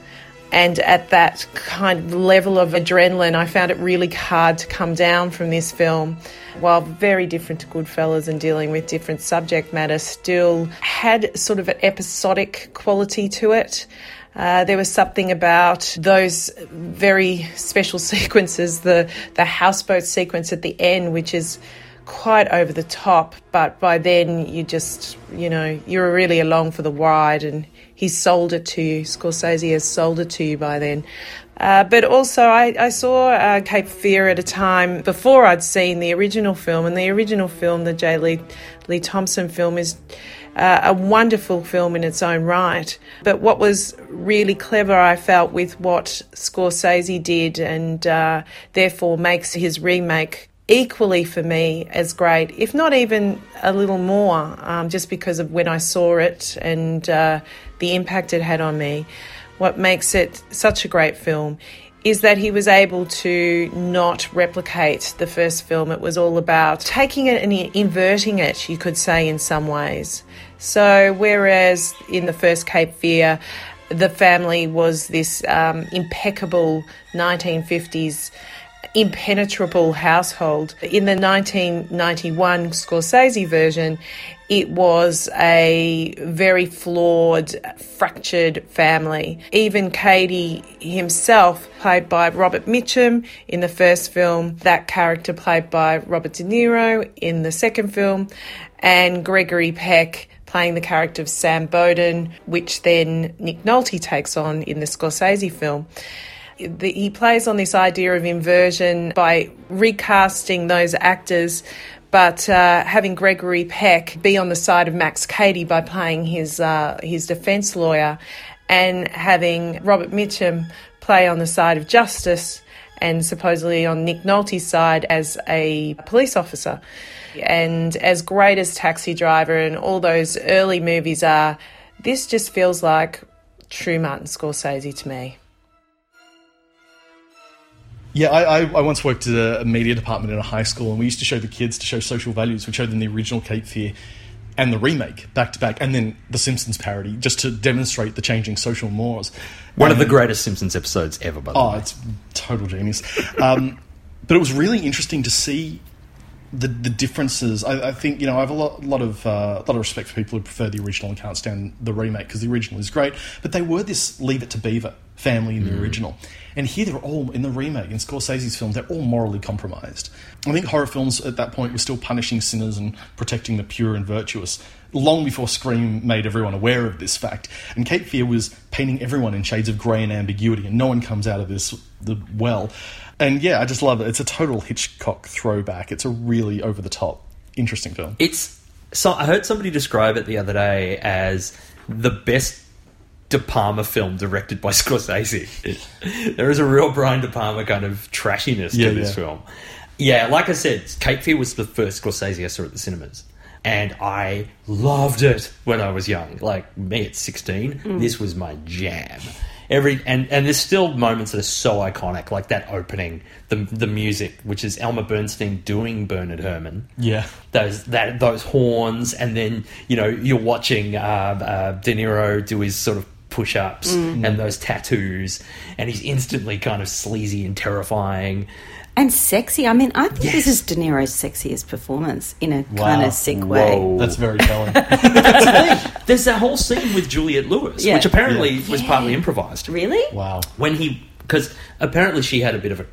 And at that kind of level of adrenaline, I found it really hard to come down from this film. While very different to Goodfellas and dealing with different subject matter, still had sort of an episodic quality to it. Uh, there was something about those very special sequences, the the houseboat sequence at the end, which is quite over the top. But by then, you just you know you're really along for the ride, and he's sold it to you. Scorsese has sold it to you by then. Uh, but also, I, I saw uh, Cape Fear at a time before I'd seen the original film, and the original film, the J. Lee, Lee Thompson film, is uh, a wonderful film in its own right. But what was really clever, I felt, with what Scorsese did, and uh, therefore makes his remake equally for me as great, if not even a little more, um, just because of when I saw it and uh, the impact it had on me. What makes it such a great film is that he was able to not replicate the first film. It was all about taking it and inverting it, you could say, in some ways. So, whereas in the first Cape Fear, the family was this um, impeccable 1950s impenetrable household. In the 1991 Scorsese version, it was a very flawed, fractured family. Even Cady himself, played by Robert Mitchum in the first film, that character played by Robert De Niro in the second film, and Gregory Peck playing the character of Sam Bowden, which then Nick Nolte takes on in the Scorsese film the, he plays on this idea of inversion by recasting those actors but uh, having Gregory Peck be on the side of Max Cady by playing his uh, his defence lawyer, and having Robert Mitchum play on the side of justice, and supposedly on Nick Nolte's side as a police officer. And as great as Taxi Driver and all those early movies are, this just feels like true Martin Scorsese to me. Yeah, I, I, I, once worked at a media department in a high school, and we used to show the kids to show social values. We showed them the original Cape Fear and the remake back to back, and then the Simpsons parody, just to demonstrate the changing social mores. One and, of the greatest Simpsons episodes ever, by the oh, way. it's total genius. Um, but it was really interesting to see the the differences. I, I, think you know I have a lot, lot of uh, lot of respect for people who prefer the original and can't stand the remake because the original is great. But they were this Leave It to Beaver family in the Mm. original, and here they're all in the remake in Scorsese's films. They're all morally compromised. I think horror films at that point were still punishing sinners and protecting the pure and virtuous. Long before Scream made everyone aware of this fact, and Cape Fear was painting everyone in shades of grey and ambiguity, and no one comes out of this the well. And yeah, I just love it. It's a total Hitchcock throwback. It's a really over the top, interesting film. It's so I heard somebody describe it the other day as the best De Palma film directed by Scorsese. there is a real Brian De Palma kind of trashiness Yeah, to this yeah. film. Yeah, like I said, Cape Fear was the first Scorsese I saw at the cinemas. And I loved it when I was young. Like me at 16, Mm. this was my jam. Every and, and there's still moments that are so iconic, like that opening, the the music, which is Elmer Bernstein doing Bernard Herrmann Yeah. those that those horns, and then you know you're watching uh, uh, De Niro do his sort of push-ups Mm. and those tattoos, and he's instantly kind of sleazy and terrifying. And sexy. I mean, I think this is De Niro's sexiest performance in a kind of sick way. That's very telling. There's that whole scene with Juliette Lewis, Yeah. which apparently Yeah. was partly improvised. Really? Wow. When he, because apparently she had a bit of a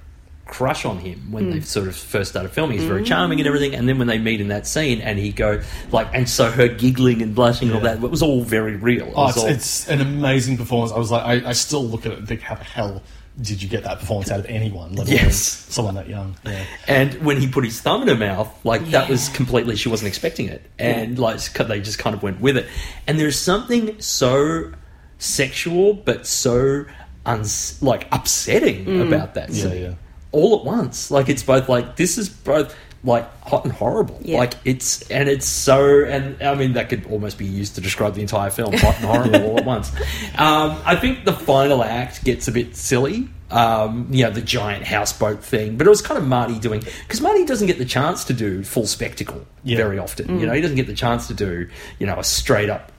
crush on him when Mm. they sort of first started filming. He's very charming and everything, and then when they meet in that scene, and he go like, and so her giggling and blushing, and all that, it was all very real. It Oh, it's, all- it's an amazing performance. I was like, I, I still look at it and think, how the hell did you get that performance out of anyone, let alone Yes. someone that young? Yeah. And when he put his thumb in her mouth, like that was completely, she wasn't expecting it. And like they just kind of went with it. And there's something so sexual, but so uns- like upsetting Mm. about that Yeah, yeah. All at once. Like it's both like, this is both like hot and horrible. Yeah. Like it's, and it's so, and I mean, that could almost be used to describe the entire film, hot and horrible all at once. Um, I think the final act gets a bit silly. Um, you know, the giant houseboat thing, but it was kind of Marty doing because Marty doesn't get the chance to do full spectacle Yeah. very often. Mm. You know, he doesn't get the chance to do you know a straight up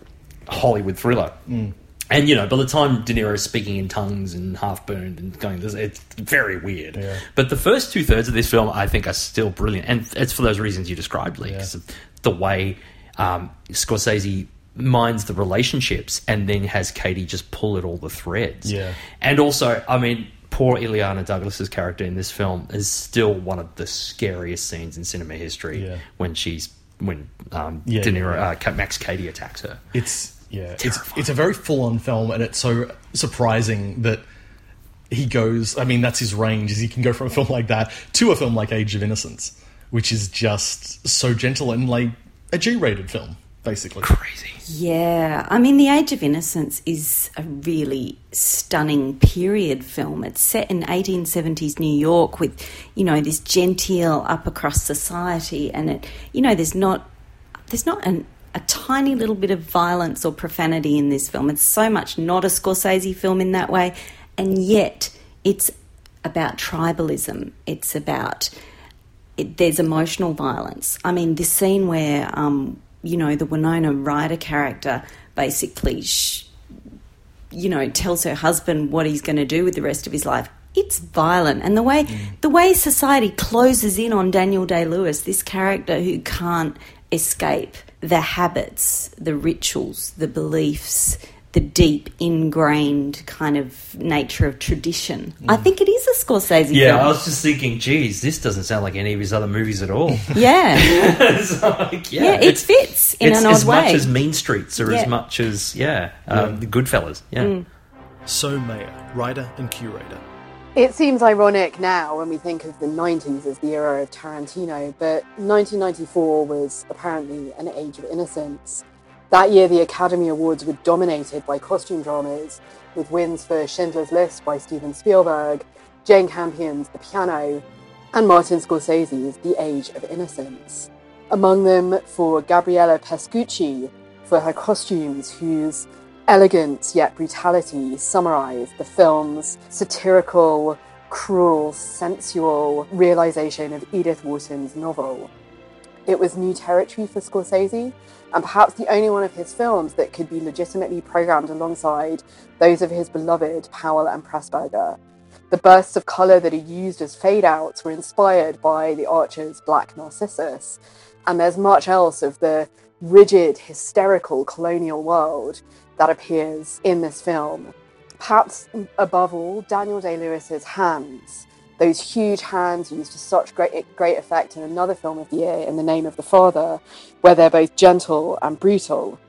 Hollywood thriller. Mm. And you know, by the time De Niro's speaking in tongues and half burned and going, it's very weird. But the first two thirds of this film, I think, are still brilliant, and it's for those reasons you described, Lee, 'cause of the way um, Scorsese minds the relationships, and then has Cady just pull at all the threads. Yeah. And also, I mean, poor Illeana Douglas's character in this film is still one of the scariest scenes in cinema history Yeah. when she's when um, Yeah, De Niro, yeah. Uh, Max Cady attacks her. It's yeah, it's it's a very full on film, and it's so surprising that he goes. I mean, that's his range. Is he can go from a film like that to a film like Age of Innocence, which is just so gentle and like a G rated film, basically. Crazy. Yeah, I mean, The Age of Innocence is a really stunning period film. It's set in 1870s New York with, you know, this genteel upper crust society, and it, you know, there's not, there's not an, a tiny little bit of violence or profanity in this film. It's so much not a Scorsese film in that way, and yet it's about tribalism. It's about it, there's emotional violence. I mean, this scene where, um, you know, the Winona Ryder character basically, sh- you know, tells her husband what he's going to do with the rest of his life. It's violent, and the way the way society closes in on Daniel Day Lewis, this character who can't escape the habits, the rituals, the beliefs, the deep ingrained kind of nature of tradition. I think it is a Scorsese Yeah, film. I was just thinking, geez, this doesn't sound like any of his other movies at all. Yeah. It's like, Yeah, it it's- fits in it's an odd as much way. as Mean Streets or Yeah. as much as yeah, um, the Goodfellas. Yeah. Mm. So Mayer, writer and curator. It seems ironic now when we think of the 90s as the era of Tarantino, but 1994 was apparently an age of innocence. That year, the Academy Awards were dominated by costume dramas, with wins for Schindler's List by Steven Spielberg, Jane Campion's The Piano, and Martin Scorsese's The Age of Innocence. Among them for Gabriella Pescucci for her costumes, whose elegance yet brutality summarize the film's satirical, cruel, sensual realization of Edith Wharton's novel. It was new territory for Scorsese, and perhaps the only one of his films that could be legitimately programmed alongside those of his beloved Powell and Pressburger. The bursts of colour that he used as fade outs were inspired by the Archer's Black Narcissus, and there's much else of the rigid, hysterical colonial world that appears in this film. Perhaps above all, Daniel Day Lewis's hands, those huge hands used to such great, great effect in another film of the year, In the Name of the Father, where they're both gentle and brutal.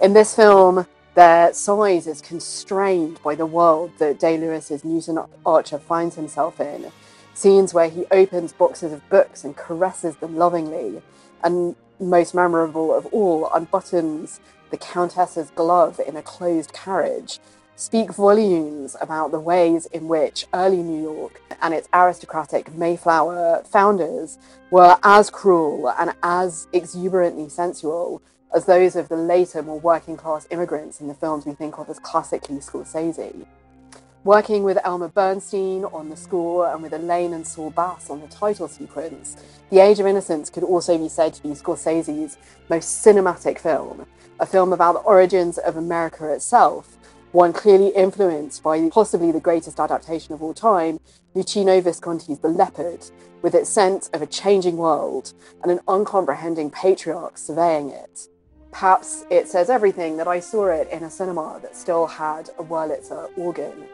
In this film, their size is constrained by the world that Day Lewis's Newland Archer finds himself in. Scenes where he opens boxes of books and caresses them lovingly, and most memorable of all, unbuttons the Countess's glove in a closed carriage, speak volumes about the ways in which early New York and its aristocratic Mayflower founders were as cruel and as exuberantly sensual as those of the later, more working class immigrants in the films we think of as classically Scorsese. Working with Elmer Bernstein on the score and with Elaine and Saul Bass on the title sequence, The Age of Innocence could also be said to be Scorsese's most cinematic film, a film about the origins of America itself, one clearly influenced by possibly the greatest adaptation of all time, Luchino Visconti's The Leopard, with its sense of a changing world and an uncomprehending patriarch surveying it. Perhaps it says everything that I saw it in a cinema that still had a Wurlitzer organ.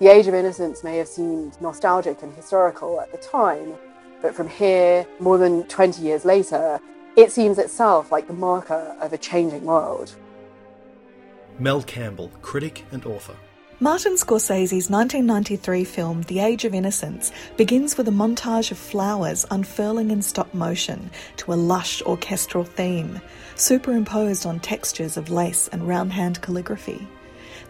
The Age of Innocence may have seemed nostalgic and historical at the time, but from here, more than 20 years later, it seems itself like the marker of a changing world. Mel Campbell, critic and author. Martin Scorsese's 1993 film The Age of Innocence begins with a montage of flowers unfurling in stop motion to a lush orchestral theme, superimposed on textures of lace and round hand calligraphy.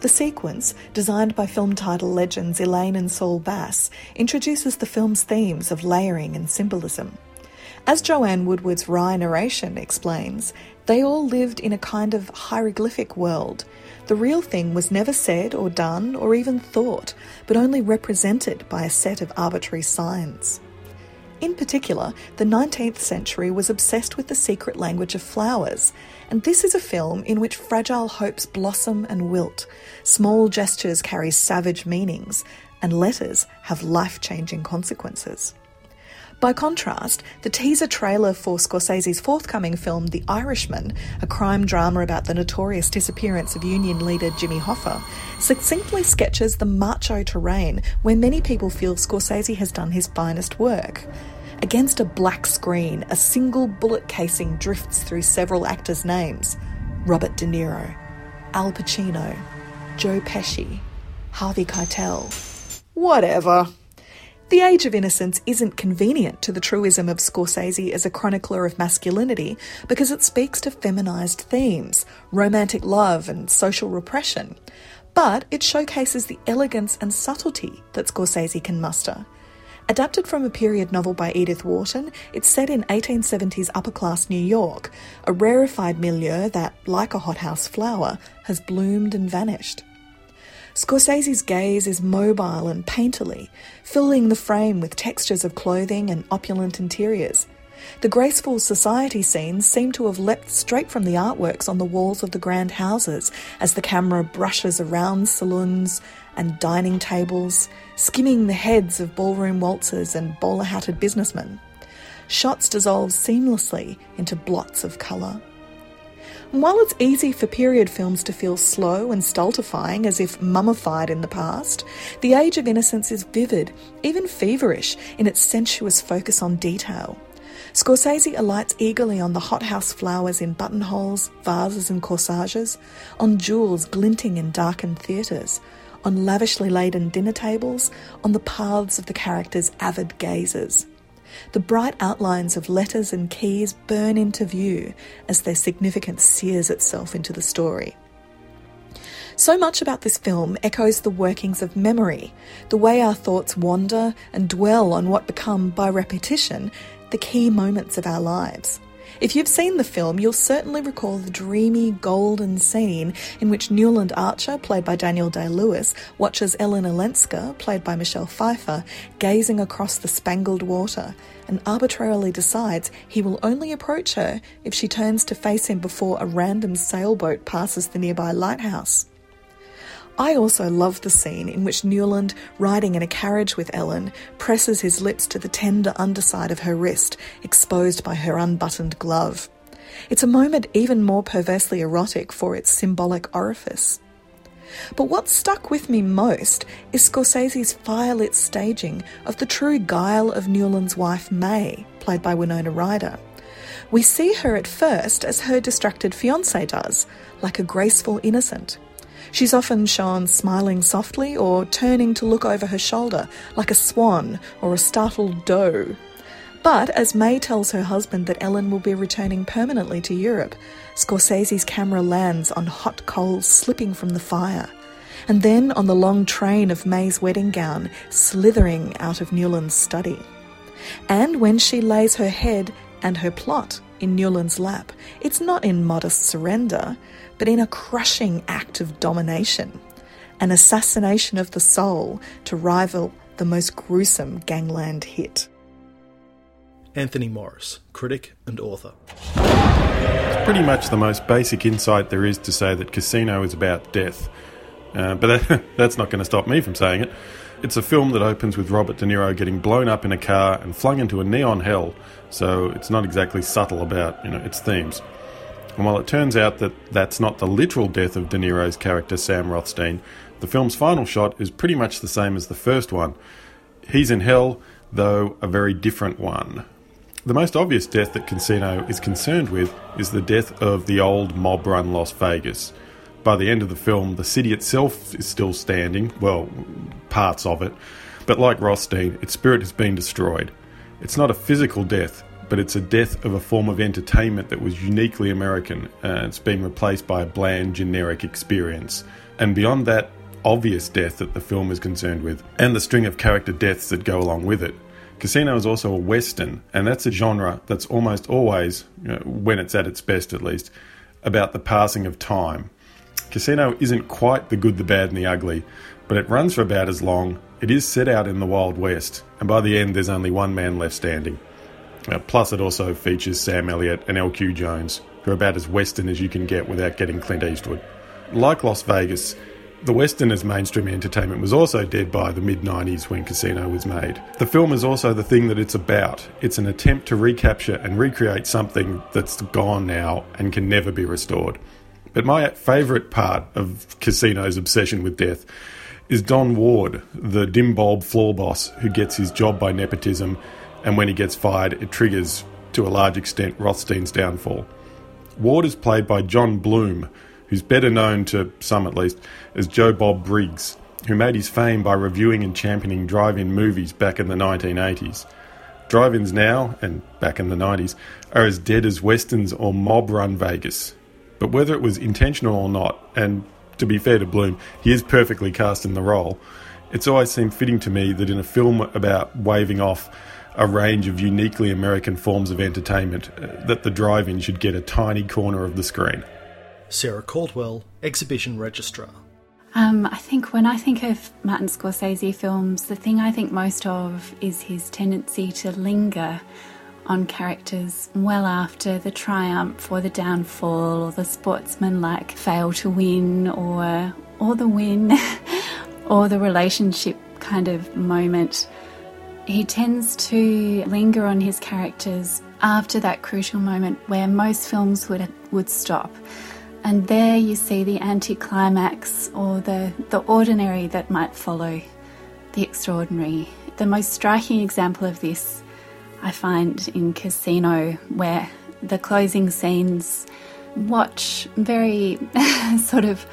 The sequence, designed by film title legends Elaine and Saul Bass, introduces the film's themes of layering and symbolism. As Joanne Woodward's wry narration explains, they all lived in a kind of hieroglyphic world. The real thing was never said or done or even thought, but only represented by a set of arbitrary signs. In particular, the 19th century was obsessed with the secret language of flowers, and this is a film in which fragile hopes blossom and wilt, small gestures carry savage meanings, and letters have life changing consequences. By contrast, the teaser trailer for Scorsese's forthcoming film, The Irishman, a crime drama about the notorious disappearance of union leader Jimmy Hoffa, succinctly sketches the macho terrain where many people feel Scorsese has done his finest work. Against a black screen, a single bullet casing drifts through several actors' names Robert De Niro, Al Pacino, Joe Pesci, Harvey Keitel. Whatever. The Age of Innocence isn't convenient to the truism of Scorsese as a chronicler of masculinity because it speaks to feminized themes, romantic love, and social repression. But it showcases the elegance and subtlety that Scorsese can muster. Adapted from a period novel by Edith Wharton, it's set in 1870s upper class New York, a rarefied milieu that, like a hothouse flower, has bloomed and vanished. Scorsese's gaze is mobile and painterly, filling the frame with textures of clothing and opulent interiors. The graceful society scenes seem to have leapt straight from the artworks on the walls of the grand houses as the camera brushes around saloons and dining tables, skimming the heads of ballroom waltzers and bowler hatted businessmen. Shots dissolve seamlessly into blots of colour. While it's easy for period films to feel slow and stultifying as if mummified in the past, The Age of Innocence is vivid, even feverish, in its sensuous focus on detail. Scorsese alights eagerly on the hothouse flowers in buttonholes, vases, and corsages, on jewels glinting in darkened theatres, on lavishly laden dinner tables, on the paths of the characters' avid gazers. The bright outlines of letters and keys burn into view as their significance sears itself into the story. So much about this film echoes the workings of memory, the way our thoughts wander and dwell on what become, by repetition, the key moments of our lives. If you've seen the film, you'll certainly recall the dreamy, golden scene in which Newland Archer, played by Daniel Day Lewis, watches Ellen Olenska, played by Michelle Pfeiffer, gazing across the spangled water and arbitrarily decides he will only approach her if she turns to face him before a random sailboat passes the nearby lighthouse. I also love the scene in which Newland, riding in a carriage with Ellen, presses his lips to the tender underside of her wrist, exposed by her unbuttoned glove. It's a moment even more perversely erotic for its symbolic orifice. But what stuck with me most is Scorsese's firelit staging of the true guile of Newland's wife May, played by Winona Ryder. We see her at first as her distracted fiance does, like a graceful innocent. She's often shown smiling softly or turning to look over her shoulder like a swan or a startled doe. But as May tells her husband that Ellen will be returning permanently to Europe, Scorsese's camera lands on hot coals slipping from the fire, and then on the long train of May's wedding gown slithering out of Newland's study. And when she lays her head and her plot in Newland's lap, it's not in modest surrender, but in a crushing act of domination, an assassination of the soul to rival the most gruesome gangland hit. Anthony Morris, critic and author. It's pretty much the most basic insight there is to say that Casino is about death. uh, but that, that's not going to stop me from saying it. It's a film that opens with Robert De Niro getting blown up in a car and flung into a neon hell, so it's not exactly subtle about you know its themes. And while it turns out that that's not the literal death of De Niro's character Sam Rothstein, the film's final shot is pretty much the same as the first one. He's in hell, though a very different one. The most obvious death that Casino is concerned with is the death of the old mob run Las Vegas. By the end of the film, the city itself is still standing, well, parts of it, but like Rothstein, its spirit has been destroyed. It's not a physical death, but it's a death of a form of entertainment that was uniquely American. Uh, it's been replaced by a bland, generic experience. And beyond that obvious death that the film is concerned with, and the string of character deaths that go along with it, Casino is also a western, and that's a genre that's almost always, you know, when it's at its best at least, about the passing of time. Casino isn't quite the good, the bad, and the ugly, but it runs for about as long. It is set out in the Wild West, and by the end, there's only one man left standing. Uh, plus, it also features Sam Elliott and L.Q. Jones, who are about as western as you can get without getting Clint Eastwood. Like Las Vegas, the Western as mainstream entertainment was also dead by the mid 90s when Casino was made. The film is also the thing that it's about. It's an attempt to recapture and recreate something that's gone now and can never be restored. But my favourite part of Casino's obsession with death is Don Ward, the dim bulb floor boss who gets his job by nepotism, and when he gets fired, it triggers, to a large extent, Rothstein's downfall. Ward is played by John Bloom, who's better known to some at least as Joe Bob Briggs, who made his fame by reviewing and championing drive in movies back in the 1980s. Drive ins now, and back in the 90s, are as dead as westerns or mob run Vegas. But whether it was intentional or not, and to be fair to Bloom, he is perfectly cast in the role, it's always seemed fitting to me that in a film about waving off a range of uniquely American forms of entertainment, uh, that the drive in should get a tiny corner of the screen. Sarah Caldwell, Exhibition Registrar. Um, I think when I think of Martin Scorsese films, the thing I think most of is his tendency to linger on characters well after the triumph or the downfall or the sportsman-like fail to win or or the win or the relationship kind of moment. He tends to linger on his characters after that crucial moment where most films would would stop. And there you see the anticlimax or the, the ordinary that might follow the extraordinary. The most striking example of this I find in Casino, where the closing scenes watch very sort of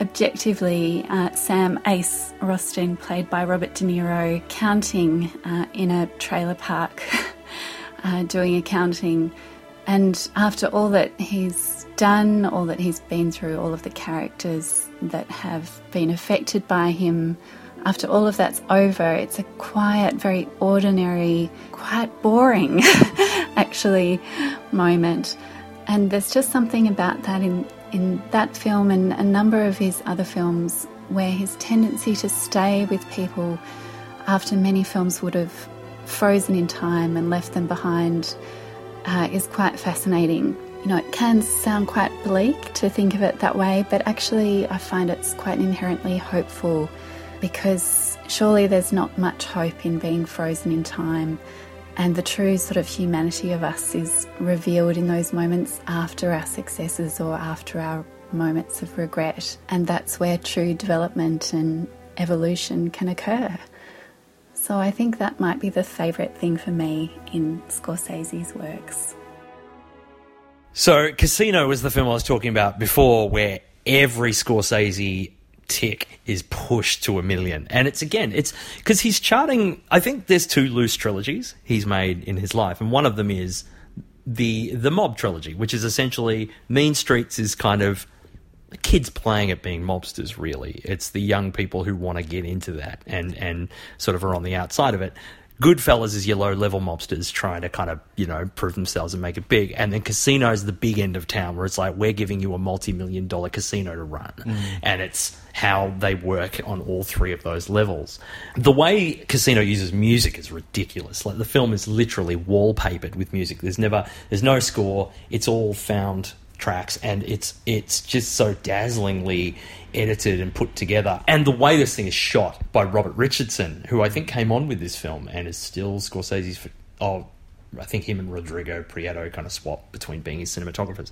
objectively uh, Sam Ace Rothstein, played by Robert De Niro, counting uh, in a trailer park, uh, doing accounting. And after all that he's done, all that he's been through, all of the characters that have been affected by him. After all of that's over, it's a quiet, very ordinary, quite boring, actually, moment. And there's just something about that in, in that film and a number of his other films where his tendency to stay with people after many films would have frozen in time and left them behind uh, is quite fascinating you know, it can sound quite bleak to think of it that way, but actually, I find it's quite inherently hopeful because surely there's not much hope in being frozen in time. And the true sort of humanity of us is revealed in those moments after our successes or after our moments of regret. And that's where true development and evolution can occur. So I think that might be the favourite thing for me in Scorsese's works. So, Casino was the film I was talking about before, where every Scorsese tick is pushed to a million. And it's again, it's because he's charting. I think there's two loose trilogies he's made in his life, and one of them is the the Mob trilogy, which is essentially Mean Streets is kind of kids playing at being mobsters. Really, it's the young people who want to get into that and and sort of are on the outside of it. Goodfellas is your low level mobsters trying to kind of, you know, prove themselves and make it big. And then Casino is the big end of town where it's like, we're giving you a multi million dollar casino to run. Mm. And it's how they work on all three of those levels. The way Casino uses music is ridiculous. Like the film is literally wallpapered with music. There's never, there's no score. It's all found tracks, and it's it's just so dazzlingly edited and put together. And the way this thing is shot by Robert Richardson, who I think hmm. came on with this film and is still Scorsese's. Oh, I think him and Rodrigo Prieto kind of swap between being his cinematographers.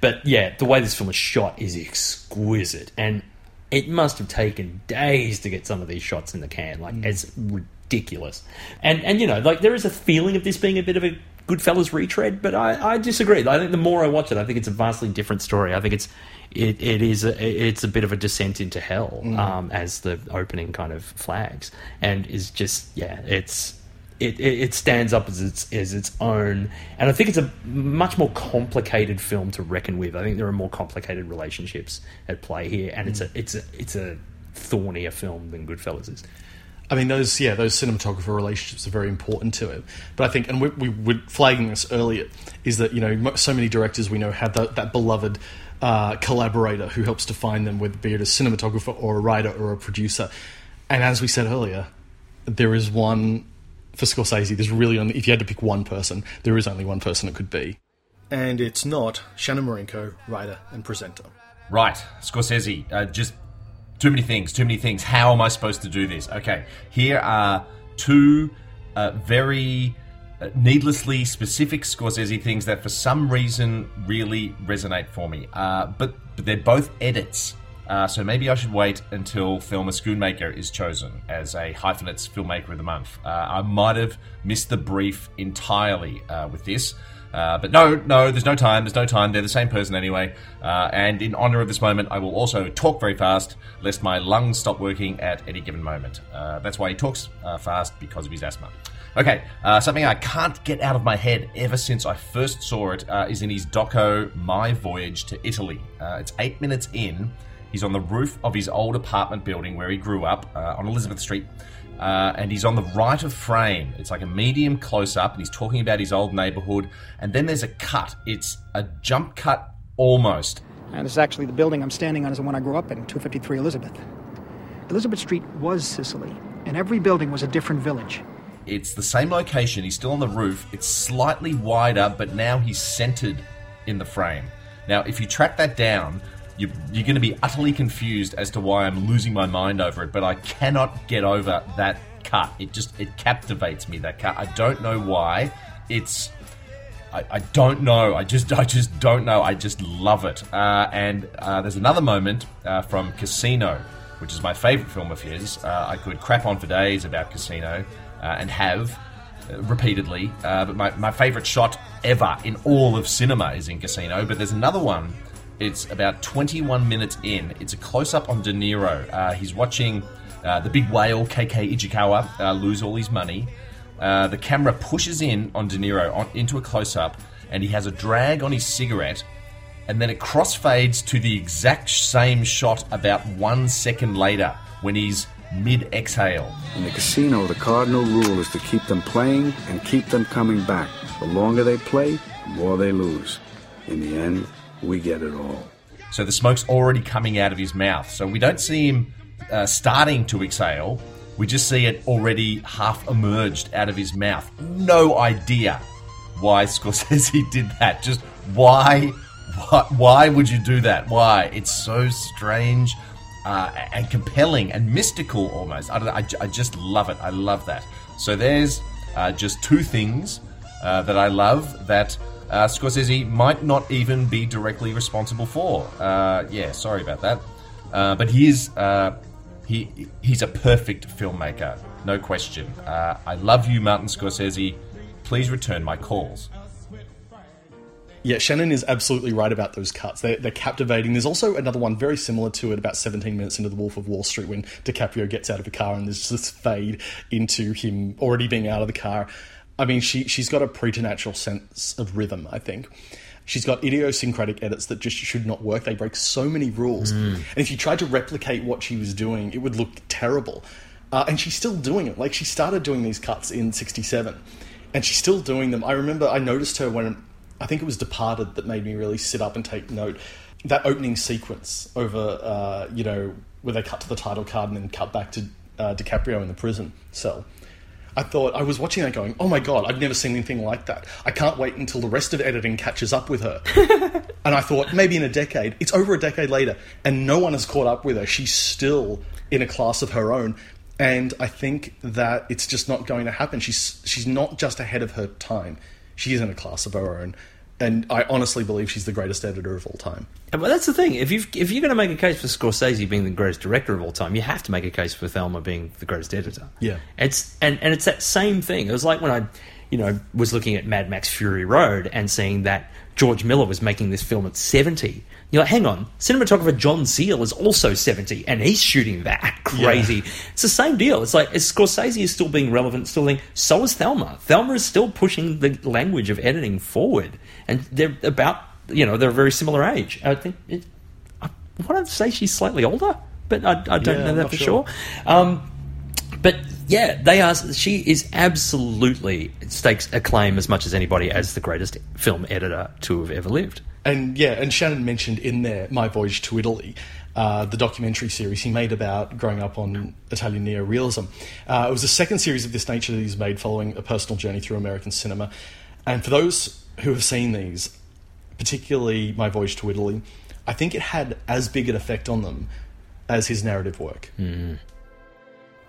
But yeah, the way this film is shot is exquisite, and it must have taken days to get some of these shots in the can. Like hmm. it's ridiculous, and and you know, like there is a feeling of this being a bit of a Goodfellas retread, but I, I disagree. I think the more I watch it, I think it's a vastly different story. I think it's it, it is a, it's a bit of a descent into hell Mm. um, as the opening kind of flags, and is just yeah, it's it, it, stands up as its as its own, and I think it's a much more complicated film to reckon with. I think there are more complicated relationships at play here, and it's a it's a it's a thornier film than Goodfellas is. I mean, those yeah, those cinematographer relationships are very important to it. But I think, and we, we were flagging this earlier, is that you know so many directors we know have that, that beloved uh, collaborator who helps define them, whether be it a cinematographer or a writer or a producer. And as we said earlier, there is one for Scorsese. There's really only if you had to pick one person, there is only one person it could be. And it's not Shannon Marinko, writer and presenter. Right, Scorsese, uh, just too many things, too many things. How am I supposed to do this? Okay, here are two uh, very needlessly specific Scorsese things that for some reason really resonate for me. Uh, but, but they're both edits. Uh, so maybe I should wait until Thelma Schoonmaker is chosen as a hyphenates filmmaker of the month. Uh, I might have missed the brief entirely uh, with this. Uh, but no, no, there's no time. There's no time. They're the same person anyway. Uh, and in honor of this moment, I will also talk very fast, lest my lungs stop working at any given moment. That's why he talks fast because of his asthma. Okay, uh, something I can't get out of my head ever since I first saw it uh, is in his doco My Voyage to Italy. Uh, it's eight minutes in. He's on the roof of his old apartment building where he grew up uh, on Elizabeth Street. Uh, and he's on the right of frame. It's like a medium close up, and he's talking about his old neighborhood. And then there's a cut. It's a jump cut almost. And this is actually the building I'm standing on is the one I grew up in, 253 Elizabeth. Elizabeth Street was Sicily, and every building was a different village. It's the same location. He's still on the roof. It's slightly wider, but now he's centered in the frame. Now, if you track that down, you, you're going to be utterly confused as to why I'm losing my mind over it. But I cannot get over that cut. It just it captivates me. That cut. I don't know why. It's I, I don't know. I just I just don't know. I just love it. Uh, and uh, there's another moment uh, from Casino, which is my favourite film of his. Uh, I could crap on for days about Casino and have uh, repeatedly. Uh, but my, my favourite shot ever in all of cinema is in Casino. But there's another one. It's about 21 minutes in. It's a close up on De Niro. Uh, he's watching uh, the big whale KK Ichikawa uh, lose all his money. Uh, the camera pushes in on De Niro on, into a close up, and he has a drag on his cigarette, and then it crossfades to the exact same shot about one second later when he's mid exhale. In the casino, the cardinal rule is to keep them playing and keep them coming back. The longer they play, the more they lose. In the end, we get it all. So the smoke's already coming out of his mouth. So we don't see him uh, starting to exhale. We just see it already half emerged out of his mouth. No idea why Scorsese did that. Just why? Why, why would you do that? Why? It's so strange uh, and compelling and mystical almost. I, know, I, I just love it. I love that. So there's uh, just two things uh, that I love that uh, Scorsese might not even be directly responsible for. Uh, yeah, sorry about that. Uh, but he is uh, he he's a perfect filmmaker, no question. I love you, Martin Scorsese. Please return my calls. Yeah, Shannon is absolutely right about those cuts. They're, they're captivating. There's also another one very similar to it, about 17 minutes into The Wolf of Wall Street, when DiCaprio gets out of a car and there's this fade into him already being out of the car. I mean, she she's got a preternatural sense of rhythm. I think she's got idiosyncratic edits that just should not work. They break so many rules, Mm. and if you tried to replicate what she was doing, it would look terrible. Uh, and she's still doing it. Like she started doing these cuts in '67, and she's still doing them. I remember I noticed her when I think it was Departed that made me really sit up and take note. That opening sequence over, uh, you know, where they cut to the title card and then cut back to uh, DiCaprio in the prison cell. I thought I was watching that going, oh my god, I've never seen anything like that. I can't wait until the rest of editing catches up with her. and I thought maybe in a decade. It's over a decade later, and no one has caught up with her. She's still in a class of her own. And I think that it's just not going to happen. She's she's not just ahead of her time. She is in a class of her own. And I honestly believe she's the greatest editor of all time. But that's the thing. If you if you're going to make a case for Scorsese being the greatest director of all time, you have to make a case for Thelma being the greatest editor. Yeah. It's and and it's that same thing. It was like when I, you know, was looking at Mad Max Fury Road and seeing that George Miller was making this film at 70. You're like, hang on, cinematographer John Seale is also 70 and he's shooting that crazy. Yeah. It's the same deal. It's like it's Scorsese is still being relevant, still being, so is Thelma. Thelma is still pushing the language of editing forward. And they're about, you know, they're a very similar age. I think, it, I want to say she's slightly older, but I, I don't Yeah, know that for sure. sure. Um, but yeah, they are. She is absolutely stakes a claim as much as anybody as the greatest film editor to have ever lived. And yeah, and Shannon mentioned in there My Voyage to Italy, uh, the documentary series he made about growing up on Italian neorealism. Uh, it was the second series of this nature that he's made following a personal journey through American cinema. And for those who have seen these, particularly My Voyage to Italy, I think it had as big an effect on them as his narrative work.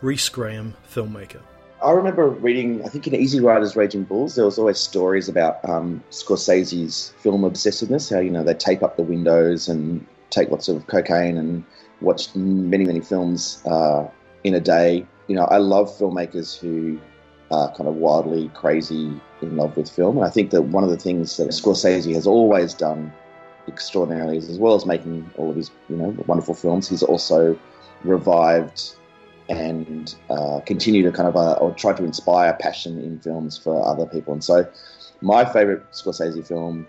Reese Graham, filmmaker. I remember reading, I think in Easy Riders Raging Bulls, there was always stories about um, Scorsese's film obsessiveness, how, you know, they tape up the windows and take lots of cocaine and watch many, many films uh, in a day. You know, I love filmmakers who are kind of wildly crazy in love with film. And I think that one of the things that Scorsese has always done extraordinarily is, as well as making all of his, you know, wonderful films, he's also revived and uh, continue to kind of uh, or try to inspire passion in films for other people. And so, my favorite Scorsese film,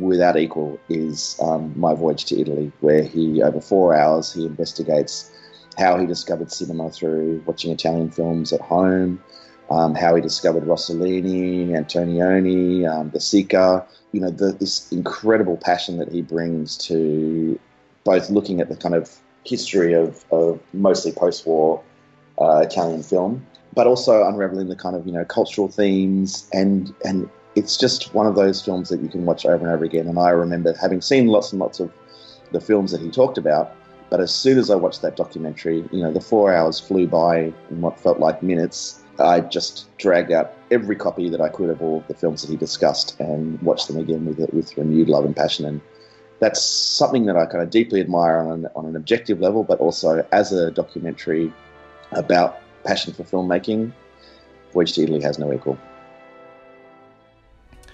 without equal, is um, My Voyage to Italy, where he over four hours he investigates how he discovered cinema through watching Italian films at home. Um, how he discovered Rossellini, Antonioni, um, De Sica, you know, the, this incredible passion that he brings to both looking at the kind of history of, of mostly post-war uh, Italian film, but also unraveling the kind of you know cultural themes and and it's just one of those films that you can watch over and over again. And I remember having seen lots and lots of the films that he talked about, but as soon as I watched that documentary, you know, the four hours flew by in what felt like minutes. I just dragged out every copy that I could of all the films that he discussed and watched them again with with renewed love and passion. And that's something that I kind of deeply admire on an, on an objective level, but also as a documentary about passion for filmmaking. Voyage to Italy has no equal.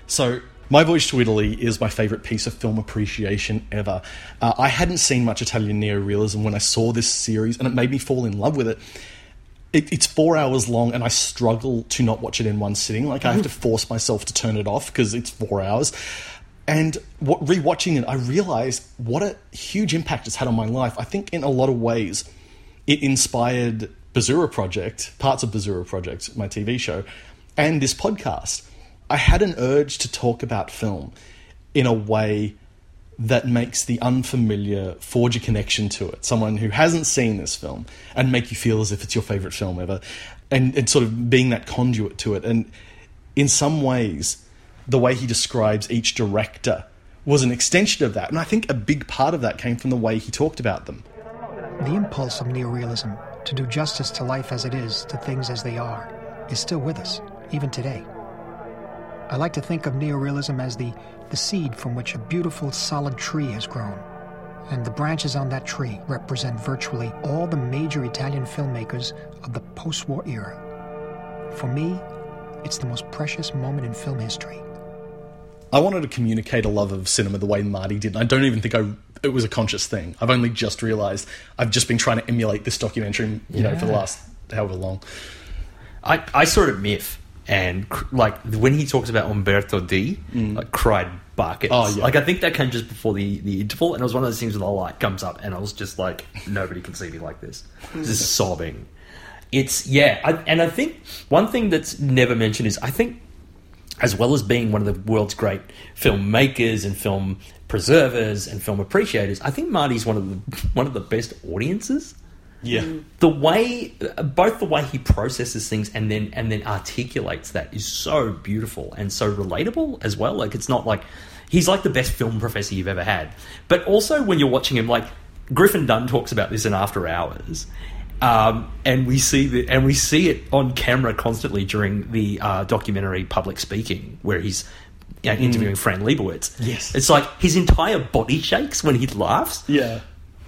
So, My Voyage to Italy is my favourite piece of film appreciation ever. Uh, I hadn't seen much Italian neorealism when I saw this series, and it made me fall in love with it. It. It's four hours long, and I struggle to not watch it in one sitting. Like, I have to mm. force myself to turn it off because it's four hours. And what, rewatching it, I realised what a huge impact it's had on my life. I think in a lot of ways, it inspired Bazura Project, parts of Bazura Project, my TV show, and this podcast. I had an urge to talk about film in a way that makes the unfamiliar forge a connection to it. Someone who hasn't seen this film and make you feel as if it's your favorite film ever, and, and sort of being that conduit to it. And in some ways, the way he describes each director was an extension of that. And I think a big part of that came from the way he talked about them. The impulse of neorealism to do justice to life as it is, to things as they are, is still with us, even today. I like to think of neorealism as the, the seed from which a beautiful, solid tree has grown. And the branches on that tree represent virtually all the major Italian filmmakers of the post war era. For me, it's the most precious moment in film history. I wanted to communicate a love of cinema the way Marty did. And I don't even think I, it was a conscious thing. I've only just realised I've just been trying to emulate this documentary, you know, for the last however long. I, I saw it at MIFF, and cr- like when he talks about Umberto D, mm. I cried buckets. Oh, yeah. Like I think that came just before the, the interval, and it was one of those things where the light comes up, and I was just like, nobody can see me like this, just sobbing. It's yeah, I, and I think one thing that's never mentioned is I think, as well as being one of the world's great filmmakers and film preservers and film appreciators, I think Marty's one of the one of the best audiences. Yeah. The way, both the way he processes things and then and then articulates that is so beautiful and so relatable as well. Like it's not like he's like the best film professor you've ever had. But also when you're watching him, like Griffin Dunne talks about this in After Hours. Um, and we see the, and we see it on camera constantly during the uh, documentary Public Speaking, where he's you know, interviewing Fran Lebowitz. Yes. it's like his entire body shakes when he laughs. Yeah.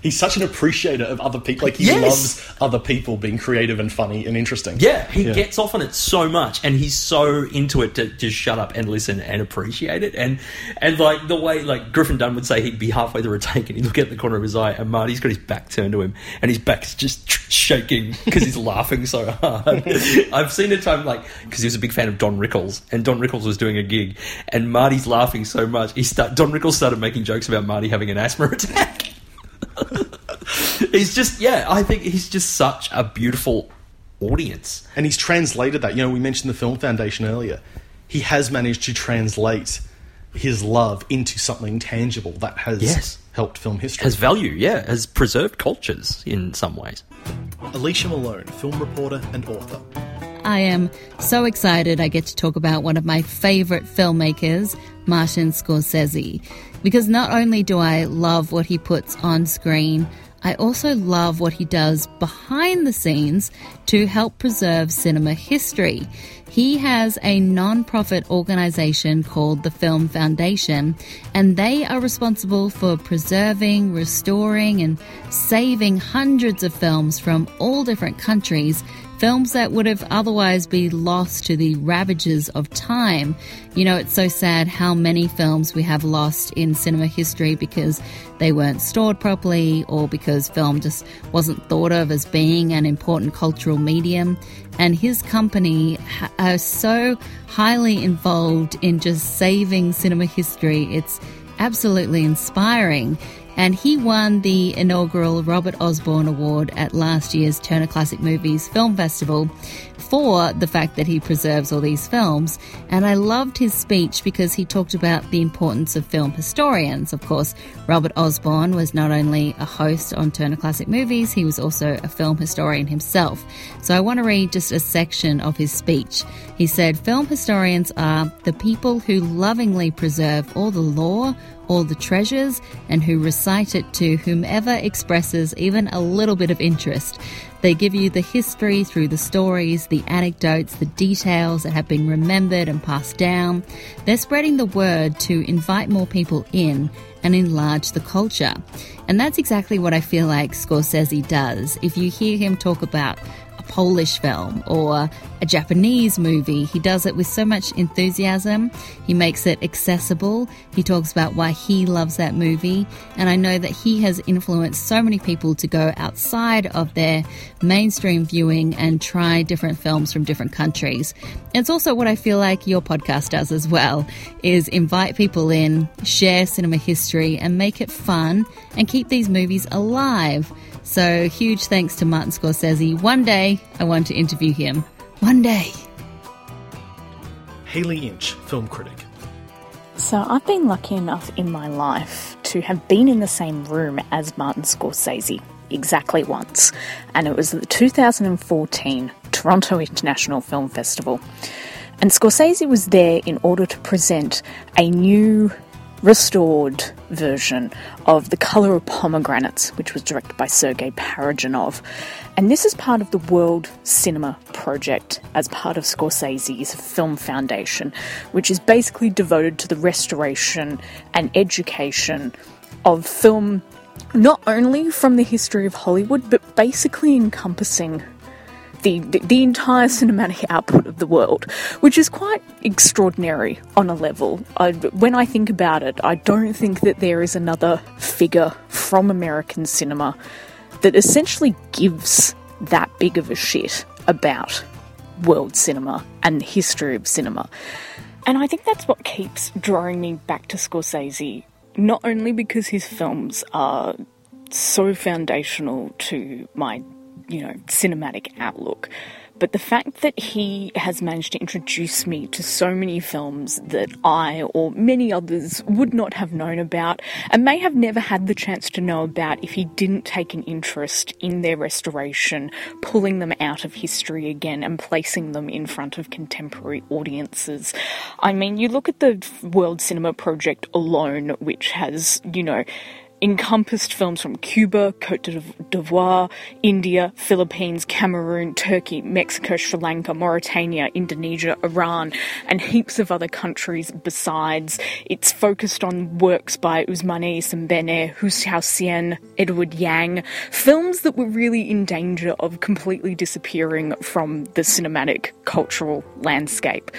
He's such an appreciator of other people. Like, he Yes. loves other people being creative and funny and interesting. Yeah, he gets off on it so much, and he's so into it to just shut up and listen and appreciate it. And and like the way like Griffin Dunne would say, he'd be halfway through a take and he'd look at the corner of his eye, and Marty's got his back turned to him, and his back's just shaking because he's laughing so hard. I've seen a time like because he was a big fan of Don Rickles, and Don Rickles was doing a gig, and Marty's laughing so much, he start Don Rickles started making jokes about Marty having an asthma attack. he's just yeah, I think he's just such a beautiful audience. And he's translated that. You know, we mentioned the Film Foundation earlier. He has managed to translate his love into something tangible that has Yes. helped film history. Has value, yeah, has preserved cultures in some ways. Alicia Malone, film reporter and author. I am so excited I get to talk about one of my favorite filmmakers, Martin Scorsese. Because not only do I love what he puts on screen, I also love what he does behind the scenes to help preserve cinema history. He has a non-profit organization called the Film Foundation, and they are responsible for preserving, restoring, and saving hundreds of films from all different countries films that would have otherwise been lost to the ravages of time. You know, it's so sad how many films we have lost in cinema history because they weren't stored properly or because film just wasn't thought of as being an important cultural medium. And his company are so highly involved in just saving cinema history. It's absolutely inspiring. And he won the inaugural Robert Osborne Award at last year's Turner Classic Movies Film Festival for the fact that he preserves all these films. And I loved his speech because he talked about the importance of film historians. Of course, Robert Osborne was not only a host on Turner Classic Movies, he was also a film historian himself. So I want to read just a section of his speech. He said, Film historians are the people who lovingly preserve all the lore, all the treasures, and who recite it to whomever expresses even a little bit of interest. They give you the history through the stories, the anecdotes, the details that have been remembered and passed down. They're spreading the word to invite more people in and enlarge the culture. And that's exactly what I feel like Scorsese does. If you hear him talk about Polish film or a Japanese movie. He does it with so much enthusiasm. He makes it accessible. He talks about why he loves that movie. And I know that he has influenced so many people to go outside of their mainstream viewing and try different films from different countries. It's also what I feel like your podcast does as well, is invite people in, share cinema history and make it fun and keep these movies alive. So huge thanks to Martin Scorsese. One day I want to interview him. One day. Haley Inch, film critic. So, I've been lucky enough in my life to have been in the same room as Martin Scorsese exactly once, and it was at the 2014 Toronto International Film Festival. And Scorsese was there in order to present a new, restored version of The Colour of Pomegranates, which was directed by Sergei Parajanov. And this is part of the World Cinema Project as part of Scorsese's Film Foundation, which is basically devoted to the restoration and education of film, not only from the history of Hollywood, but basically encompassing the, the, entire cinematic output of the world, which is quite extraordinary on a level. I, when I think about it, I don't think that there is another figure from American cinema that essentially gives that big of a shit about world cinema and the history of cinema. And I think that's what keeps drawing me back to Scorsese, not only because his films are so foundational to my, you know, cinematic outlook, but the fact that he has managed to introduce me to so many films that I or many others would not have known about and may have never had the chance to know about if he didn't take an interest in their restoration, pulling them out of history again and placing them in front of contemporary audiences. I mean, you look at the World Cinema Project alone, which has, you know, encompassed films from Cuba, Cote d'Ivoire, India, Philippines, Cameroon, Turkey, Mexico, Sri Lanka, Mauritania, Indonesia, Iran, and heaps of other countries besides. It's focused on works by Ousmane Sembene, Hou Hsiao-hsien, Edward Yang, films that were really in danger of completely disappearing from the cinematic cultural landscape.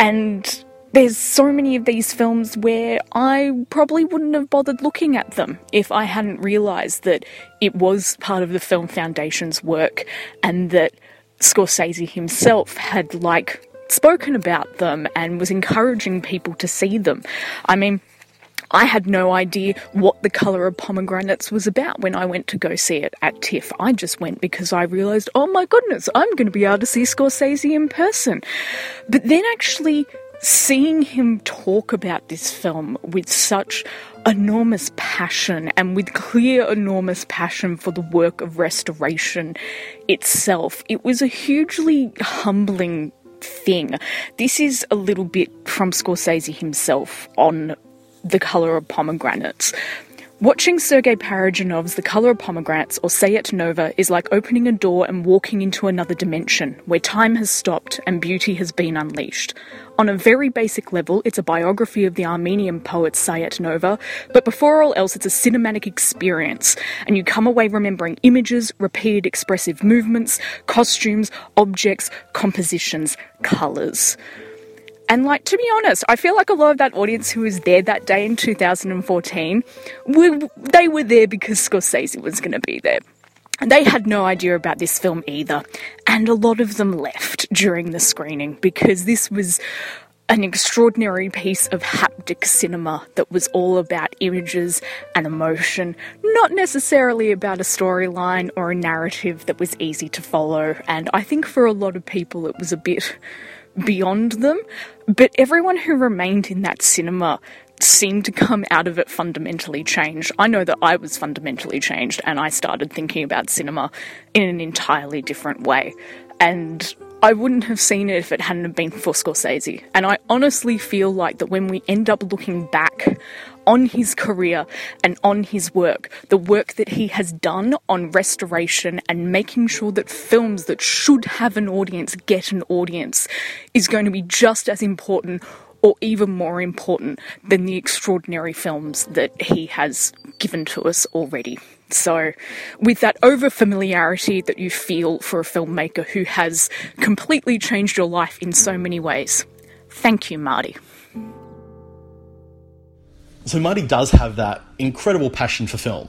And there's so many of these films where I probably wouldn't have bothered looking at them if I hadn't realised that it was part of the Film Foundation's work and that Scorsese himself had, like, spoken about them and was encouraging people to see them. I mean, I had no idea what the colour of pomegranates was about when I went to go see it at TIFF. I just went because I realised, oh my goodness, I'm going to be able to see Scorsese in person. But then actually seeing him talk about this film with such enormous passion and with clear enormous passion for the work of restoration itself, it was a hugely humbling thing. This is a little bit from Scorsese himself on the colour of pomegranates. Watching Sergei Parajanov's The Color of Pomegranates or Sayat Nova is like opening a door and walking into another dimension where time has stopped and beauty has been unleashed. On a very basic level, it's a biography of the Armenian poet Sayat Nova, but before all else, it's a cinematic experience, and you come away remembering images, repeated expressive movements, costumes, objects, compositions, colours. And like to be honest, I feel like a lot of that audience who was there that day in 2014, were, they were there because Scorsese was going to be there. They had no idea about this film either, and a lot of them left during the screening because this was an extraordinary piece of haptic cinema that was all about images and emotion, not necessarily about a storyline or a narrative that was easy to follow. And I think for a lot of people it was a bit beyond them. But everyone who remained in that cinema seemed to come out of it fundamentally changed. I know that I was fundamentally changed and I started thinking about cinema in an entirely different way. And I wouldn't have seen it if it hadn't been for Scorsese. And I honestly feel like that when we end up looking back on his career and on his work, the work that he has done on restoration and making sure that films that should have an audience get an audience is going to be just as important or even more important than the extraordinary films that he has given to us already. So, with that over familiarity that you feel for a filmmaker who has completely changed your life in so many ways, thank you, Marty. So, Marty does have that incredible passion for film,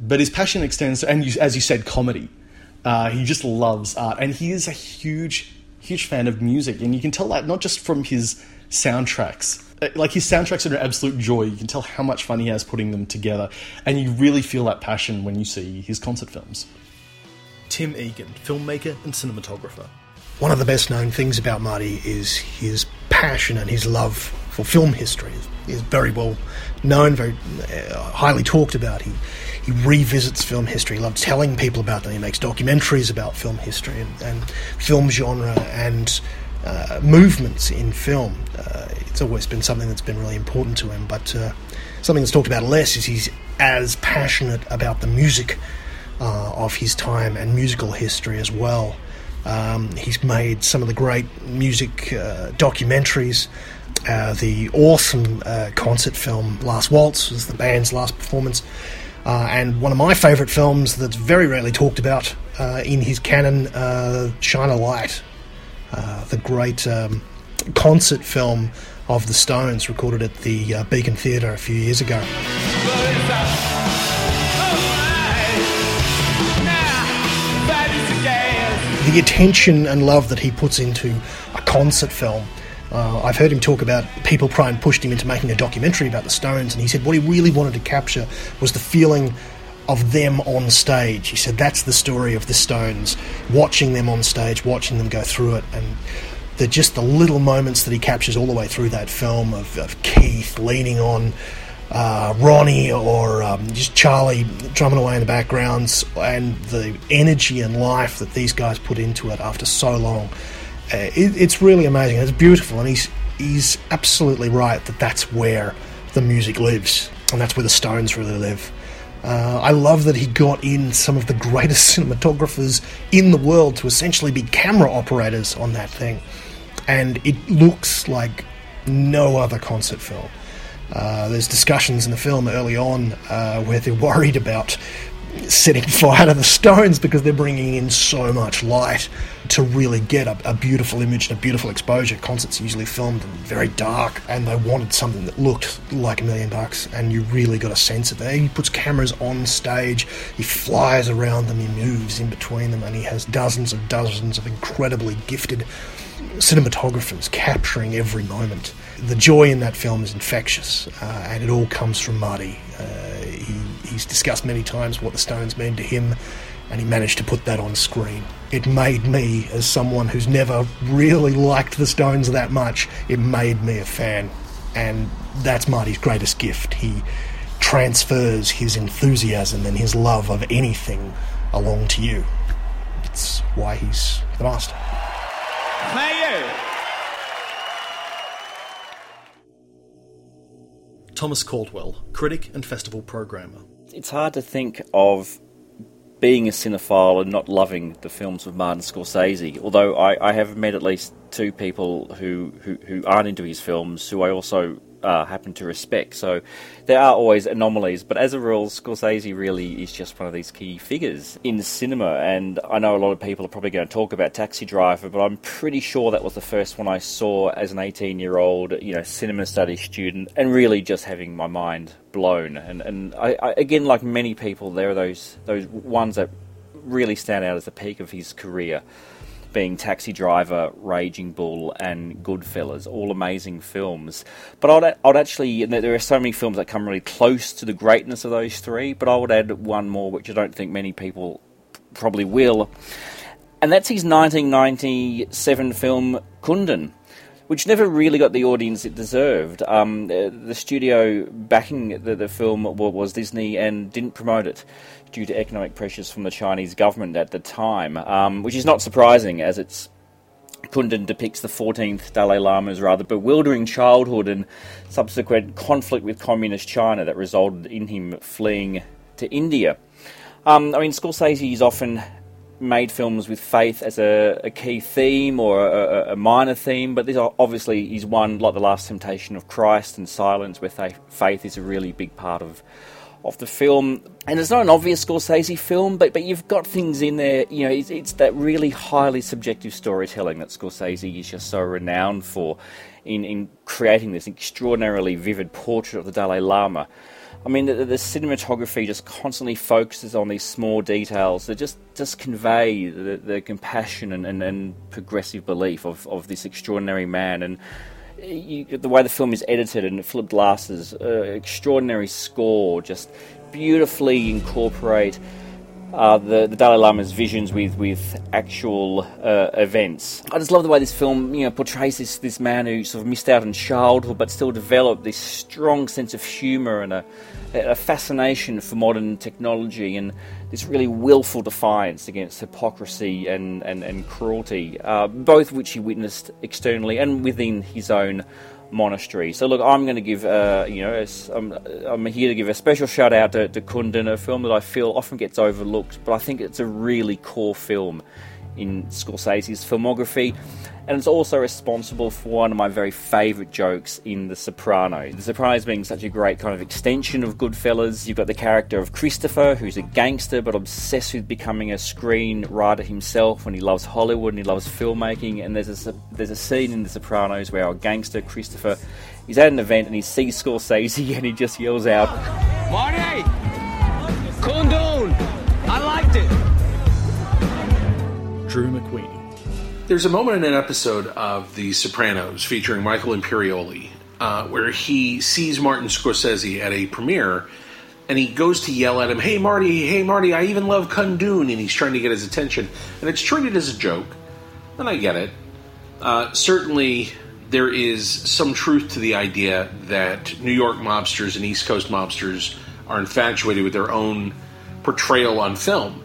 but his passion extends to, and you, as you said, comedy. Uh, he just loves art, and he is a huge, huge fan of music, and you can tell that not just from his soundtracks. Uh, like his soundtracks are an absolute joy. You can tell how much fun he has putting them together, and you really feel that passion when you see his concert films. Tim Egan, filmmaker and cinematographer. One of the best known things about Marty is his passion and his love for film history. He's very well known, very uh, highly talked about. He he revisits film history. He loves telling people about them. He makes documentaries about film history and, and film genre and uh, movements in film. Uh, it's always been something that's been really important to him, but uh, something that's talked about less is he's as passionate about the music uh, of his time and musical history as well. Um, he's made some of the great music uh, documentaries. Uh, the awesome concert film Last Waltz was the band's last performance. and one of my favourite films that's very rarely talked about in his canon, Shine a Light, uh, the great um, concert film of the Stones, recorded at the uh, Beacon Theatre a few years ago. The attention and love that he puts into a concert film. Uh, I've heard him talk about people trying pushed him into making a documentary about the Stones, and he said what he really wanted to capture was the feeling of them on stage. He said that's the story of the Stones, watching them on stage, watching them go through it, and the just the little moments that he captures all the way through that film of, of Keith leaning on uh, Ronnie or um, just Charlie drumming away in the backgrounds, and the energy and life that these guys put into it after so long. Uh, it, it's really amazing. It's beautiful, and he's he's absolutely right that that's where the music lives, and that's where the Stones really live. Uh, I love that he got in some of the greatest cinematographers in the world to essentially be camera operators on that thing, and it looks like no other concert film. Uh, there's discussions in the film early on uh, where they're worried about setting fire to the stones because they're bringing in so much light to really get a, a, beautiful image and a beautiful exposure. Concerts usually filmed in very dark, and they wanted something that looked like a million bucks, and you really got a sense of it. He puts cameras on stage, he flies around them, he moves in between them, and he has dozens and dozens of incredibly gifted cinematographers capturing every moment the joy in that film is infectious, uh, and it all comes from Marty. Uh, he's discussed many times what the Stones mean to him, and he managed to put that on screen. It made me, as someone who's never really liked the Stones that much, it made me a fan, and that's Marty's greatest gift. He transfers his enthusiasm and his love of anything along to you. It's why he's the master. Mayor. Thomas Caldwell, critic and festival programmer. It's hard to think of being a cinephile and not loving the films of Martin Scorsese. Although I, I have met at least two people who, who, who aren't into his films who I also uh, happen to respect. So there are always anomalies, but as a rule, Scorsese really is just one of these key figures in cinema. And I know a lot of people are probably going to talk about Taxi Driver, but I'm pretty sure that was the first one I saw as an 18 year old, you know, cinema studies student, and really just having my mind blown. And and I, I, again, like many people, there are those those ones that really stand out as the peak of his career being Taxi Driver, Raging Bull, and Goodfellas, all amazing films. But I'd, I'd actually, there are so many films that come really close to the greatness of those three, but I would add one more, which I don't think many people probably will, and that's his 1997 film Kundun which never really got the audience it deserved. Um, the studio backing the, the, film was Disney and didn't promote it due to economic pressures from the Chinese government at the time, um, which is not surprising as it's Kundun depicts the 14th Dalai Lama's rather bewildering childhood and subsequent conflict with communist China that resulted in him fleeing to India. Um, I mean, Scorsese is often made films with faith as a, a key theme or a, a, minor theme, but this obviously is one like The Last Temptation of Christ and Silence, where faith is a really big part of of the film. And it's not an obvious Scorsese film, but but you've got things in there. You know, it's, it's that really highly subjective storytelling that Scorsese is just so renowned for, in in creating this extraordinarily vivid portrait of the Dalai Lama. I mean, the, the, cinematography just constantly focuses on these small details that just, just convey the, the compassion and, and, and, progressive belief of, of this extraordinary man. And you, the way the film is edited and Philip Glass's uh, extraordinary score just beautifully incorporate uh, the, the Dalai Lama's visions with with actual uh, events. I just love the way this film you know portrays this this man who sort of missed out on childhood but still developed this strong sense of humour and a, a fascination for modern technology and this really willful defiance against hypocrisy and and, and cruelty, uh, both which he witnessed externally and within his own monastery. So look, I'm going to give, uh, you know, I'm, I'm, here to give a special shout out to, to Kundun, a film that I feel often gets overlooked, but I think it's a really core film in Scorsese's filmography and it's also responsible for one of my very favourite jokes in The Sopranos. The Sopranos being such a great kind of extension of Goodfellas. You've got the character of Christopher, who's a gangster but obsessed with becoming a screenwriter himself when he loves Hollywood and he loves filmmaking. And there's a, there's a scene in The Sopranos where our gangster, Christopher, is at an event and he sees Scorsese and he just yells out, Marty! Kundun! Drew. There's a moment in an episode of The Sopranos featuring Michael Imperioli uh, where he sees Martin Scorsese at a premiere and he goes to yell at him, "Hey Marty, hey Marty, I even love Kundun," and he's trying to get his attention, and it's treated as a joke, and I get it. Uh, certainly, there is some truth to the idea that New York mobsters and East Coast mobsters are infatuated with their own portrayal on film.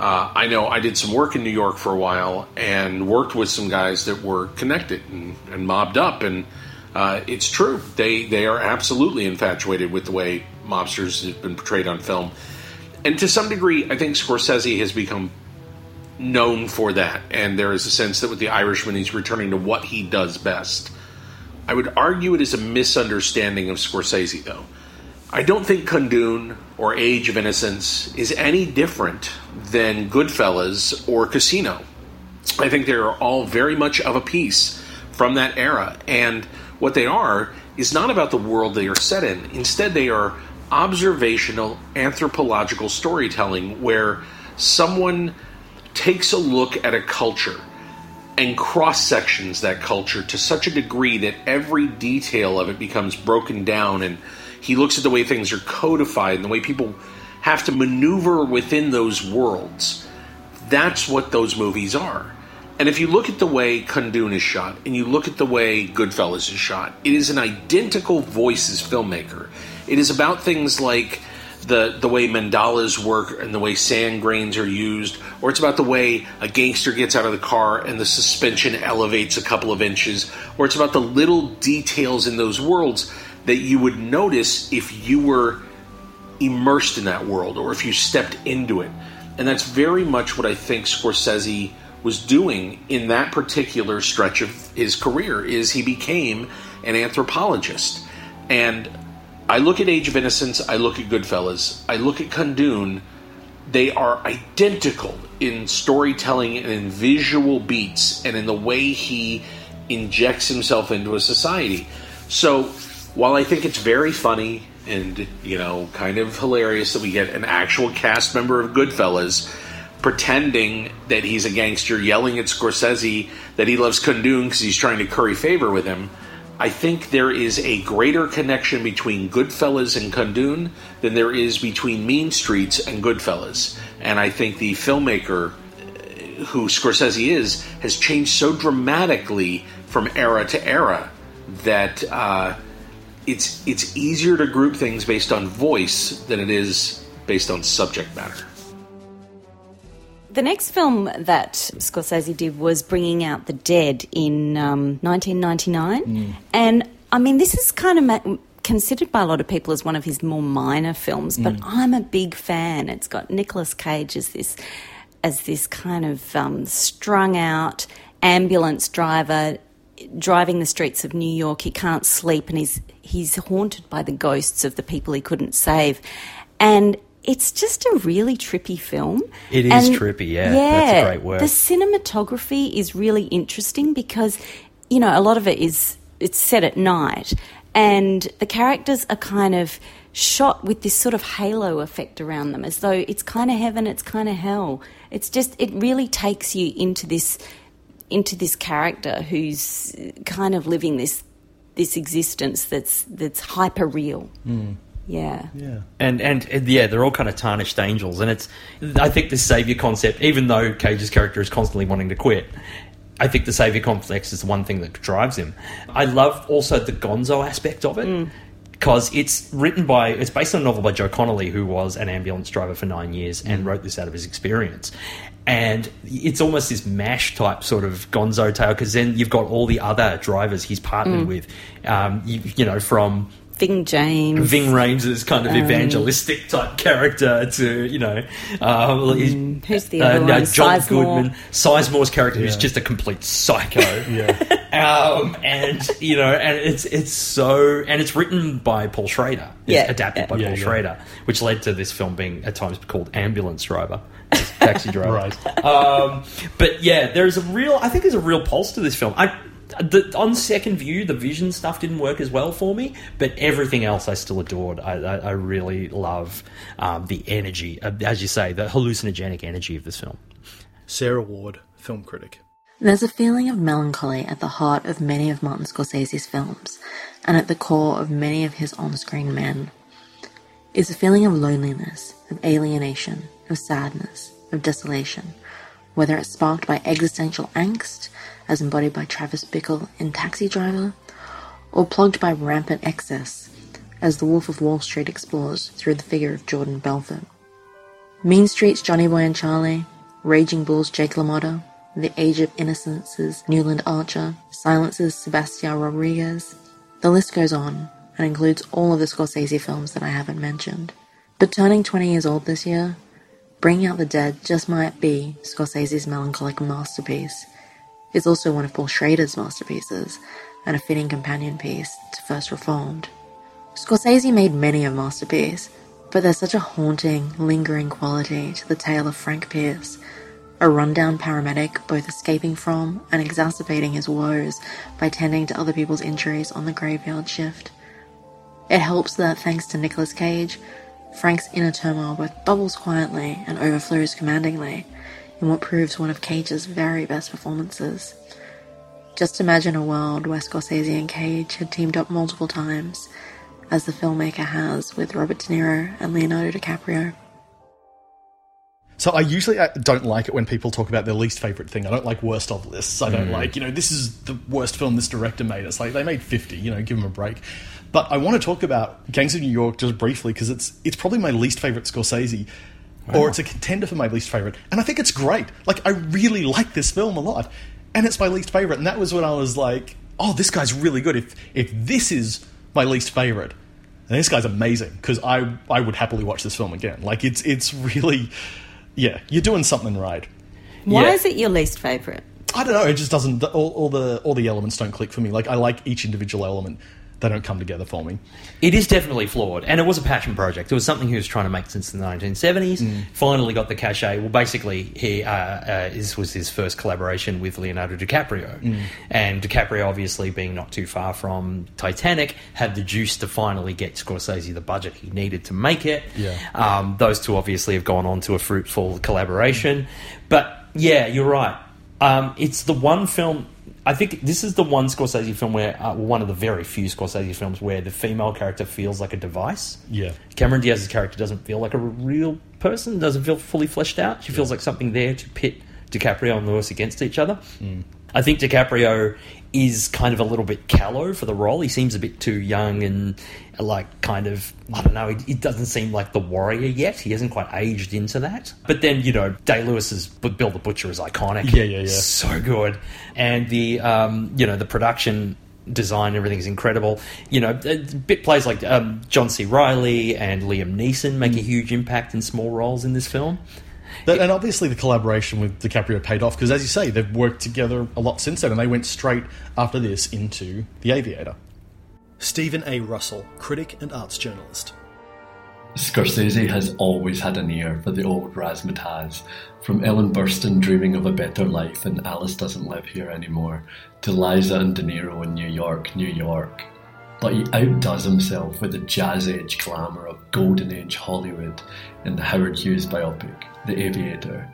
Uh, I know I did some work in New York for a while and worked with some guys that were connected and, and mobbed up, and uh, it's true. They they are absolutely infatuated with the way mobsters have been portrayed on film, and to some degree, I think Scorsese has become known for that. And there is a sense that with The Irishman, he's returning to what he does best. I would argue it is a misunderstanding of Scorsese, though. I don't think Kundun or Age of Innocence is any different than Goodfellas or Casino. I think they are all very much of a piece from that era. And what they are is not about the world they are set in. Instead, they are observational, anthropological storytelling where someone takes a look at a culture and cross sections that culture to such a degree that every detail of it becomes broken down and he looks at the way things are codified and the way people have to maneuver within those worlds. That's what those movies are. And if you look at the way Kundun is shot and you look at the way Goodfellas is shot, it is an identical voices filmmaker. It is about things like the the way mandalas work and the way sand grains are used, or it's about the way a gangster gets out of the car and the suspension elevates a couple of inches, or it's about the little details in those worlds that you would notice if you were immersed in that world or if you stepped into it. And that's very much what I think Scorsese was doing in that particular stretch of his career is he became an anthropologist. And I look at Age of Innocence, I look at Goodfellas, I look at Kundun, they are identical in storytelling and in visual beats and in the way he injects himself into a society. So while I think it's very funny and, you know, kind of hilarious that we get an actual cast member of Goodfellas pretending that he's a gangster, yelling at Scorsese that he loves Kundun because he's trying to curry favor with him, I think there is a greater connection between Goodfellas and Kundun than there is between Mean Streets and Goodfellas. And I think the filmmaker uh, who Scorsese is has changed so dramatically from era to era that uh, it's it's easier to group things based on voice than it is based on subject matter. The next film that Scorsese did was Bringing Out the Dead in um, 1999. Mm. And I mean, this is kind of ma- considered by a lot of people as one of his more minor films, but Mm. I'm a big fan. It's got Nicolas Cage as this as this kind of um, strung out ambulance driver driving the streets of New York. He can't sleep and he's he's haunted by the ghosts of the people he couldn't save. And it's just a really trippy film. It is trippy, yeah. That's a great word. The cinematography is really interesting because, you know, a lot of it is it's set at night and the characters are kind of shot with this sort of halo effect around them as though it's kind of heaven, it's kind of hell. It's just it really takes you into this into this character who's kind of living this this existence that's that's hyper real. Mm. Yeah. Yeah. And, and and yeah, they're all kind of tarnished angels, and it's I think the savior concept, even though Cage's character is constantly wanting to quit, I think the savior complex is the one thing that drives him. I love also the Gonzo aspect of it because it's written by it's based on a novel by Joe Connelly, who was an ambulance driver for nine years and wrote this out of his experience. And it's almost this mash type sort of Gonzo tale because then you've got all the other drivers he's partnered Mm. with, um, you, you know, from Ving Rhames. Ving Rhames' kind of Um, evangelistic type character to, you know, uh, Mm, who's the uh, other no, one? John Sizemore. Goodman. Sizemore's character who's just a complete psycho. Yeah. Um, and, you know, and it's it's so. And it's written by Paul Schrader. It's Yeah. adapted by Yeah, Paul yeah. Schrader, which led to this film being at times called Ambulance Driver. Taxi driver, Right. Um, but yeah, there's a real. I think there's a real pulse to this film. I, the, on second view, the vision stuff didn't work as well for me, but everything else I still adored. I, I, I really love um, the energy, uh, as you say, the hallucinogenic energy of this film. Sarah Ward, film critic. There's a feeling of melancholy at the heart of many of Martin Scorsese's films, and at the core of many of his on screen men. is a feeling of loneliness, of alienation, of sadness, of desolation, whether it's sparked by existential angst, as embodied by Travis Bickle in Taxi Driver, or plugged by rampant excess, as The Wolf of Wall Street explores through the figure of Jordan Belfort. Mean Street's Johnny Boy and Charlie, Raging Bull's Jake LaMotta, The Age of Innocence's Newland Archer, Silence's Sebastian Rodriguez. The list goes on and includes all of the Scorsese films that I haven't mentioned. But turning 20 years old this year, Bringing Out the Dead just might be Scorsese's melancholic masterpiece. It's also one of Paul Schrader's masterpieces, and a fitting companion piece to First Reformed. Scorsese made many a masterpiece, but there's such a haunting, lingering quality to the tale of Frank Pierce, a rundown paramedic both escaping from and exacerbating his woes by tending to other people's injuries on the graveyard shift. It helps that, thanks to Nicolas Cage, Frank's inner turmoil both bubbles quietly and overflows commandingly in what proves one of Cage's very best performances. Just imagine a world where Scorsese and Cage had teamed up multiple times, as the filmmaker has with Robert De Niro and Leonardo DiCaprio. So I usually uh, don't like it when people talk about their least favorite thing. I don't like worst of lists. I don't Mm. like, you know, this is the worst film this director made. It's like they made 50, you know, give them a break. But I want to talk about Gangs of New York just briefly because it's it's probably my least favorite Scorsese. Or it's a contender for my least favorite. And I think it's great. Like I really like this film a lot. And it's my least favorite. And that was when I was like, "Oh, this guy's really good. If if this is my least favorite, and this guy's amazing because I I would happily watch this film again. Like it's it's really yeah, you're doing something right. Why Yeah. is it your least favourite? I don't know. It just doesn't. All, all the all the elements don't click for me. Like I like each individual element. They don't come together for me. It is definitely flawed, and it was a passion project. It was something he was trying to make since the 1970s. Mm. Finally got the cachet. Well, basically, he uh, uh, this was his first collaboration with Leonardo DiCaprio, Mm. and DiCaprio, obviously being not too far from Titanic, had the juice to finally get Scorsese the budget he needed to make it. Yeah. Um, those two obviously have gone on to a fruitful collaboration. But yeah, you're right. Um, it's the one film. I think this is the one Scorsese film where, uh, one of the very few Scorsese films where the female character feels like a device. Yeah. Cameron Diaz's character doesn't feel like a real person, doesn't feel fully fleshed out. She feels like something there to pit DiCaprio and Lewis against each other. Mm. I think DiCaprio is kind of a little bit callow for the role. He seems a bit too young and like kind of I don't know. He doesn't seem like the warrior yet. He hasn't quite aged into that. But then you know, Day Lewis's Bill the Butcher is iconic. Yeah, yeah, yeah. So good, and the um, you know the production design everything's incredible you know bit plays like um, john c Reilly and liam neeson make Mm. a huge impact in small roles in this film But, and obviously the collaboration with DiCaprio paid off because, as you say, they've worked together a lot since then, and they went straight after this into The Aviator. Stephen A. Russell, critic and arts journalist. Scorsese has always had an ear for the old razzmatazz, from Ellen Burstyn dreaming of a better life and Alice doesn't live here anymore, to Liza and De Niro in New York, New York. But he outdoes himself with the jazz age glamour of golden age Hollywood in the Howard Hughes biopic, The Aviator.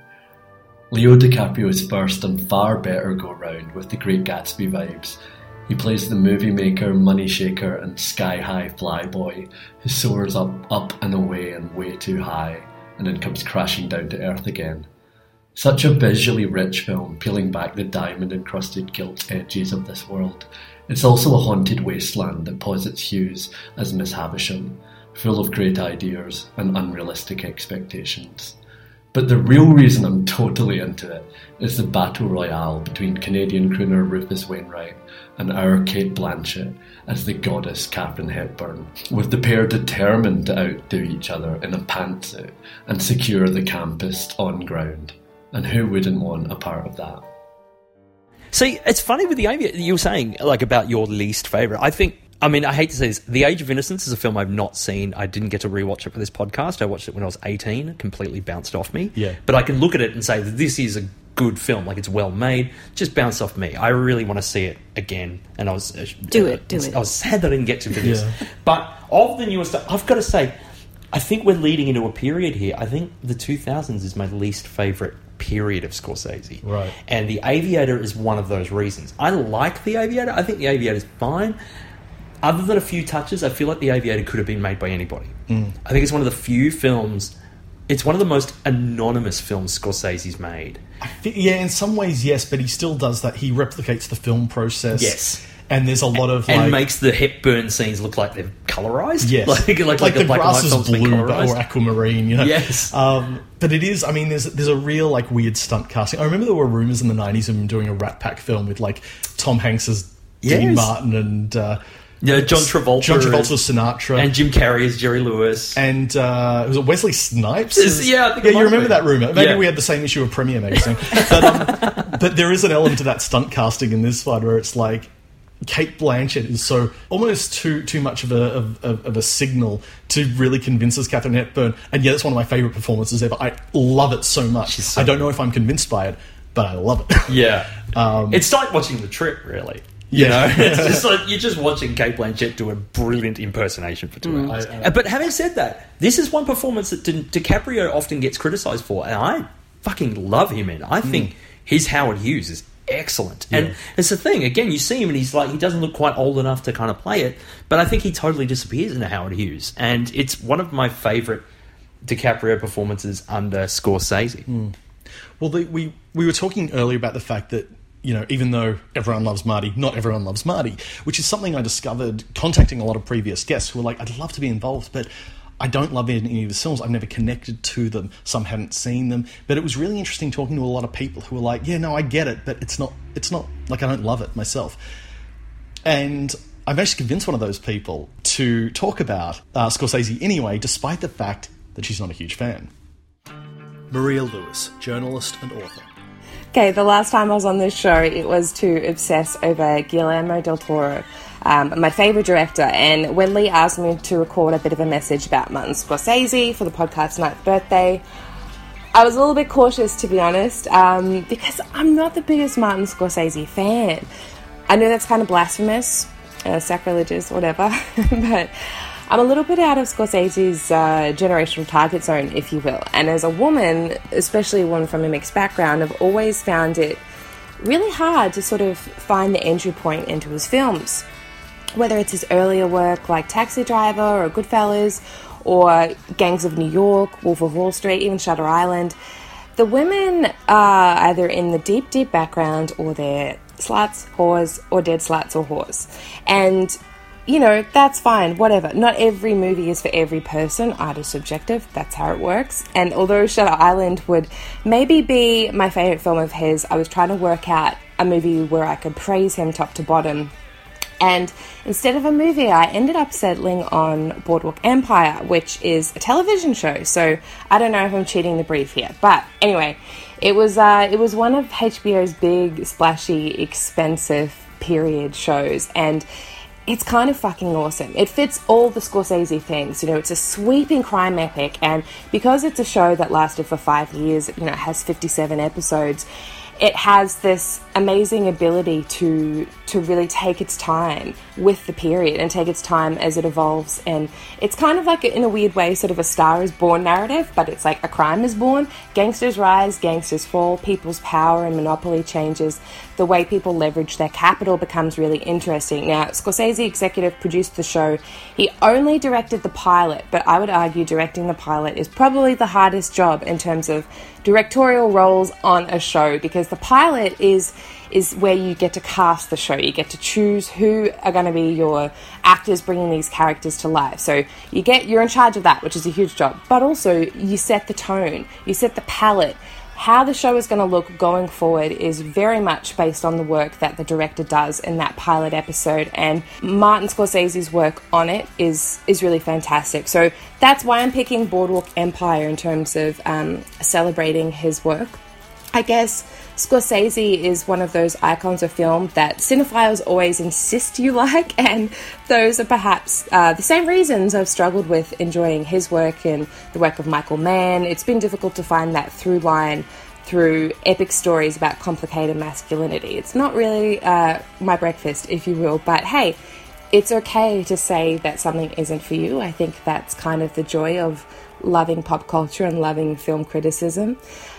Leo DiCaprio's first and far better go round with the Great Gatsby vibes. He plays the movie maker, money shaker, and sky high flyboy who soars up, up and away and way too high, and then comes crashing down to earth again. Such a visually rich film, peeling back the diamond encrusted gilt edges of this world. It's also a haunted wasteland that posits Hughes as Miss Havisham, full of great ideas and unrealistic expectations. But the real reason I'm totally into it is the battle royale between Canadian crooner Rufus Wainwright and our Cate Blanchett as the goddess Katharine Hepburn, with the pair determined to outdo each other in a pantsuit and secure the campus on ground. And who wouldn't want a part of that? See, it's funny with the Aviator. You were saying like about your least favorite. I think. I mean, I hate to say this. The Age of Innocence is a film I've not seen. I didn't get to rewatch it for this podcast. I watched it when I was eighteen. It completely bounced off me. Yeah. But I can look at it and say that this is a good film. Like it's well made. Just bounced off me. I really want to see it again. And I was uh, Do it, do it. I was sad that I didn't get to for this. Yeah. But of the newer stuff, I've got to say, I think we're leading into a period here. I think the 2000s is my least favorite period of Scorsese. Right. And The Aviator is one of those reasons. I like The Aviator. I think The Aviator is fine. Other than a few touches, I feel like The Aviator could have been made by anybody. Mm. I think it's one of the few films. It's one of the most anonymous films Scorsese's made. Yeah, in some ways, yes, but he still does that. He replicates the film process. Yes. And there's a lot of and like, makes the Hepburn scenes look like they're colorized. Yes, like, like, like, the and grass is blue or aquamarine. You know? Yes. Um, but it is. I mean, there's there's a real like weird stunt casting. I remember there were rumors in the '90s of him doing a Rat Pack film with like Tom Hanks as Dean Martin and uh, Yeah, John Travolta John Travolta as- as Sinatra, and Jim Carrey is Jerry Lewis, and uh, was it Wesley Snipes? Is- yeah, yeah. You remember be. that rumor? Maybe Yeah. we had the same issue of Premiere magazine, but, um, but there is an element to that stunt casting in this one where it's like. Cate Blanchett is so almost too too much of a of, of, of a signal to really convince us Katharine Hepburn, and yet it's one of my favorite performances ever. I love it so much. I don't know if I'm convinced by it, but I love it. Yeah. Um, it's like watching The Trip, really. Yeah. You know, it's just like you're just watching Cate Blanchett do a brilliant impersonation for two Mm. hours. I- I- Uh, but having said that, this is one performance that Di- DiCaprio often gets criticised for, and I fucking love him in. I think his Howard Hughes is excellent, and it's the thing. Again, you see him, and he's like he doesn't look quite old enough to kind of play it, but I think he totally disappears into Howard Hughes, and it's one of my favourite DiCaprio performances under Scorsese. Mm. Well, the, we we were talking earlier about the fact that you know even though everyone loves Marty, not everyone loves Marty, which is something I discovered contacting a lot of previous guests who were like, "I'd love to be involved, but." I don't love any of the films. I've never connected to them. Some haven't seen them, but it was really interesting talking to a lot of people who were like, "Yeah, no, I get it, but it's not. It's not like I don't love it myself." And I managed to convince one of those people to talk about uh, Scorsese anyway, despite the fact that she's not a huge fan. Maria Lewis, journalist and author. Okay, the last time I was on this show, it was to obsess over Guillermo del Toro, um, my favourite director. And when Lee asked me to record a bit of a message about Martin Scorsese for the podcast's ninth birthday, I was a little bit cautious, to be honest, um, because I'm not the biggest Martin Scorsese fan. I know that's kind of blasphemous, uh, sacrilegious, whatever, but I'm a little bit out of Scorsese's uh, generational target zone, if you will. And as a woman, especially one from a mixed background, I've always found it really hard to sort of find the entry point into his films. Whether it's his earlier work like Taxi Driver or Goodfellas or Gangs of New York, Wolf of Wall Street, even Shutter Island, the women are either in the deep, deep background or they're sluts, whores, or dead sluts or whores. And you know, that's fine, whatever. Not every movie is for every person. Art is subjective, that's how it works. And although Shutter Island would maybe be my favourite film of his, I was trying to work out a movie where I could praise him top to bottom. And instead of a movie, I ended up settling on Boardwalk Empire, which is a television show. So I don't know if I'm cheating the brief here, but anyway, it was uh, it was one of HBO's big, splashy, expensive period shows, and it's kind of fucking awesome. It fits all the Scorsese things. You know, it's a sweeping crime epic, and because it's a show that lasted for five years, you know, it has 57 episodes, it has this amazing ability to to really take its time with the period and take its time as it evolves and it's kind of like in a weird way sort of a star is born narrative but it's like a crime is born gangsters rise gangsters fall people's power and monopoly changes the way people leverage their capital becomes really interesting now scorsese executive produced the show he only directed the pilot but i would argue directing the pilot is probably the hardest job in terms of directorial roles on a show because the pilot is is where you get to cast the show. You get to choose who are going to be your actors bringing these characters to life. So you get you're in charge of that, which is a huge job. But also you set the tone, you set the palette. How the show is going to look going forward is very much based on the work that the director does in that pilot episode, and Martin Scorsese's work on it is is really fantastic. So that's why I'm picking Boardwalk Empire in terms of um, celebrating his work. I guess Scorsese is one of those icons of film that cinephiles always insist you like, and those are perhaps uh, the same reasons I've struggled with enjoying his work and the work of Michael Mann. It's been difficult to find that through line through epic stories about complicated masculinity. It's not really uh, my breakfast, if you will, but hey, it's okay to say that something isn't for you. I think that's kind of the joy of loving pop culture and loving film criticism.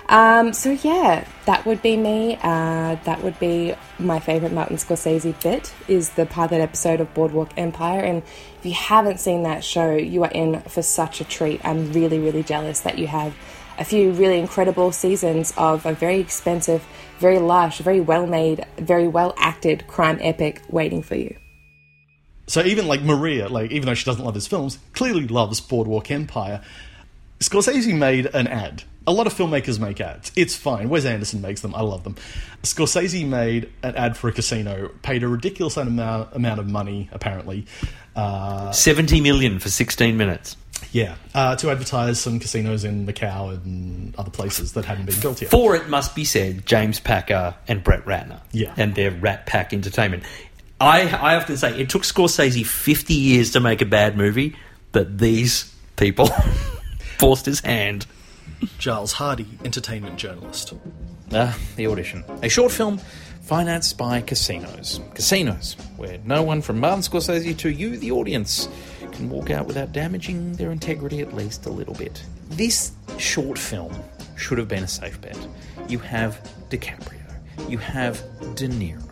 Um, so yeah, that would be me. Uh, that would be my favorite Martin Scorsese bit is the pilot episode of Boardwalk Empire. And if you haven't seen that show, you are in for such a treat. I'm really, really jealous that you have a few really incredible seasons of a very expensive, very lush, very well made, very well acted crime epic waiting for you. So even like Maria, like even though she doesn't love his films, clearly loves Boardwalk Empire. Scorsese made an ad. A lot of filmmakers make ads. It's fine. Wes Anderson makes them. I love them. Scorsese made an ad for a casino, paid a ridiculous amount, amount of money, apparently. Uh, 70 million for 16 minutes. yeah, uh, to advertise some casinos in Macau and other places that hadn't been built yet. For it must be said, James Packer and Brett Ratner. Yeah. And their RatPac Entertainment. I, I often say it took Scorsese 50 years to make a bad movie, but these people forced his hand. Giles Hardie, entertainment journalist. Ah, the audition. A short film financed by casinos. Casinos, where no one from Martin Scorsese to you, the audience, can walk out without damaging their integrity at least a little bit. This short film should have been a safe bet. You have DiCaprio, you have De Niro,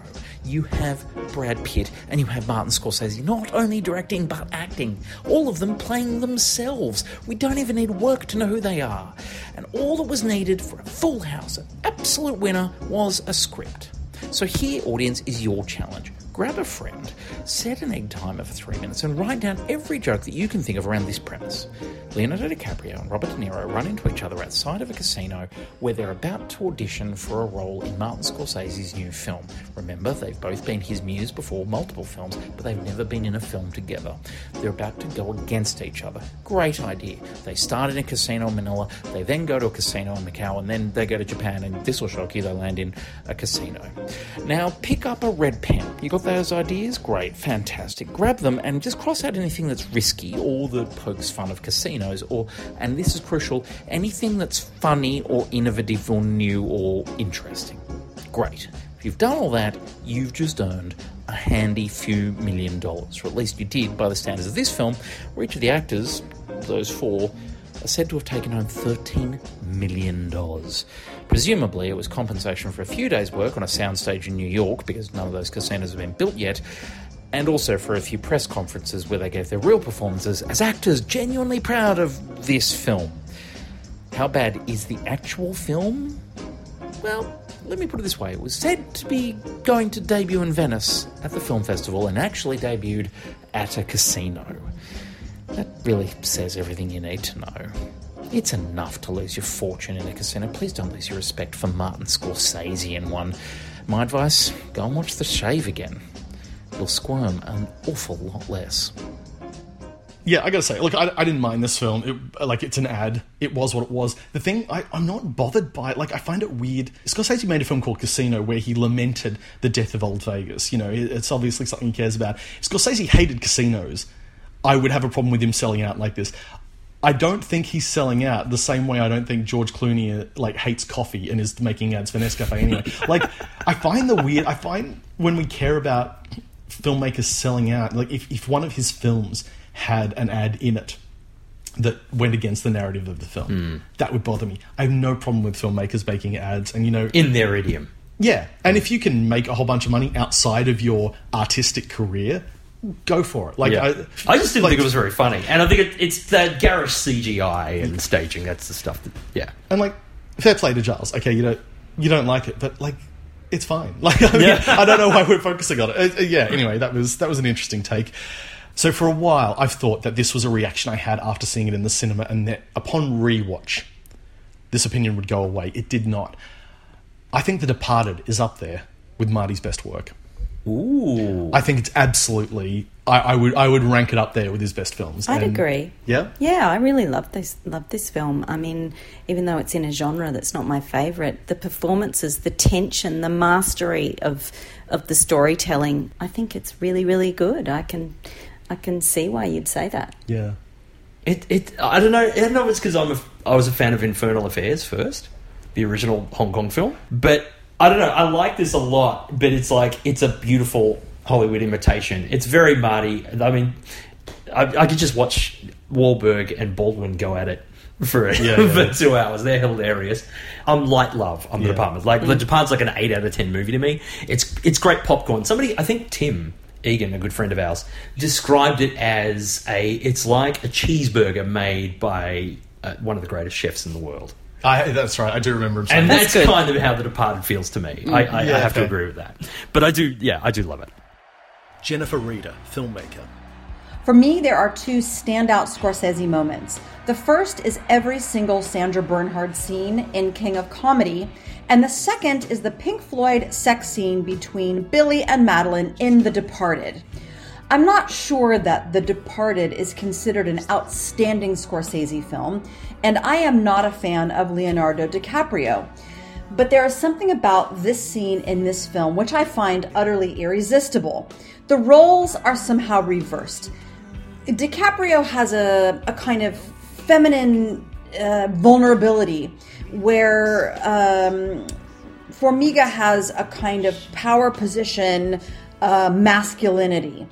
you have Brad Pitt, and you have Martin Scorsese not only directing but acting. All of them playing themselves. We don't even need work to know who they are. And all that was needed for a full house, an absolute winner, was a script. So here, audience, is your challenge. Grab a friend, set an egg timer for three minutes, and write down every joke that you can think of around this premise. Leonardo DiCaprio and Robert De Niro run into each other outside of a casino where they're about to audition for a role in Martin Scorsese's new film. Remember, they've both been his muse before multiple films, but they've never been in a film together. They're about to go against each other. Great idea. They start in a casino in Manila, they then go to a casino in Macau, and then they go to Japan, and this will shock you, they land in a casino. Now, pick up a red pen. You got those ideas? Great, fantastic. Grab them and just cross out anything that's risky or that pokes fun of casinos, or, and this is crucial, anything that's funny or innovative or new or interesting. Great. If you've done all that, you've just earned a handy few million dollars, or at least you did by the standards of this film, where each of the actors, those four, are said to have taken home $13 million. Presumably, it was compensation for a few days' work on a soundstage in New York, because none of those casinos have been built yet, and also for a few press conferences where they gave their real performances as actors genuinely proud of this film. How bad is the actual film? Well, let me put it this way it was said to be going to debut in Venice at the film festival and actually debuted at a casino. That really says everything you need to know. It's enough to lose your fortune in a casino. Please don't lose your respect for Martin Scorsese in one. My advice go and watch The Shave again. You'll squirm an awful lot less. Yeah, I gotta say, look, I, I didn't mind this film. It, like, it's an ad. It was what it was. The thing, I, I'm not bothered by it. Like, I find it weird. Scorsese made a film called Casino where he lamented the death of Old Vegas. You know, it, it's obviously something he cares about. Scorsese hated casinos. I would have a problem with him selling out like this. I don't think he's selling out the same way I don't think George Clooney uh, like hates coffee and is making ads for Nescafe anyway. like, I find the weird. I find when we care about filmmakers selling out, like if, if one of his films had an ad in it that went against the narrative of the film, Hmm. that would bother me. I have no problem with filmmakers making ads, and you know, In their idiom. yeah, and if you can make a whole bunch of money outside of your artistic career, go for it. Like, Yeah. I, I just didn't like- think it was very funny. And I think it, it's that garish CGI and staging. That's the stuff that, yeah. And like, fair play to Giles. Okay, you don't you don't like it, but like, it's fine. Like, I, mean, Yeah. I don't know why we're focusing on it. Uh, uh, yeah. Anyway, that was that was an interesting take. So for a while, I've thought that this was a reaction I had after seeing it in the cinema, and that upon rewatch, this opinion would go away. It did not. I think The Departed is up there with Marty's best work. Ooh. I think it's absolutely. I, I would I would rank it up there with his best films. I'd And- agree. Yeah. Yeah, I really love this love this film. I mean, even though it's in a genre that's not my favorite, the performances, the tension, the mastery of of the storytelling, I think it's really really good. I can I can see why you'd say that. Yeah. It, it, I don't know. I don't know if it's because I'm a, I was a fan of Infernal Affairs first, the original Hong Kong film. But I don't know. I like this a lot. But it's like it's a beautiful Hollywood imitation. It's very Marty. I mean, I, I could just watch Wahlberg and Baldwin go at it for Yeah, yeah, for yeah. two hours. They're hilarious. I'm light love on the Departed. Like Mm. the Departed's like an eight out of ten movie to me. It's it's great popcorn. Somebody, I think Tim Egan, a good friend of ours, described it as a. It's like a cheeseburger made by uh, one of the greatest chefs in the world. I, that's right. I do remember him saying And that. that's, kind of how The Departed feels to me. Mm. I, I, Yeah, I have to agree with that. But I do, yeah, I do love it. Jennifer Reeder, filmmaker. For me, there are two standout Scorsese moments. The first is every single Sandra Bernhard scene in King of Comedy, and the second is the Pink Floyd sex scene between Billy and Madeline in The Departed. I'm not sure that The Departed is considered an outstanding Scorsese film, and I am not a fan of Leonardo DiCaprio. But there is something about this scene in this film which I find utterly irresistible. The roles are somehow reversed. DiCaprio has a, a kind of feminine uh, vulnerability where um, Farmiga has a kind of power position uh, masculinity.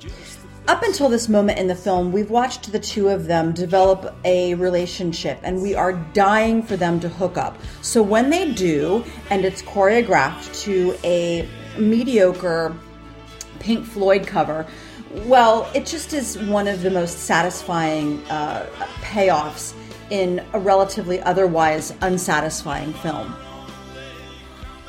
Up until this moment in the film, we've watched the two of them develop a relationship and we are dying for them to hook up. So when they do, and it's choreographed to a mediocre Pink Floyd cover, well, it just is one of the most satisfying uh, payoffs in a relatively otherwise unsatisfying film.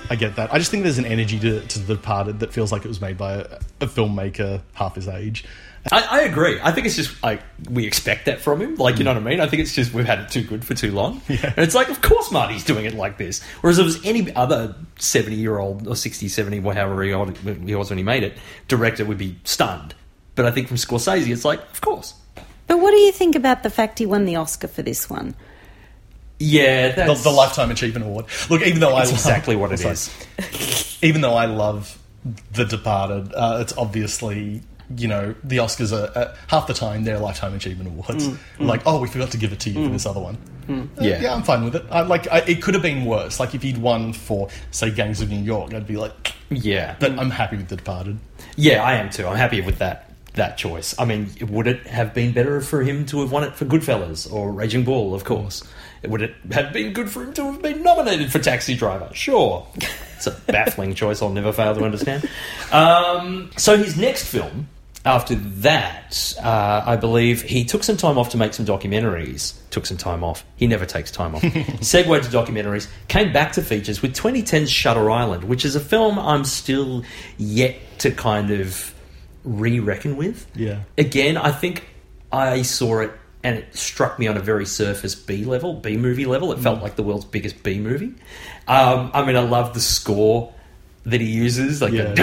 I get that. I just think there's an energy to, to The Departed that feels like it was made by a, a filmmaker half his age. I, I agree. I think it's just like we expect that from him. Like, you hmm. know what I mean? I think it's just we've had it too good for too long. And it's like, of course Marty's doing it like this. Whereas if it was any other 70 year old or 60, 70, however he old he was when he made it, director would be stunned. But I think from Scorsese, it's like, of course. But what do you think about the fact he won the Oscar for this one? Yeah, the, that's the Lifetime Achievement Award. Look, even though I love, exactly what it sorry. is. even though I love The Departed, uh, it's obviously you know the Oscars are uh, half the time they're Lifetime Achievement Awards. Mm, mm. Like, oh, we forgot to give it to you for Mm. this other one. Mm. Uh, Yeah. yeah, I'm fine with it. I, like, I, it could have been worse. Like if he'd won for say Gangs of New York, I'd be like, Yeah. But I'm happy with The Departed. Yeah, I am too. I'm happy with that that choice. I mean, would it have been better for him to have won it for Goodfellas or Raging Bull? Of course. Would it have been good for him to have been nominated for Taxi Driver? Sure. It's a baffling choice I'll never fail to understand. Um, so his next film, after that, uh, I believe he took some time off to make some documentaries. Took some time off. He never takes time off. Segued to documentaries. Came back to features with 2010's Shutter Island, which is a film I'm still yet to kind of re-reckon with. Yeah. Again, I think I saw it and it struck me on a very surface B level, B movie level. It felt like the world's biggest B movie. Um, I mean, I love the score that he uses, like the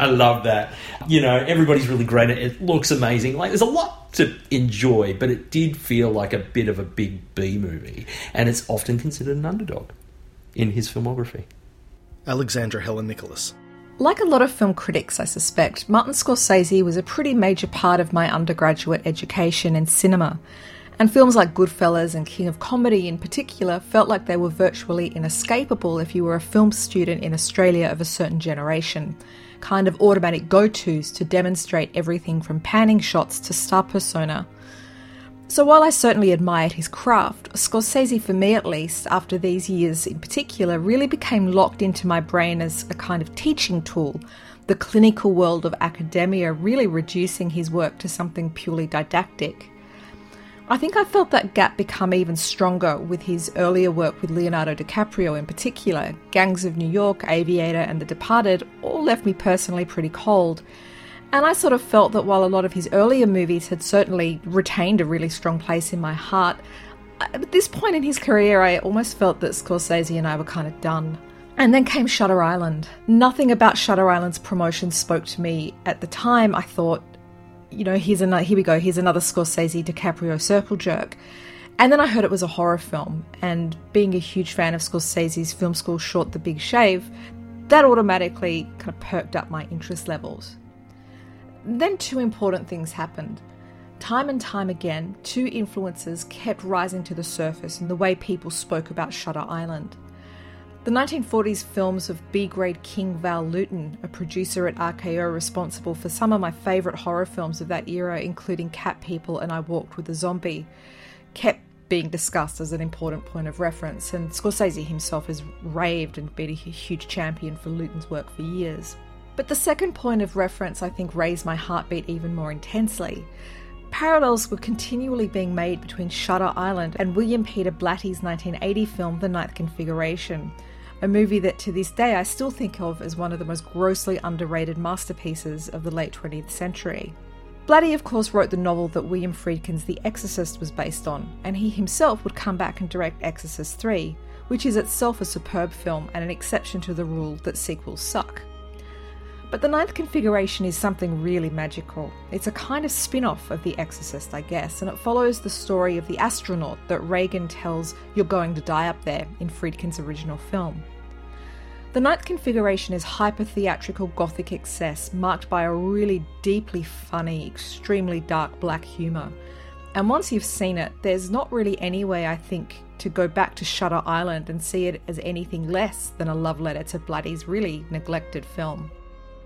I love that. You know, everybody's really great. It It looks amazing. Like, there's a lot to enjoy, but it did feel like a bit of a big B movie, and it's often considered an underdog in his filmography. Alexandra Heller Nicholas. Like a lot of film critics, I suspect, Martin Scorsese was a pretty major part of my undergraduate education in cinema. And films like Goodfellas and King of Comedy in particular felt like they were virtually inescapable if you were a film student in Australia of a certain generation. Kind of automatic go tos to demonstrate everything from panning shots to star persona. So while I certainly admired his craft, Scorsese, for me at least, after these years in particular, really became locked into my brain as a kind of teaching tool, the clinical world of academia really reducing his work to something purely didactic. I think I felt that gap become even stronger with his earlier work with Leonardo DiCaprio in particular. Gangs of New York, Aviator, and The Departed all left me personally pretty cold. And I sort of felt that while a lot of his earlier movies had certainly retained a really strong place in my heart, uh, at this point in his career, I almost felt that Scorsese and I were kind of done. And then came Shutter Island. Nothing about Shutter Island's promotion spoke to me at the time. I thought, you know, here's another, here we go, here's another Scorsese DiCaprio circle jerk. And then I heard it was a horror film, and being a huge fan of Scorsese's film school short The Big Shave, that automatically kind of perked up my interest levels. Then two important things happened. Time and time again, two influences kept rising to the surface in the way people spoke about Shutter Island. The 1940s films of B grade King Val Lewton, a producer at RKO responsible for some of my favourite horror films of that era, including Cat People and I Walked with a Zombie, kept being discussed as an important point of reference, and Scorsese himself has raved and been a huge champion for Lewton's work for years. But the second point of reference, I think, raised my heartbeat even more intensely. Parallels were continually being made between Shutter Island and William Peter Blatty's 1980 film The Ninth Configuration, a movie that to this day I still think of as one of the most grossly underrated masterpieces of the late 20th century. Blatty, of course, wrote the novel that William Friedkin's The Exorcist was based on, and he himself would come back and direct Exorcist 3, which is itself a superb film and an exception to the rule that sequels suck. But the ninth configuration is something really magical. It's a kind of spin off of The Exorcist, I guess, and it follows the story of the astronaut that Regan tells you're going to die up there in Friedkin's original film. The ninth configuration is hyper theatrical gothic excess, marked by a really deeply funny, extremely dark black humour. And once you've seen it, there's not really any way, I think, to go back to Shutter Island and see it as anything less than a love letter to Blatty's really neglected film.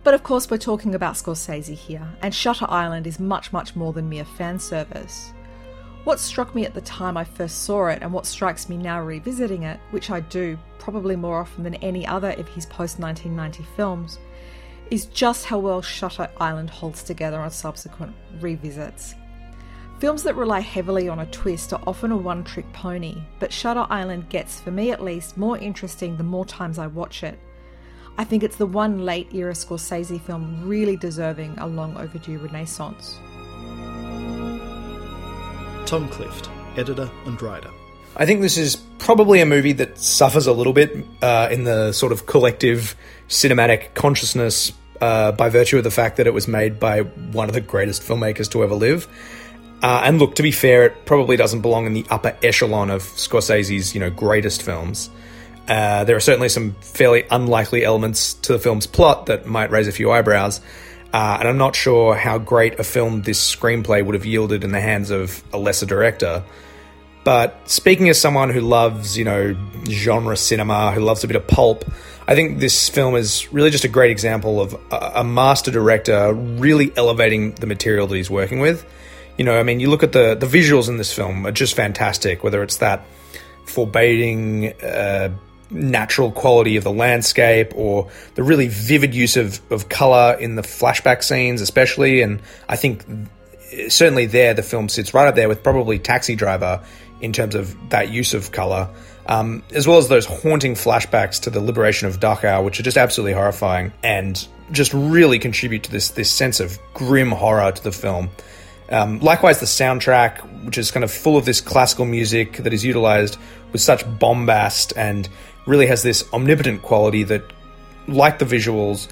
But of course, we're talking about Scorsese here, and Shutter Island is much, much more than mere fan service. What struck me at the time I first saw it, and what strikes me now revisiting it, which I do probably more often than any other of his post 1990 films, is just how well Shutter Island holds together on subsequent revisits. Films that rely heavily on a twist are often a one trick pony, but Shutter Island gets, for me at least, more interesting the more times I watch it. I think it's the one late era Scorsese film really deserving a long overdue renaissance. Tom Clift, editor and writer. I think this is probably a movie that suffers a little bit uh, in the sort of collective cinematic consciousness uh, by virtue of the fact that it was made by one of the greatest filmmakers to ever live. Uh, and look, to be fair, it probably doesn't belong in the upper echelon of Scorsese's, you know, greatest films. Uh, there are certainly some fairly unlikely elements to the film's plot that might raise a few eyebrows, uh, and I'm not sure how great a film this screenplay would have yielded in the hands of a lesser director. But speaking as someone who loves, you know, genre cinema, who loves a bit of pulp, I think this film is really just a great example of a, a master director really elevating the material that he's working with. You know, I mean, you look at the the visuals in this film are just fantastic. Whether it's that forbidding, uh, natural quality of the landscape or the really vivid use of, of color in the flashback scenes, especially. And I think certainly there, the film sits right up there with probably Taxi Driver in terms of that use of color. Um, as well as those haunting flashbacks to the liberation of Dachau, which are just absolutely horrifying and just really contribute to this this sense of grim horror to the film. Um, likewise, the soundtrack, which is kind of full of this classical music that is utilized with such bombast and really has this omnipotent quality that, like the visuals,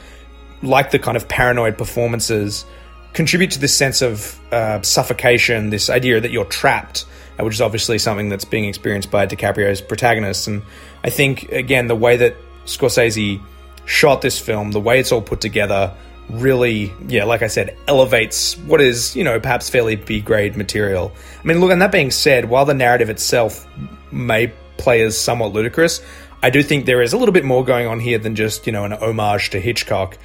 like the kind of paranoid performances, contribute to this sense of uh, suffocation, this idea that you're trapped, uh, which is obviously something that's being experienced by DiCaprio's protagonist. And I think, again, the way that Scorsese shot this film, the way it's all put together, really, yeah, like I said, elevates what is, you know, perhaps fairly B grade material. I mean, look, and that being said, while the narrative itself may play as somewhat ludicrous, I do think there is a little bit more going on here than just, you know, an homage to Hitchcock.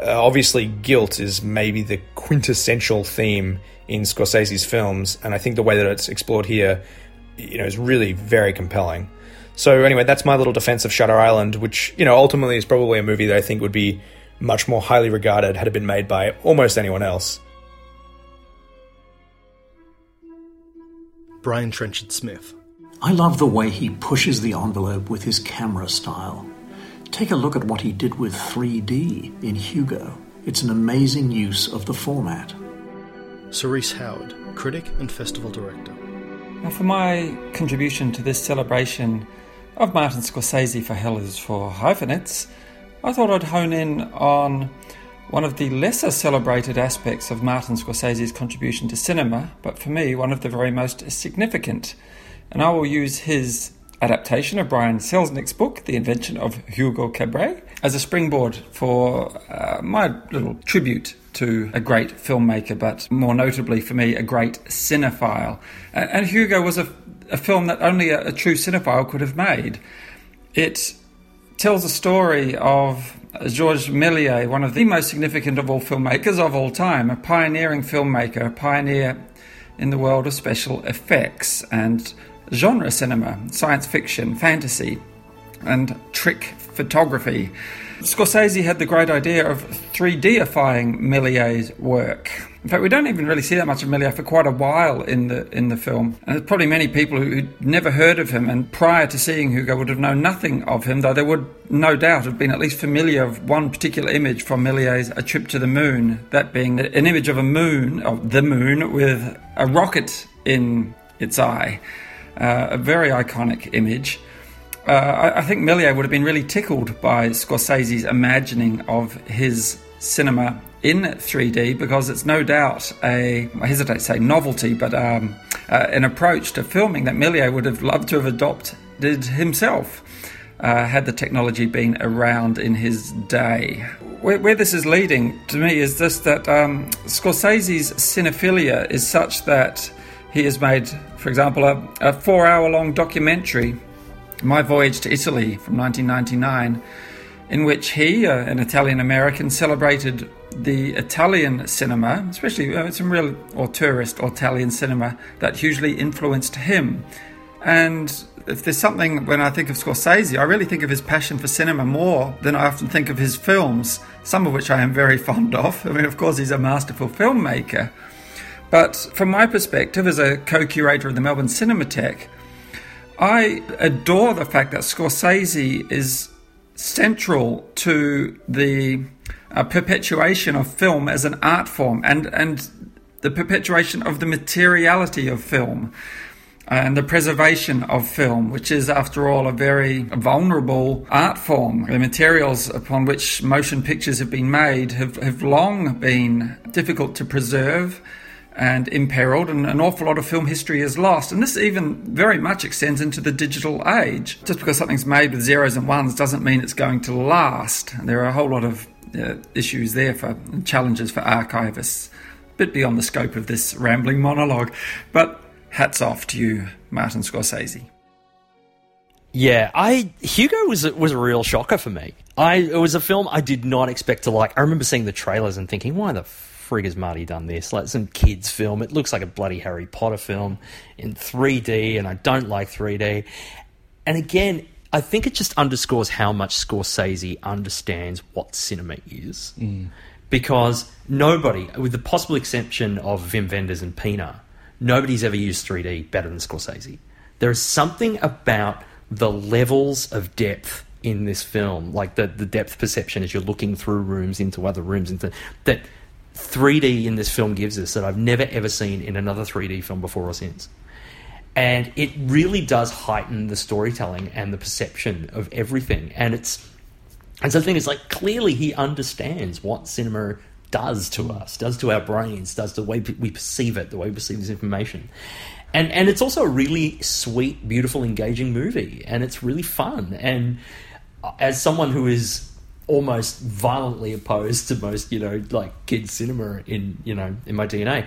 Uh, obviously, guilt is maybe the quintessential theme in Scorsese's films, and I think the way that it's explored here, you know, is really very compelling. So anyway, that's my little defense of Shutter Island, which, you know, ultimately is probably a movie that I think would be much more highly regarded had it been made by almost anyone else. Brian Trenchard Smith. I love the way he pushes the envelope with his camera style. Take a look at what he did with 3D in Hugo. It's an amazing use of the format. Cerise Howard, critic and festival director. Now, for my contribution to this celebration of Martin Scorsese for Hell is for Hyphenates, I thought I'd hone in on one of the lesser celebrated aspects of Martin Scorsese's contribution to cinema, but for me, one of the very most significant and I will use his adaptation of Brian Selznick's book, The Invention of Hugo Cabret, as a springboard for uh, my little tribute to a great filmmaker, but more notably for me, a great cinephile. And, and Hugo was a, a, film that only a, a true cinephile could have made. It tells a story of Georges Méliès, one of the most significant of all filmmakers of all time, a pioneering filmmaker, a pioneer in the world of special effects and genre cinema, science fiction, fantasy, and trick photography. Scorsese had the great idea of 3Difying Méliès's work. In fact, we don't even really see that much of Méliès for quite a while in the in the film. And there's probably many people who, who'd never heard of him, and prior to seeing Hugo would have known nothing of him, though they would no doubt have been at least familiar of one particular image from Méliès's A Trip to the Moon, that being an image of a moon, of the moon, with a rocket in its eye. Uh, a very iconic image. Uh, I, I, think Méliès would have been really tickled by Scorsese's imagining of his cinema in 3D because it's no doubt a, I hesitate to say novelty, but um, uh, an approach to filming that Méliès would have loved to have adopted himself. Uh, had the technology been around in his day. Where, where, this is leading to me is this that um, Scorsese's cinephilia is such that he has made, for example, a, a four hour long documentary, My Voyage to Italy from 1999, in which he, uh, an Italian American, celebrated the Italian cinema, especially uh, some real or tourist or Italian cinema, that hugely influenced him. And if there's something when I think of Scorsese, I really think of his passion for cinema more than I often think of his films, some of which I am very fond of. I mean, of course, he's a masterful filmmaker. But from my perspective as a co curator of the Melbourne Cinematheque, I adore the fact that Scorsese is central to the uh, perpetuation of film as an art form and, and the perpetuation of the materiality of film and the preservation of film, which is, after all, a very vulnerable art form. The materials upon which motion pictures have been made have, have long been difficult to preserve and imperiled, and an awful lot of film history is lost. And this even very much extends into the digital age. Just because something's made with zeros and ones doesn't mean it's going to last. And There are a whole lot of uh, issues there for challenges for archivists. A bit beyond the scope of this rambling monologue, but hats off to you, Martin Scorsese. Yeah, I Hugo was was a real shocker for me. I it was a film I did not expect to like. I remember seeing the trailers and thinking, why the frig has Marty done this? Like some kids' film. It looks like a bloody Harry Potter film in 3D, and I don't like 3D. And again, I think it just underscores how much Scorsese understands what cinema is. Mm. Because nobody, with the possible exception of Wim Wenders and Pina, nobody's ever used 3D better than Scorsese. There is something about the levels of depth in this film, like the, the depth perception as you're looking through rooms into other rooms, into that 3D in this film gives us that I've never ever seen in another 3D film before or since. And it really does heighten the storytelling and the perception of everything. And it's and so the thing is like clearly he understands what cinema does to us, does to our brains, does the way we perceive it, the way we perceive this information. And and it's also a really sweet, beautiful, engaging movie, and it's really fun. And as someone who is almost violently opposed to most, you know, like kids cinema in, you know, in my DNA.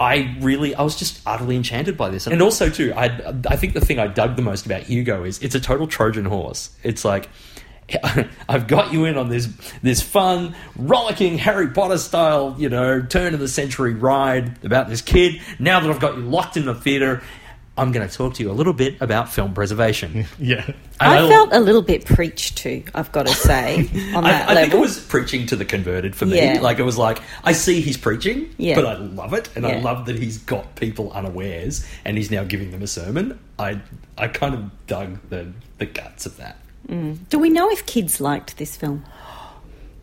I really, I was just utterly enchanted by this, and also too, I, I think the thing I dug the most about Hugo is it's a total Trojan horse. It's like I've got you in on this this fun, rollicking Harry Potter style, you know, turn of the century ride about this kid. Now that I've got you locked in the theater, I'm going to talk to you a little bit about film preservation. yeah. I, I felt a little bit preached to, I've got to say, on that I, I level. think it was preaching to the converted for me. Yeah. Like, it was like, I see he's preaching, Yeah. but I love it, and I love that he's got people unawares, and he's now giving them a sermon. I I kind of dug the, the guts of that. Mm. Do we know if kids liked this film?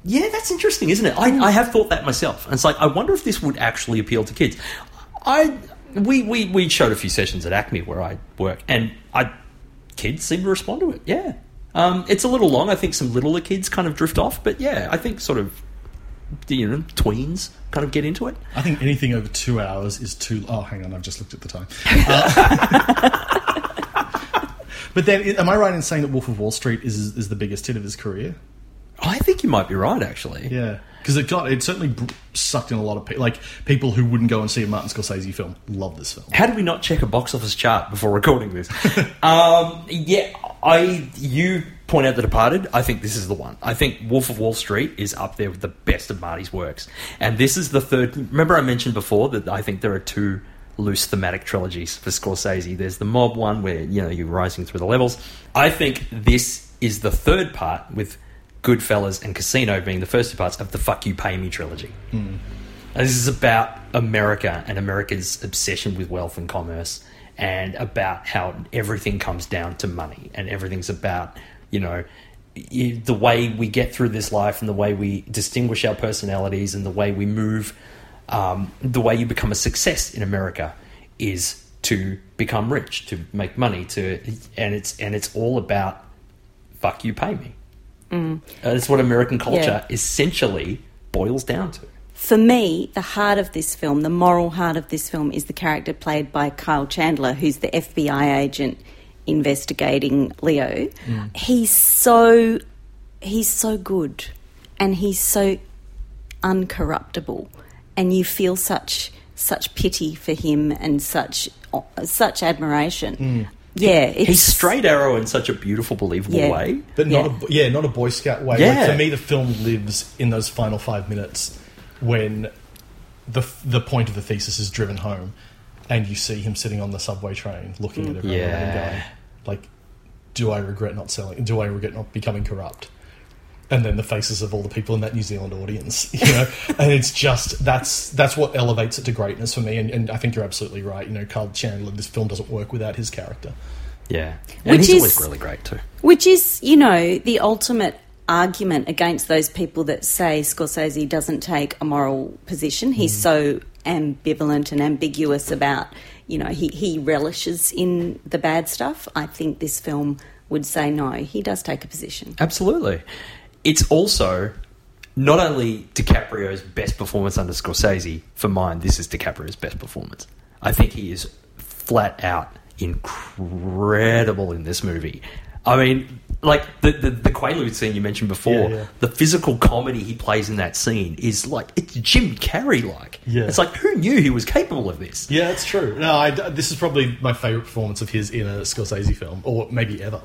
Yeah, that's interesting, isn't it? I, I have thought that myself. And it's like, I wonder if this would actually appeal to kids. I we, we, we showed a few sessions at ACMI where I work, and I kids seem to respond to it. Yeah. Um, it's a little long. I think some littler kids kind of drift off, but yeah, I think sort of, you know, tweens kind of get into it. I think anything over two hours is too. Oh, hang on, I've just looked at the time. Uh, but then, am I right in saying that Wolf of Wall Street is is the biggest hit of his career? I think you might be right, actually. Yeah, because it got it certainly br- sucked in a lot of people. Like people who wouldn't go and see a Martin Scorsese film love this film. How did we not check a box office chart before recording this? um, yeah, I you point out The Departed, I think this is the one. I think Wolf of Wall Street is up there with the best of Marty's works. And this is the third. Remember, I mentioned before that I think there are two loose thematic trilogies for Scorsese. There's the mob one where, you know, you're rising through the levels. I think this is the third part with Goodfellas and Casino being the first two parts of the Fuck You Pay Me trilogy. Mm. This is about America and America's obsession with wealth and commerce and about how everything comes down to money and everything's about, you know, the way we get through this life and the way we distinguish our personalities and the way we move, um, the way you become a success in America is to become rich, to make money, to and it's and it's all about fuck you, pay me. Mm. Uh, That's what American culture Yeah. essentially boils down to. For me, the heart of this film, the moral heart of this film, is the character played by Kyle Chandler, who's the FBI agent investigating Leo. Mm. He's so he's so good, and he's so uncorruptible, and you feel such such pity for him and such such admiration. Mm. Yeah, He's straight arrow in such a beautiful, believable Yeah. way. but not a, yeah, not a Boy Scout way. Yeah. Like, for me, the film lives in those final five minutes when the the point of the thesis is driven home, and you see him sitting on the subway train, looking at mm. everyone and going, like, "Do I regret not selling? Do I regret not becoming corrupt?" And then the faces of all the people in that New Zealand audience, you know, and it's just that's that's what elevates it to greatness for me. And, and I think you're absolutely right. You know, Carl Chandler, this film doesn't work without his character. Yeah, and Which he's always really great too. Which is, you know, the ultimate argument against those people that say Scorsese doesn't take a moral position. He's mm. so ambivalent and ambiguous about, you know, he, he relishes in the bad stuff. I think this film would say no, he does take a position. Absolutely. It's also not only DiCaprio's best performance under Scorsese, for mine, this is DiCaprio's best performance. I think he is flat out incredible in this movie. I mean, like the, the, the Quaalude scene you mentioned before, Yeah, yeah. the physical comedy he plays in that scene is like, it's Jim Carrey like. Yeah. It's like, who knew he was capable of this? Yeah, it's true. No, I, this is probably my favorite performance of his in a Scorsese film, or maybe ever.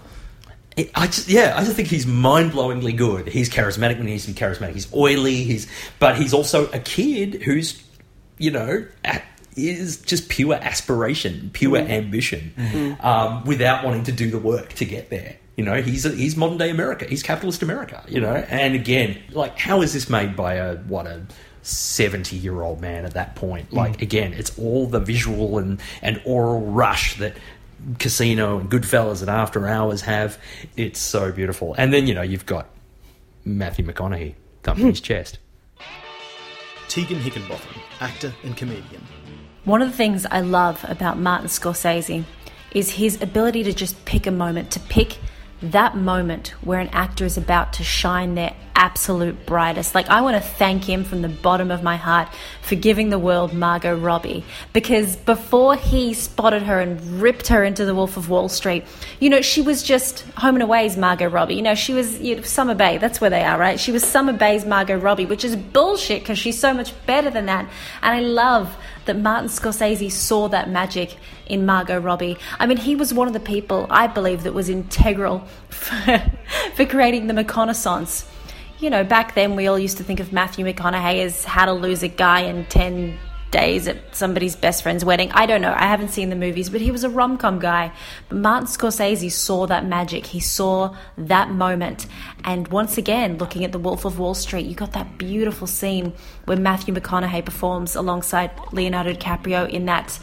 It- I just, yeah, I just think he's mind-blowingly good. He's charismatic when he needs to be charismatic. He's oily. He's, but he's also a kid who's, you know, a- is just pure aspiration, pure Mm. ambition, Mm. um, without wanting to do the work to get there. You know, he's a, he's modern day America. He's capitalist America. You know, and again, like, how is this made by a what a seventy year old man at that point? Like, Mm. again, it's all the visual and and oral rush that Casino and Goodfellas and After Hours have. It's so beautiful. And then you know you've got Matthew McConaughey thumping his hmm. chest. Tegan Hickenbotham, actor and comedian. One of the things I love about Martin Scorsese is his ability to just pick a moment, to pick that moment where an actor is about to shine their absolute brightest. Like, I want to thank him from the bottom of my heart for giving the world Margot Robbie because before he spotted her and ripped her into The Wolf of Wall Street, you know, she was just Home and Away's Margot Robbie. You know, she was you know, Summer Bay, that's where they are, right? She was Summer Bay's Margot Robbie, which is bullshit because she's so much better than that. And I love that Martin Scorsese saw that magic in Margot Robbie. I mean, he was one of the people I believe that was integral for, for creating the McConaissance. You know, back then we all used to think of Matthew McConaughey as how to lose a guy in 10 days at somebody's best friend's wedding. I don't know. I haven't seen the movies, but he was a rom com guy. But Martin Scorsese saw that magic. He saw that moment. And once again, looking at The Wolf of Wall Street, you got that beautiful scene where Matthew McConaughey performs alongside Leonardo DiCaprio in that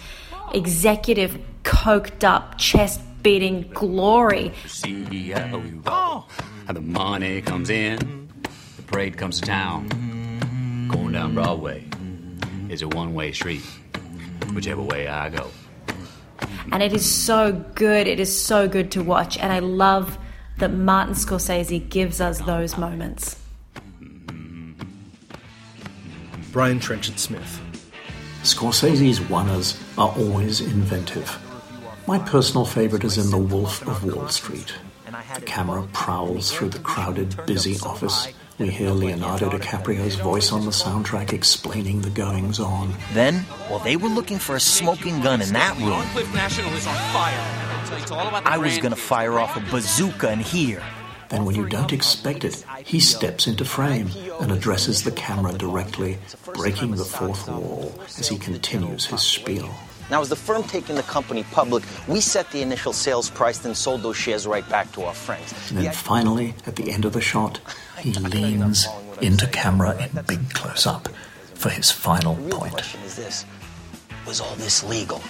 executive, coked up, chest beating glory. CEO. Oh. How the money comes in, the parade comes to town. Going down Broadway is a one way street, whichever way I go. and it is so good. It is so good to watch, and I love that Martin Scorsese gives us those moments. Brian Trenchard Smith. Scorsese's one-ers are always inventive. My personal favorite is in The Wolf of Wall Street. The camera prowls through the crowded, busy office. We hear Leonardo DiCaprio's voice on the soundtrack explaining the goings on. Then, while they were looking for a smoking gun in that room, Cliff National is on fire. I'll tell you all about the I was gonna fire off a bazooka in here. Then, when you don't expect it, he steps into frame and addresses the camera directly, breaking the fourth wall as he continues his spiel. Now, as the firm taking the company public, we set the initial sales price, then sold those shares right back to our friends. And then finally, at the end of the shot, he leans into camera in big close up for his final The real point. question is this Was all this legal?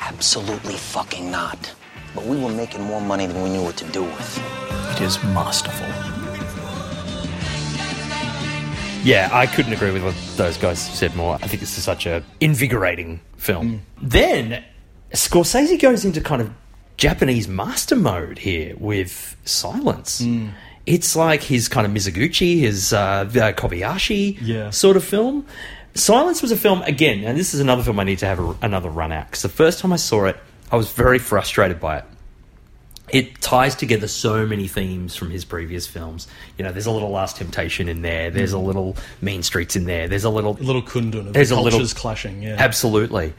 Absolutely fucking not. But we were making more money than we knew what to do with. It is masterful. Yeah, I couldn't agree with what those guys said more. I think this is such a invigorating film. Then Scorsese goes into kind of Japanese master mode here with Silence. It's like his kind of Mizoguchi, his uh, uh, Kobayashi Yeah. sort of film. Silence was a film again, and this is another film I need to have a, another run at because the first time I saw it, I was very frustrated by it. It ties together so many themes from his previous films. You know, there's a little Last Temptation in there. There's a mm. little Mean Streets in there. There's a little A little kundun of there's the a little cultures clashing. Yeah, Absolutely.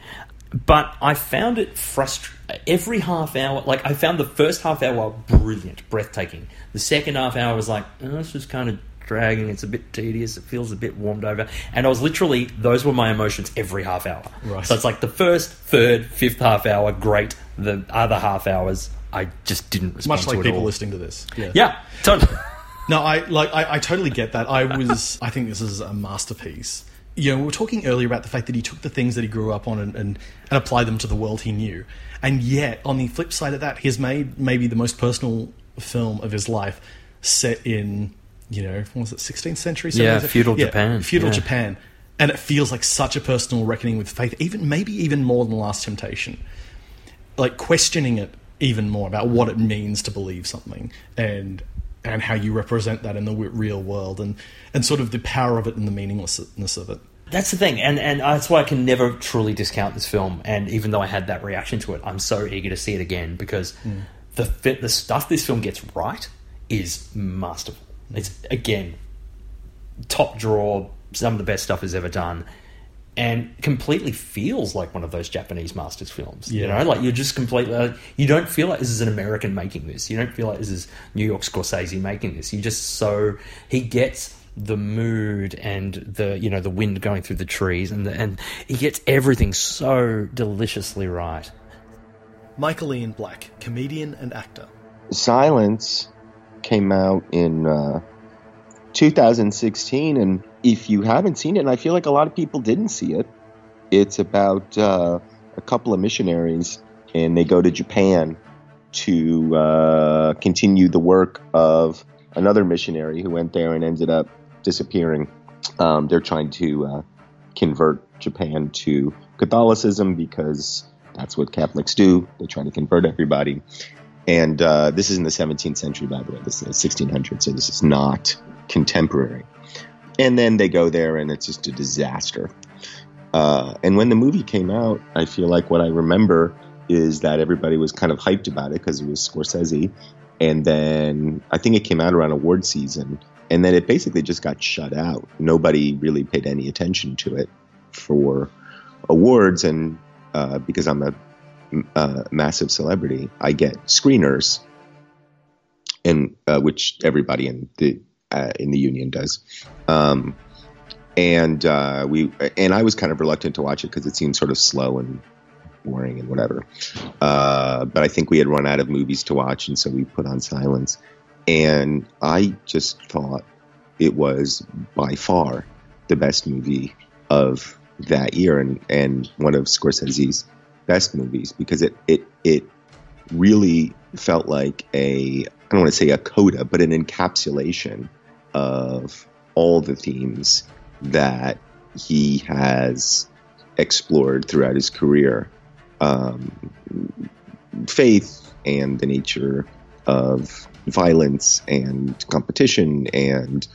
But I found it frustrating. Every half hour, like I found the first half hour brilliant, breathtaking. The second half hour was like, oh, this is kind of dragging. It's a bit tedious. It feels a bit warmed over. And I was literally, those were my emotions every half hour. Right. So it's like the first, third, fifth half hour, great. The other half hours, I just didn't respond much like people all. listening to this. Yeah, Yeah, totally. No, I like I, I totally get that. I was I think this is a masterpiece. You know, we were talking earlier about the fact that he took the things that he grew up on and, and, and applied them to the world he knew. And yet, on the flip side of that, he has made maybe the most personal film of his life set in, you know, what was it, 16th century? Yeah, 17th? feudal Japan. Feudal Yeah. Japan. And it feels like such a personal reckoning with faith, even maybe even more than Last Temptation. Like questioning it even more about what it means to believe something and and how you represent that in the real world and and sort of the power of it and the meaninglessness of it. That's the thing, and and that's why I can never truly discount this film. And even though I had that reaction to it, I'm so eager to see it again because Mm. the the stuff this film gets right is masterful. It's again top drawer, some of the best stuff he's ever done, and completely feels like one of those Japanese masters films. You know, like you're just completely like, you don't feel like this is an American making this. You don't feel like this is New York Scorsese making this. You just so he gets the mood and the you know the wind going through the trees and the, and he gets everything so deliciously right. Michael Ian Black, comedian and actor. Silence came out in uh, 2016, and if you haven't seen it, and I feel like a lot of people didn't see it, it's about uh, a couple of missionaries, and they go to Japan to uh, continue the work of another missionary who went there and ended up disappearing. Um, they're trying to uh, convert Japan to Catholicism because that's what Catholics do. They try to convert everybody. And uh, this is in the 17th century, by the way. This is 1600, so this is not contemporary. And then they go there, and it's just a disaster. Uh, and when the movie came out, I feel like what I remember is that everybody was kind of hyped about it because it was Scorsese. And then I think it came out around award season, and then it basically just got shut out. Nobody really paid any attention to it for awards, and uh, because I'm a uh, massive celebrity, I get screeners, and uh, which everybody in the uh, in the union does. Um, and uh, we and I was kind of reluctant to watch it because it seemed sort of slow and boring and whatever. Uh, but I think we had run out of movies to watch, and so we put on Silence. And I just thought it was by far the best movie of that year, and, and one of Scorsese's best movies because it it it really felt like a I don't want to say a coda, but an encapsulation of all the themes that he has explored throughout his career. Um, faith and the nature of violence and competition and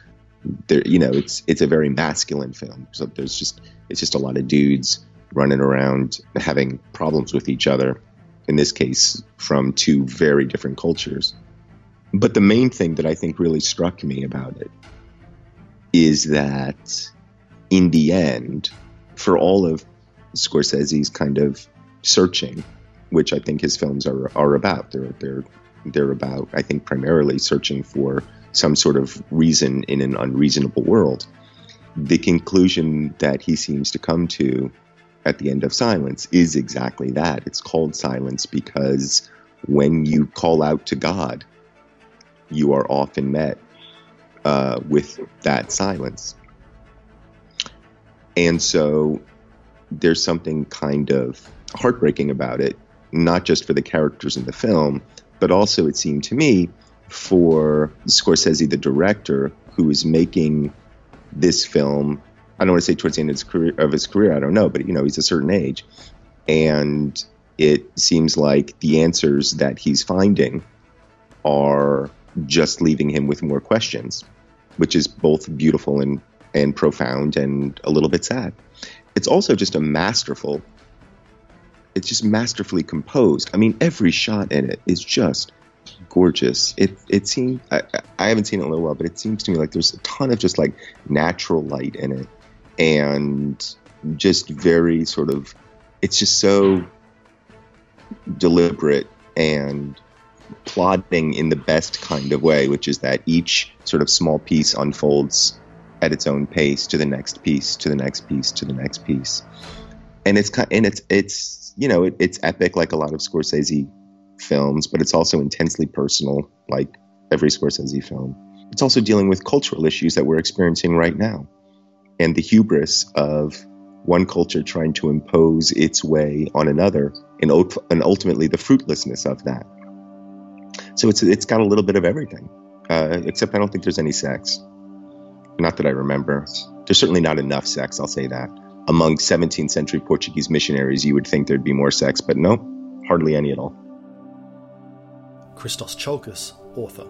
there you know it's it's a very masculine film so there's just it's just a lot of dudes running around having problems with each other in this case from two very different cultures but the main thing that i think really struck me about it is that in the end for all of scorsese's kind of searching which i think his films are are about they're they're They're about, I think, primarily searching for some sort of reason in an unreasonable world. The conclusion that he seems to come to at the end of silence is exactly that. It's called silence because when you call out to God, you are often met uh, with that silence. And so there's something kind of heartbreaking about it, not just for the characters in the film, but also it seemed to me for Scorsese, the director, who is making this film. I don't want to say towards the end of his career, of his career. I don't know, but you know, he's a certain age, and it seems like the answers that he's finding are just leaving him with more questions, which is both beautiful and and profound and a little bit sad. It's also just a masterful. It's just masterfully composed. I mean, every shot in it is just gorgeous. It it seemed I, I haven't seen it in a little while, but it seems to me like there's a ton of just like natural light in it, and just very sort of. It's just so deliberate and plotting in the best kind of way, which is that each sort of small piece unfolds at its own pace to the next piece, to the next piece, to the next piece, and it's and it's it's you know it, it's epic like a lot of Scorsese films, but it's also intensely personal, like every Scorsese film. It's also dealing with cultural issues that we're experiencing right now and the hubris of one culture trying to impose its way on another and, and ultimately the fruitlessness of that. So it's, it's got a little bit of everything, uh, except I don't think there's any sex. Not that I remember. There's certainly not enough sex, I'll say that. Among 17th century Portuguese missionaries, you would think there'd be more sex, but no, hardly any at all. Christos Tsiolkas, author.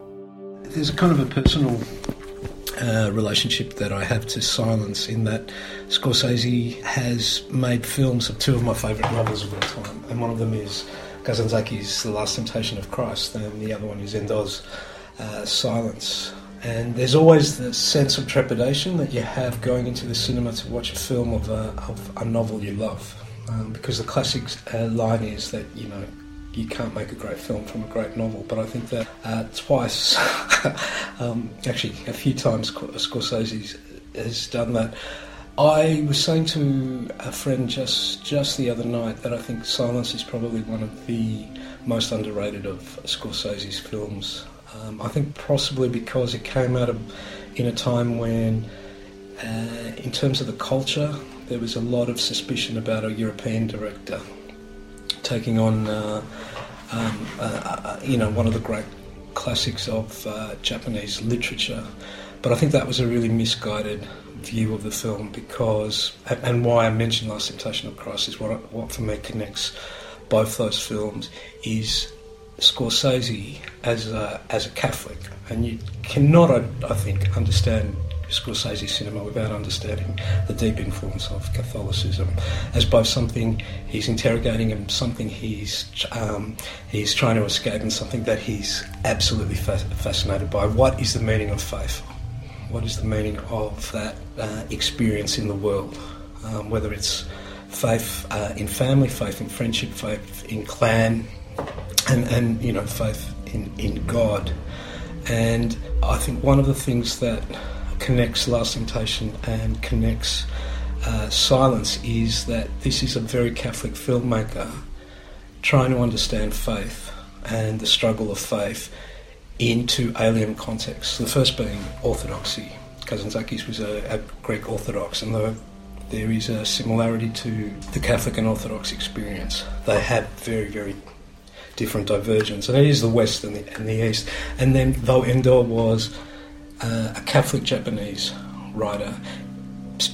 There's a kind of a personal uh, relationship that I have to silence in that Scorsese has made films of two of my favourite novels of all time, and one of them is Kazantzaki's The Last Temptation of Christ, and the other one is Endo's uh, Silence. And there's always the sense of trepidation that you have going into the cinema to watch a film of a, of a novel you love. Um, because the classic uh, line is that, you know, you can't make a great film from a great novel. But I think that uh, twice, um, actually a few times, Scorsese has done that. I was saying to a friend just just the other night that I think Silence is probably one of the most underrated of Scorsese's films. Um, I think possibly because it came out of in a time when, uh, in terms of the culture, there was a lot of suspicion about a European director taking on, uh, um, uh, you know, one of the great classics of uh, Japanese literature. But I think that was a really misguided view of the film because, and why I mentioned Last Temptation of Christ is what, what for me connects both those films is Scorsese as a, as a Catholic, and you cannot, I, think, understand Scorsese cinema without understanding the deep influence of Catholicism as both something he's interrogating and something he's um, he's trying to escape and something that he's absolutely fa- fascinated by. What is the meaning of faith? What is the meaning of that uh, experience in the world? Um, whether it's faith uh, in family, faith in friendship, faith in clan, and, and you know faith in, in God. And I think one of the things that connects Last Temptation and connects uh, Silence is that this is a very Catholic filmmaker trying to understand faith and the struggle of faith into alien contexts. The first being orthodoxy. Kazantzakis was a, a Greek Orthodox, and though there is a similarity to the Catholic and Orthodox experience, they have very, very different diversions, and it is the West and the, and the East. And then, though Endo was uh, a Catholic Japanese writer,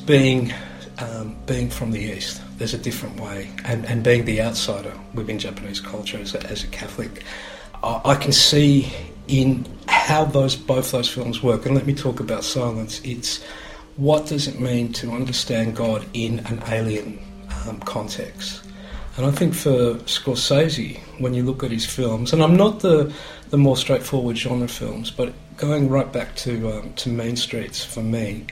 being um, being from the East, there's a different way, and, and being the outsider within Japanese culture as a, as a Catholic, I, I can see in how those both those films work. And let me talk about Silence. It's what does it mean to understand God in an alien um, context? And I think for Scorsese, when you look at his films, and I'm not the, the more straightforward genre films, but going right back to um, to Mean Streets for me,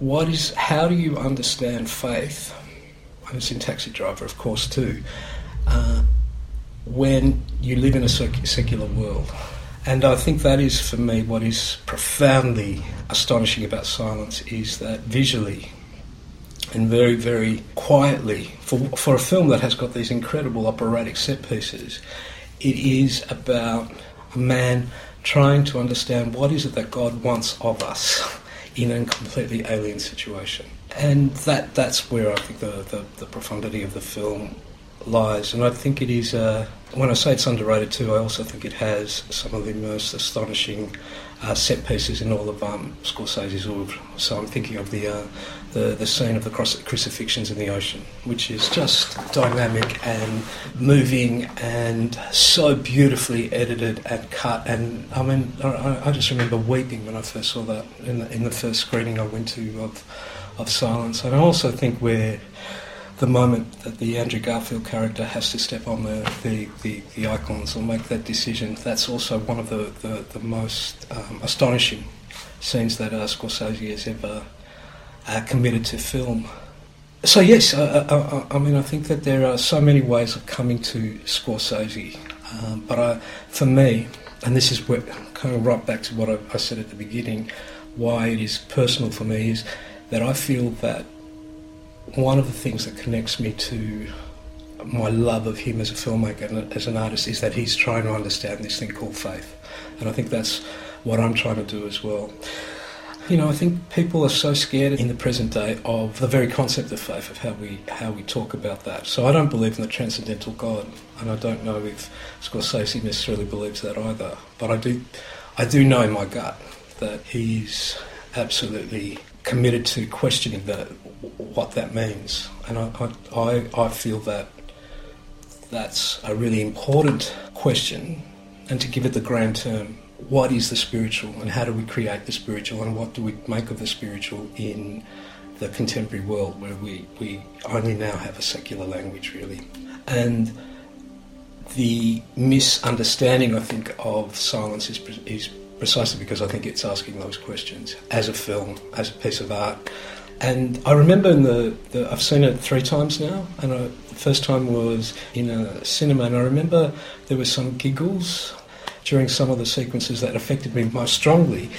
what is how do you understand faith? And it's in Taxi Driver, of course, too. Uh, when you live in a secular world. And I think that is, for me, what is profoundly astonishing about silence is that visually and very, very quietly, for, for a film that has got these incredible operatic set pieces, it is about a man trying to understand what is it that God wants of us in a completely alien situation. And that, that's where I think the, the, the profundity of the film lies. And I think it is, uh, when I say it's underrated too, I also think it has some of the most astonishing uh, set pieces in all of um, Scorsese's oeuvre. So I'm thinking of the, uh, the, the scene of the crucifixions in the ocean, which is just dynamic and moving and so beautifully edited and cut. And I mean, I, I just remember weeping when I first saw that in the, in the first screening I went to of, of Silence. And I also think where the moment that the Andrew Garfield character has to step on the, the, the, the icons or make that decision, that's also one of the, the, the most um, astonishing scenes that uh, Scorsese has ever uh, committed to film. So, yes, I, I, I, mean, I think that there are so many ways of coming to Scorsese, um, but I, for me, and this is where, kind of right back to what I, I said at the beginning, why it is personal for me is that I feel that one of the things that connects me to my love of him as a filmmaker and as an artist is that he's trying to understand this thing called faith. And I think that's what I'm trying to do as well. You know, I think people are so scared in the present day of the very concept of faith, of how we how we talk about that. So I don't believe in the transcendental God, and I don't know if Scorsese necessarily believes that either. But I do, I do know in my gut that he's absolutely committed to questioning that what that means, and I, I, I feel that that's a really important question, and to give it the grand term, what is the spiritual, and how do we create the spiritual, and what do we make of the spiritual in the contemporary world where we, we only now have a secular language, really, and the misunderstanding, I think, of silence is, is precisely because I think it's asking those questions. As a film, as a piece of art. And I remember in the, the I've seen it three times now, and I, the first time was in a cinema, and I remember there were some giggles during some of the sequences that affected me most strongly.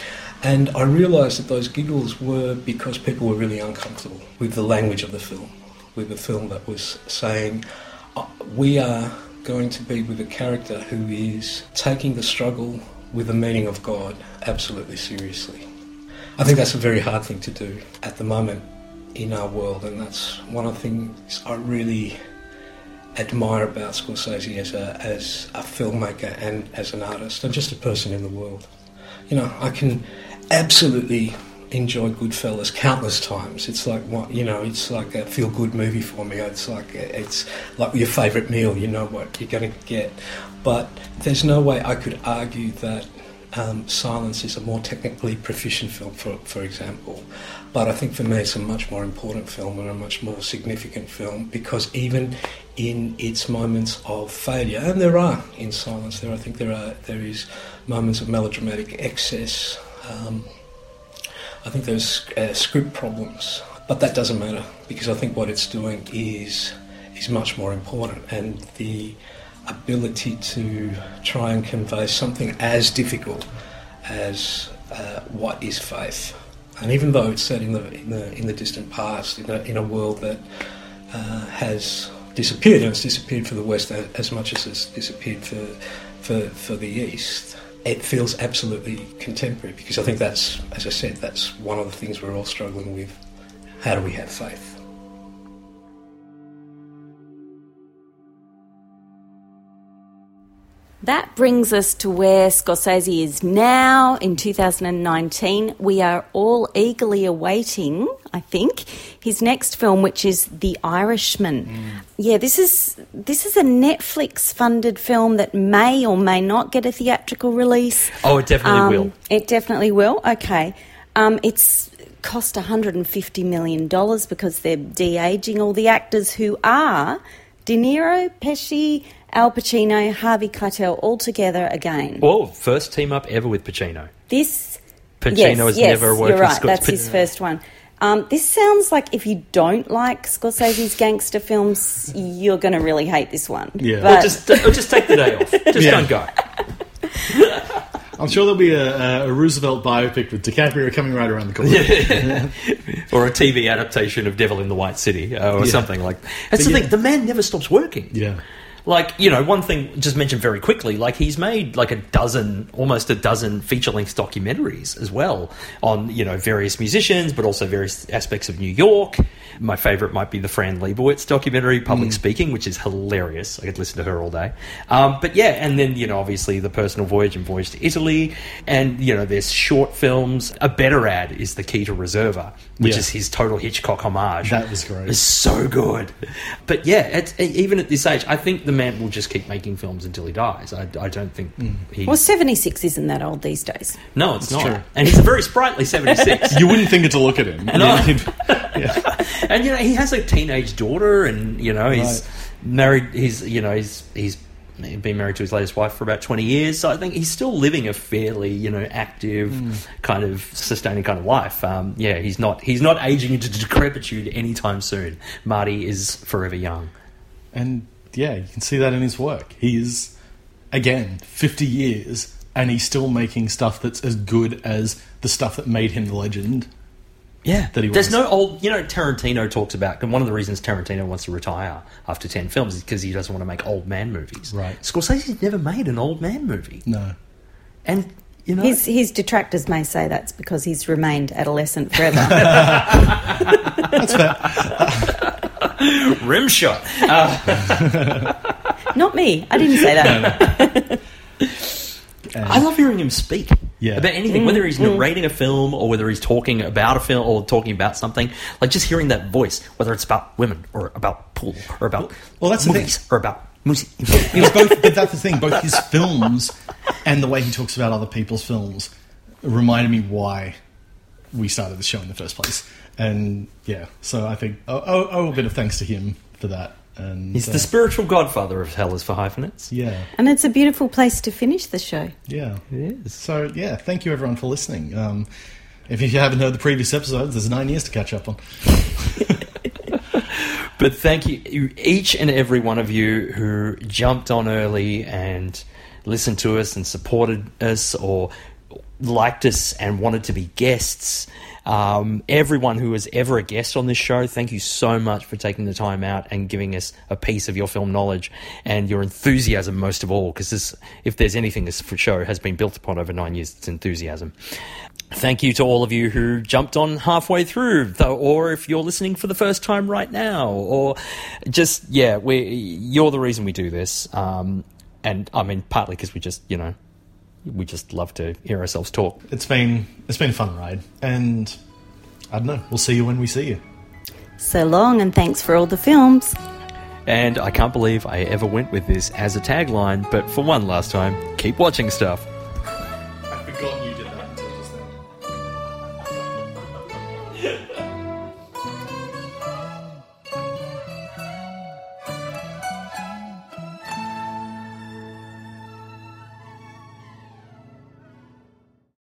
And I realised that those giggles were because people were really uncomfortable with the language of the film, with the film that was saying, uh, we are going to be with a character who is taking the struggle with the meaning of God absolutely seriously. I think that's a very hard thing to do at the moment in our world, and that's one of the things I really admire about Scorsese as a, as a filmmaker and as an artist, and just a person in the world. You know, I can absolutely enjoy Goodfellas countless times. It's like what you know. It's like a feel-good movie for me. It's like it's like your favourite meal. You know what you're going to get. But there's no way I could argue that um, Silence is a more technically proficient film, for, for example. But I think for me it's a much more important film and a much more significant film because even in its moments of failure, and there are in Silence, there I think there are there is moments of melodramatic excess. Um, I think there's uh, script problems, but that doesn't matter because I think what it's doing is is much more important, and the ability to try and convey something as difficult as uh, what is faith. And even though it's set in the in the, in the distant past, in a, in a world that uh, has disappeared, and it's disappeared for the West as much as it's disappeared for, for, for the East, it feels absolutely contemporary because I think that's, as I said, that's one of the things we're all struggling with. How do we have faith? That brings us to where Scorsese is now in 2019. We are all eagerly awaiting, I think, his next film, which is The Irishman. Mm. Yeah, this is this is a Netflix funded film that may or may not get a theatrical release. Oh, it definitely um, will. It definitely will. Okay, um, it's cost 150 million dollars because they're de aging all the actors who are De Niro, Pesci. Al Pacino, Harvey Keitel all together again. Well, first team up ever with Pacino. This Pacino yes, has yes, never worked you're with right. Scott. That's his first one. Um, this sounds like if you don't like Scorsese's gangster films, you're going to really hate this one. Yeah. But Or just, or just take the day off. Just Yeah. don't go. I'm sure there'll be a, a Roosevelt biopic with DiCaprio coming right around the corner. or a TV adaptation of Devil in the White City uh, or Yeah. something like. That's But the yeah. thing. The man never stops working. Yeah. Like you know, one thing just mentioned very quickly. Like he's made like a dozen, almost a dozen feature-length documentaries as well on you know various musicians, but also various aspects of New York. My favorite might be the Fran Lebowitz documentary, Public Mm. Speaking, which is hilarious. I could listen to her all day. Um, but yeah, and then you know, obviously the Personal Voyage and Voyage to Italy, and you know, there's short films. A better ad is the Key to Reserva, which Yeah. is his total Hitchcock homage. That was great. It's so good. But yeah, at, even at this age, I think the man will just keep making films until he dies. I, I don't think hmm. he. well, 76 isn't that old these days. no, it's, It's not. true. And he's a very sprightly 76. you wouldn't think it to look at him. No. Yeah. and you know, he has a teenage daughter, and you know, he's Right. married. He's you know, he's he's been married to his latest wife for about twenty years. So I think he's still living a fairly you know active, Mm. kind of sustaining kind of life. Um, yeah, he's not he's not aging into decrepitude anytime soon. Marty is forever young. And yeah, you can see that in his work. He is, again, 50 years, and he's still making stuff that's as good as the stuff that made him the legend. Yeah, that he There's was. no old, you know, Tarantino talks about, and one of the reasons Tarantino wants to retire after 10 films is because he doesn't want to make old man movies. Right. Scorsese's never made an old man movie. No. And, you know. His, his detractors may say that's because he's remained adolescent forever. That's fair. Rim shot. Uh, Not me. I didn't say that. I love hearing him speak Yeah. about anything, Mm, whether he's mm. narrating a film or whether he's talking about a film or talking about something. Like just hearing that voice, whether it's about women or about pool or about Well, that's the movies or about music. It was both, but that's the thing. Both his films and the way he talks about other people's films reminded me why we started the show in the first place. And yeah, so I think oh, oh, oh a bit of thanks to him for that. And He's uh, the spiritual godfather of Hell is for Hyphenates. yeah, and it's a beautiful place to finish the show. yeah, it is. So yeah, thank you everyone for listening. Um, if you haven't heard the previous episodes, there's nine years to catch up on. But thank you, you- each and every one of you who jumped on early and listened to us and supported us or liked us and wanted to be guests. Um, everyone who was ever a guest on this show, thank you so much for taking the time out and giving us a piece of your film knowledge and your enthusiasm most of all. Because if there's anything this show has been built upon over nine years, it's enthusiasm. Thank you to all of you who jumped on halfway through, though, or if you're listening for the first time right now, or just yeah, we you're the reason we do this. Um, and I mean, partly because we just you know we just love to hear ourselves talk. It's been it's been a fun ride, and I don't know. We'll see you when we see you. So long, and thanks for all the films. And I can't believe I ever went with this as a tagline, but for one last time, keep watching stuff.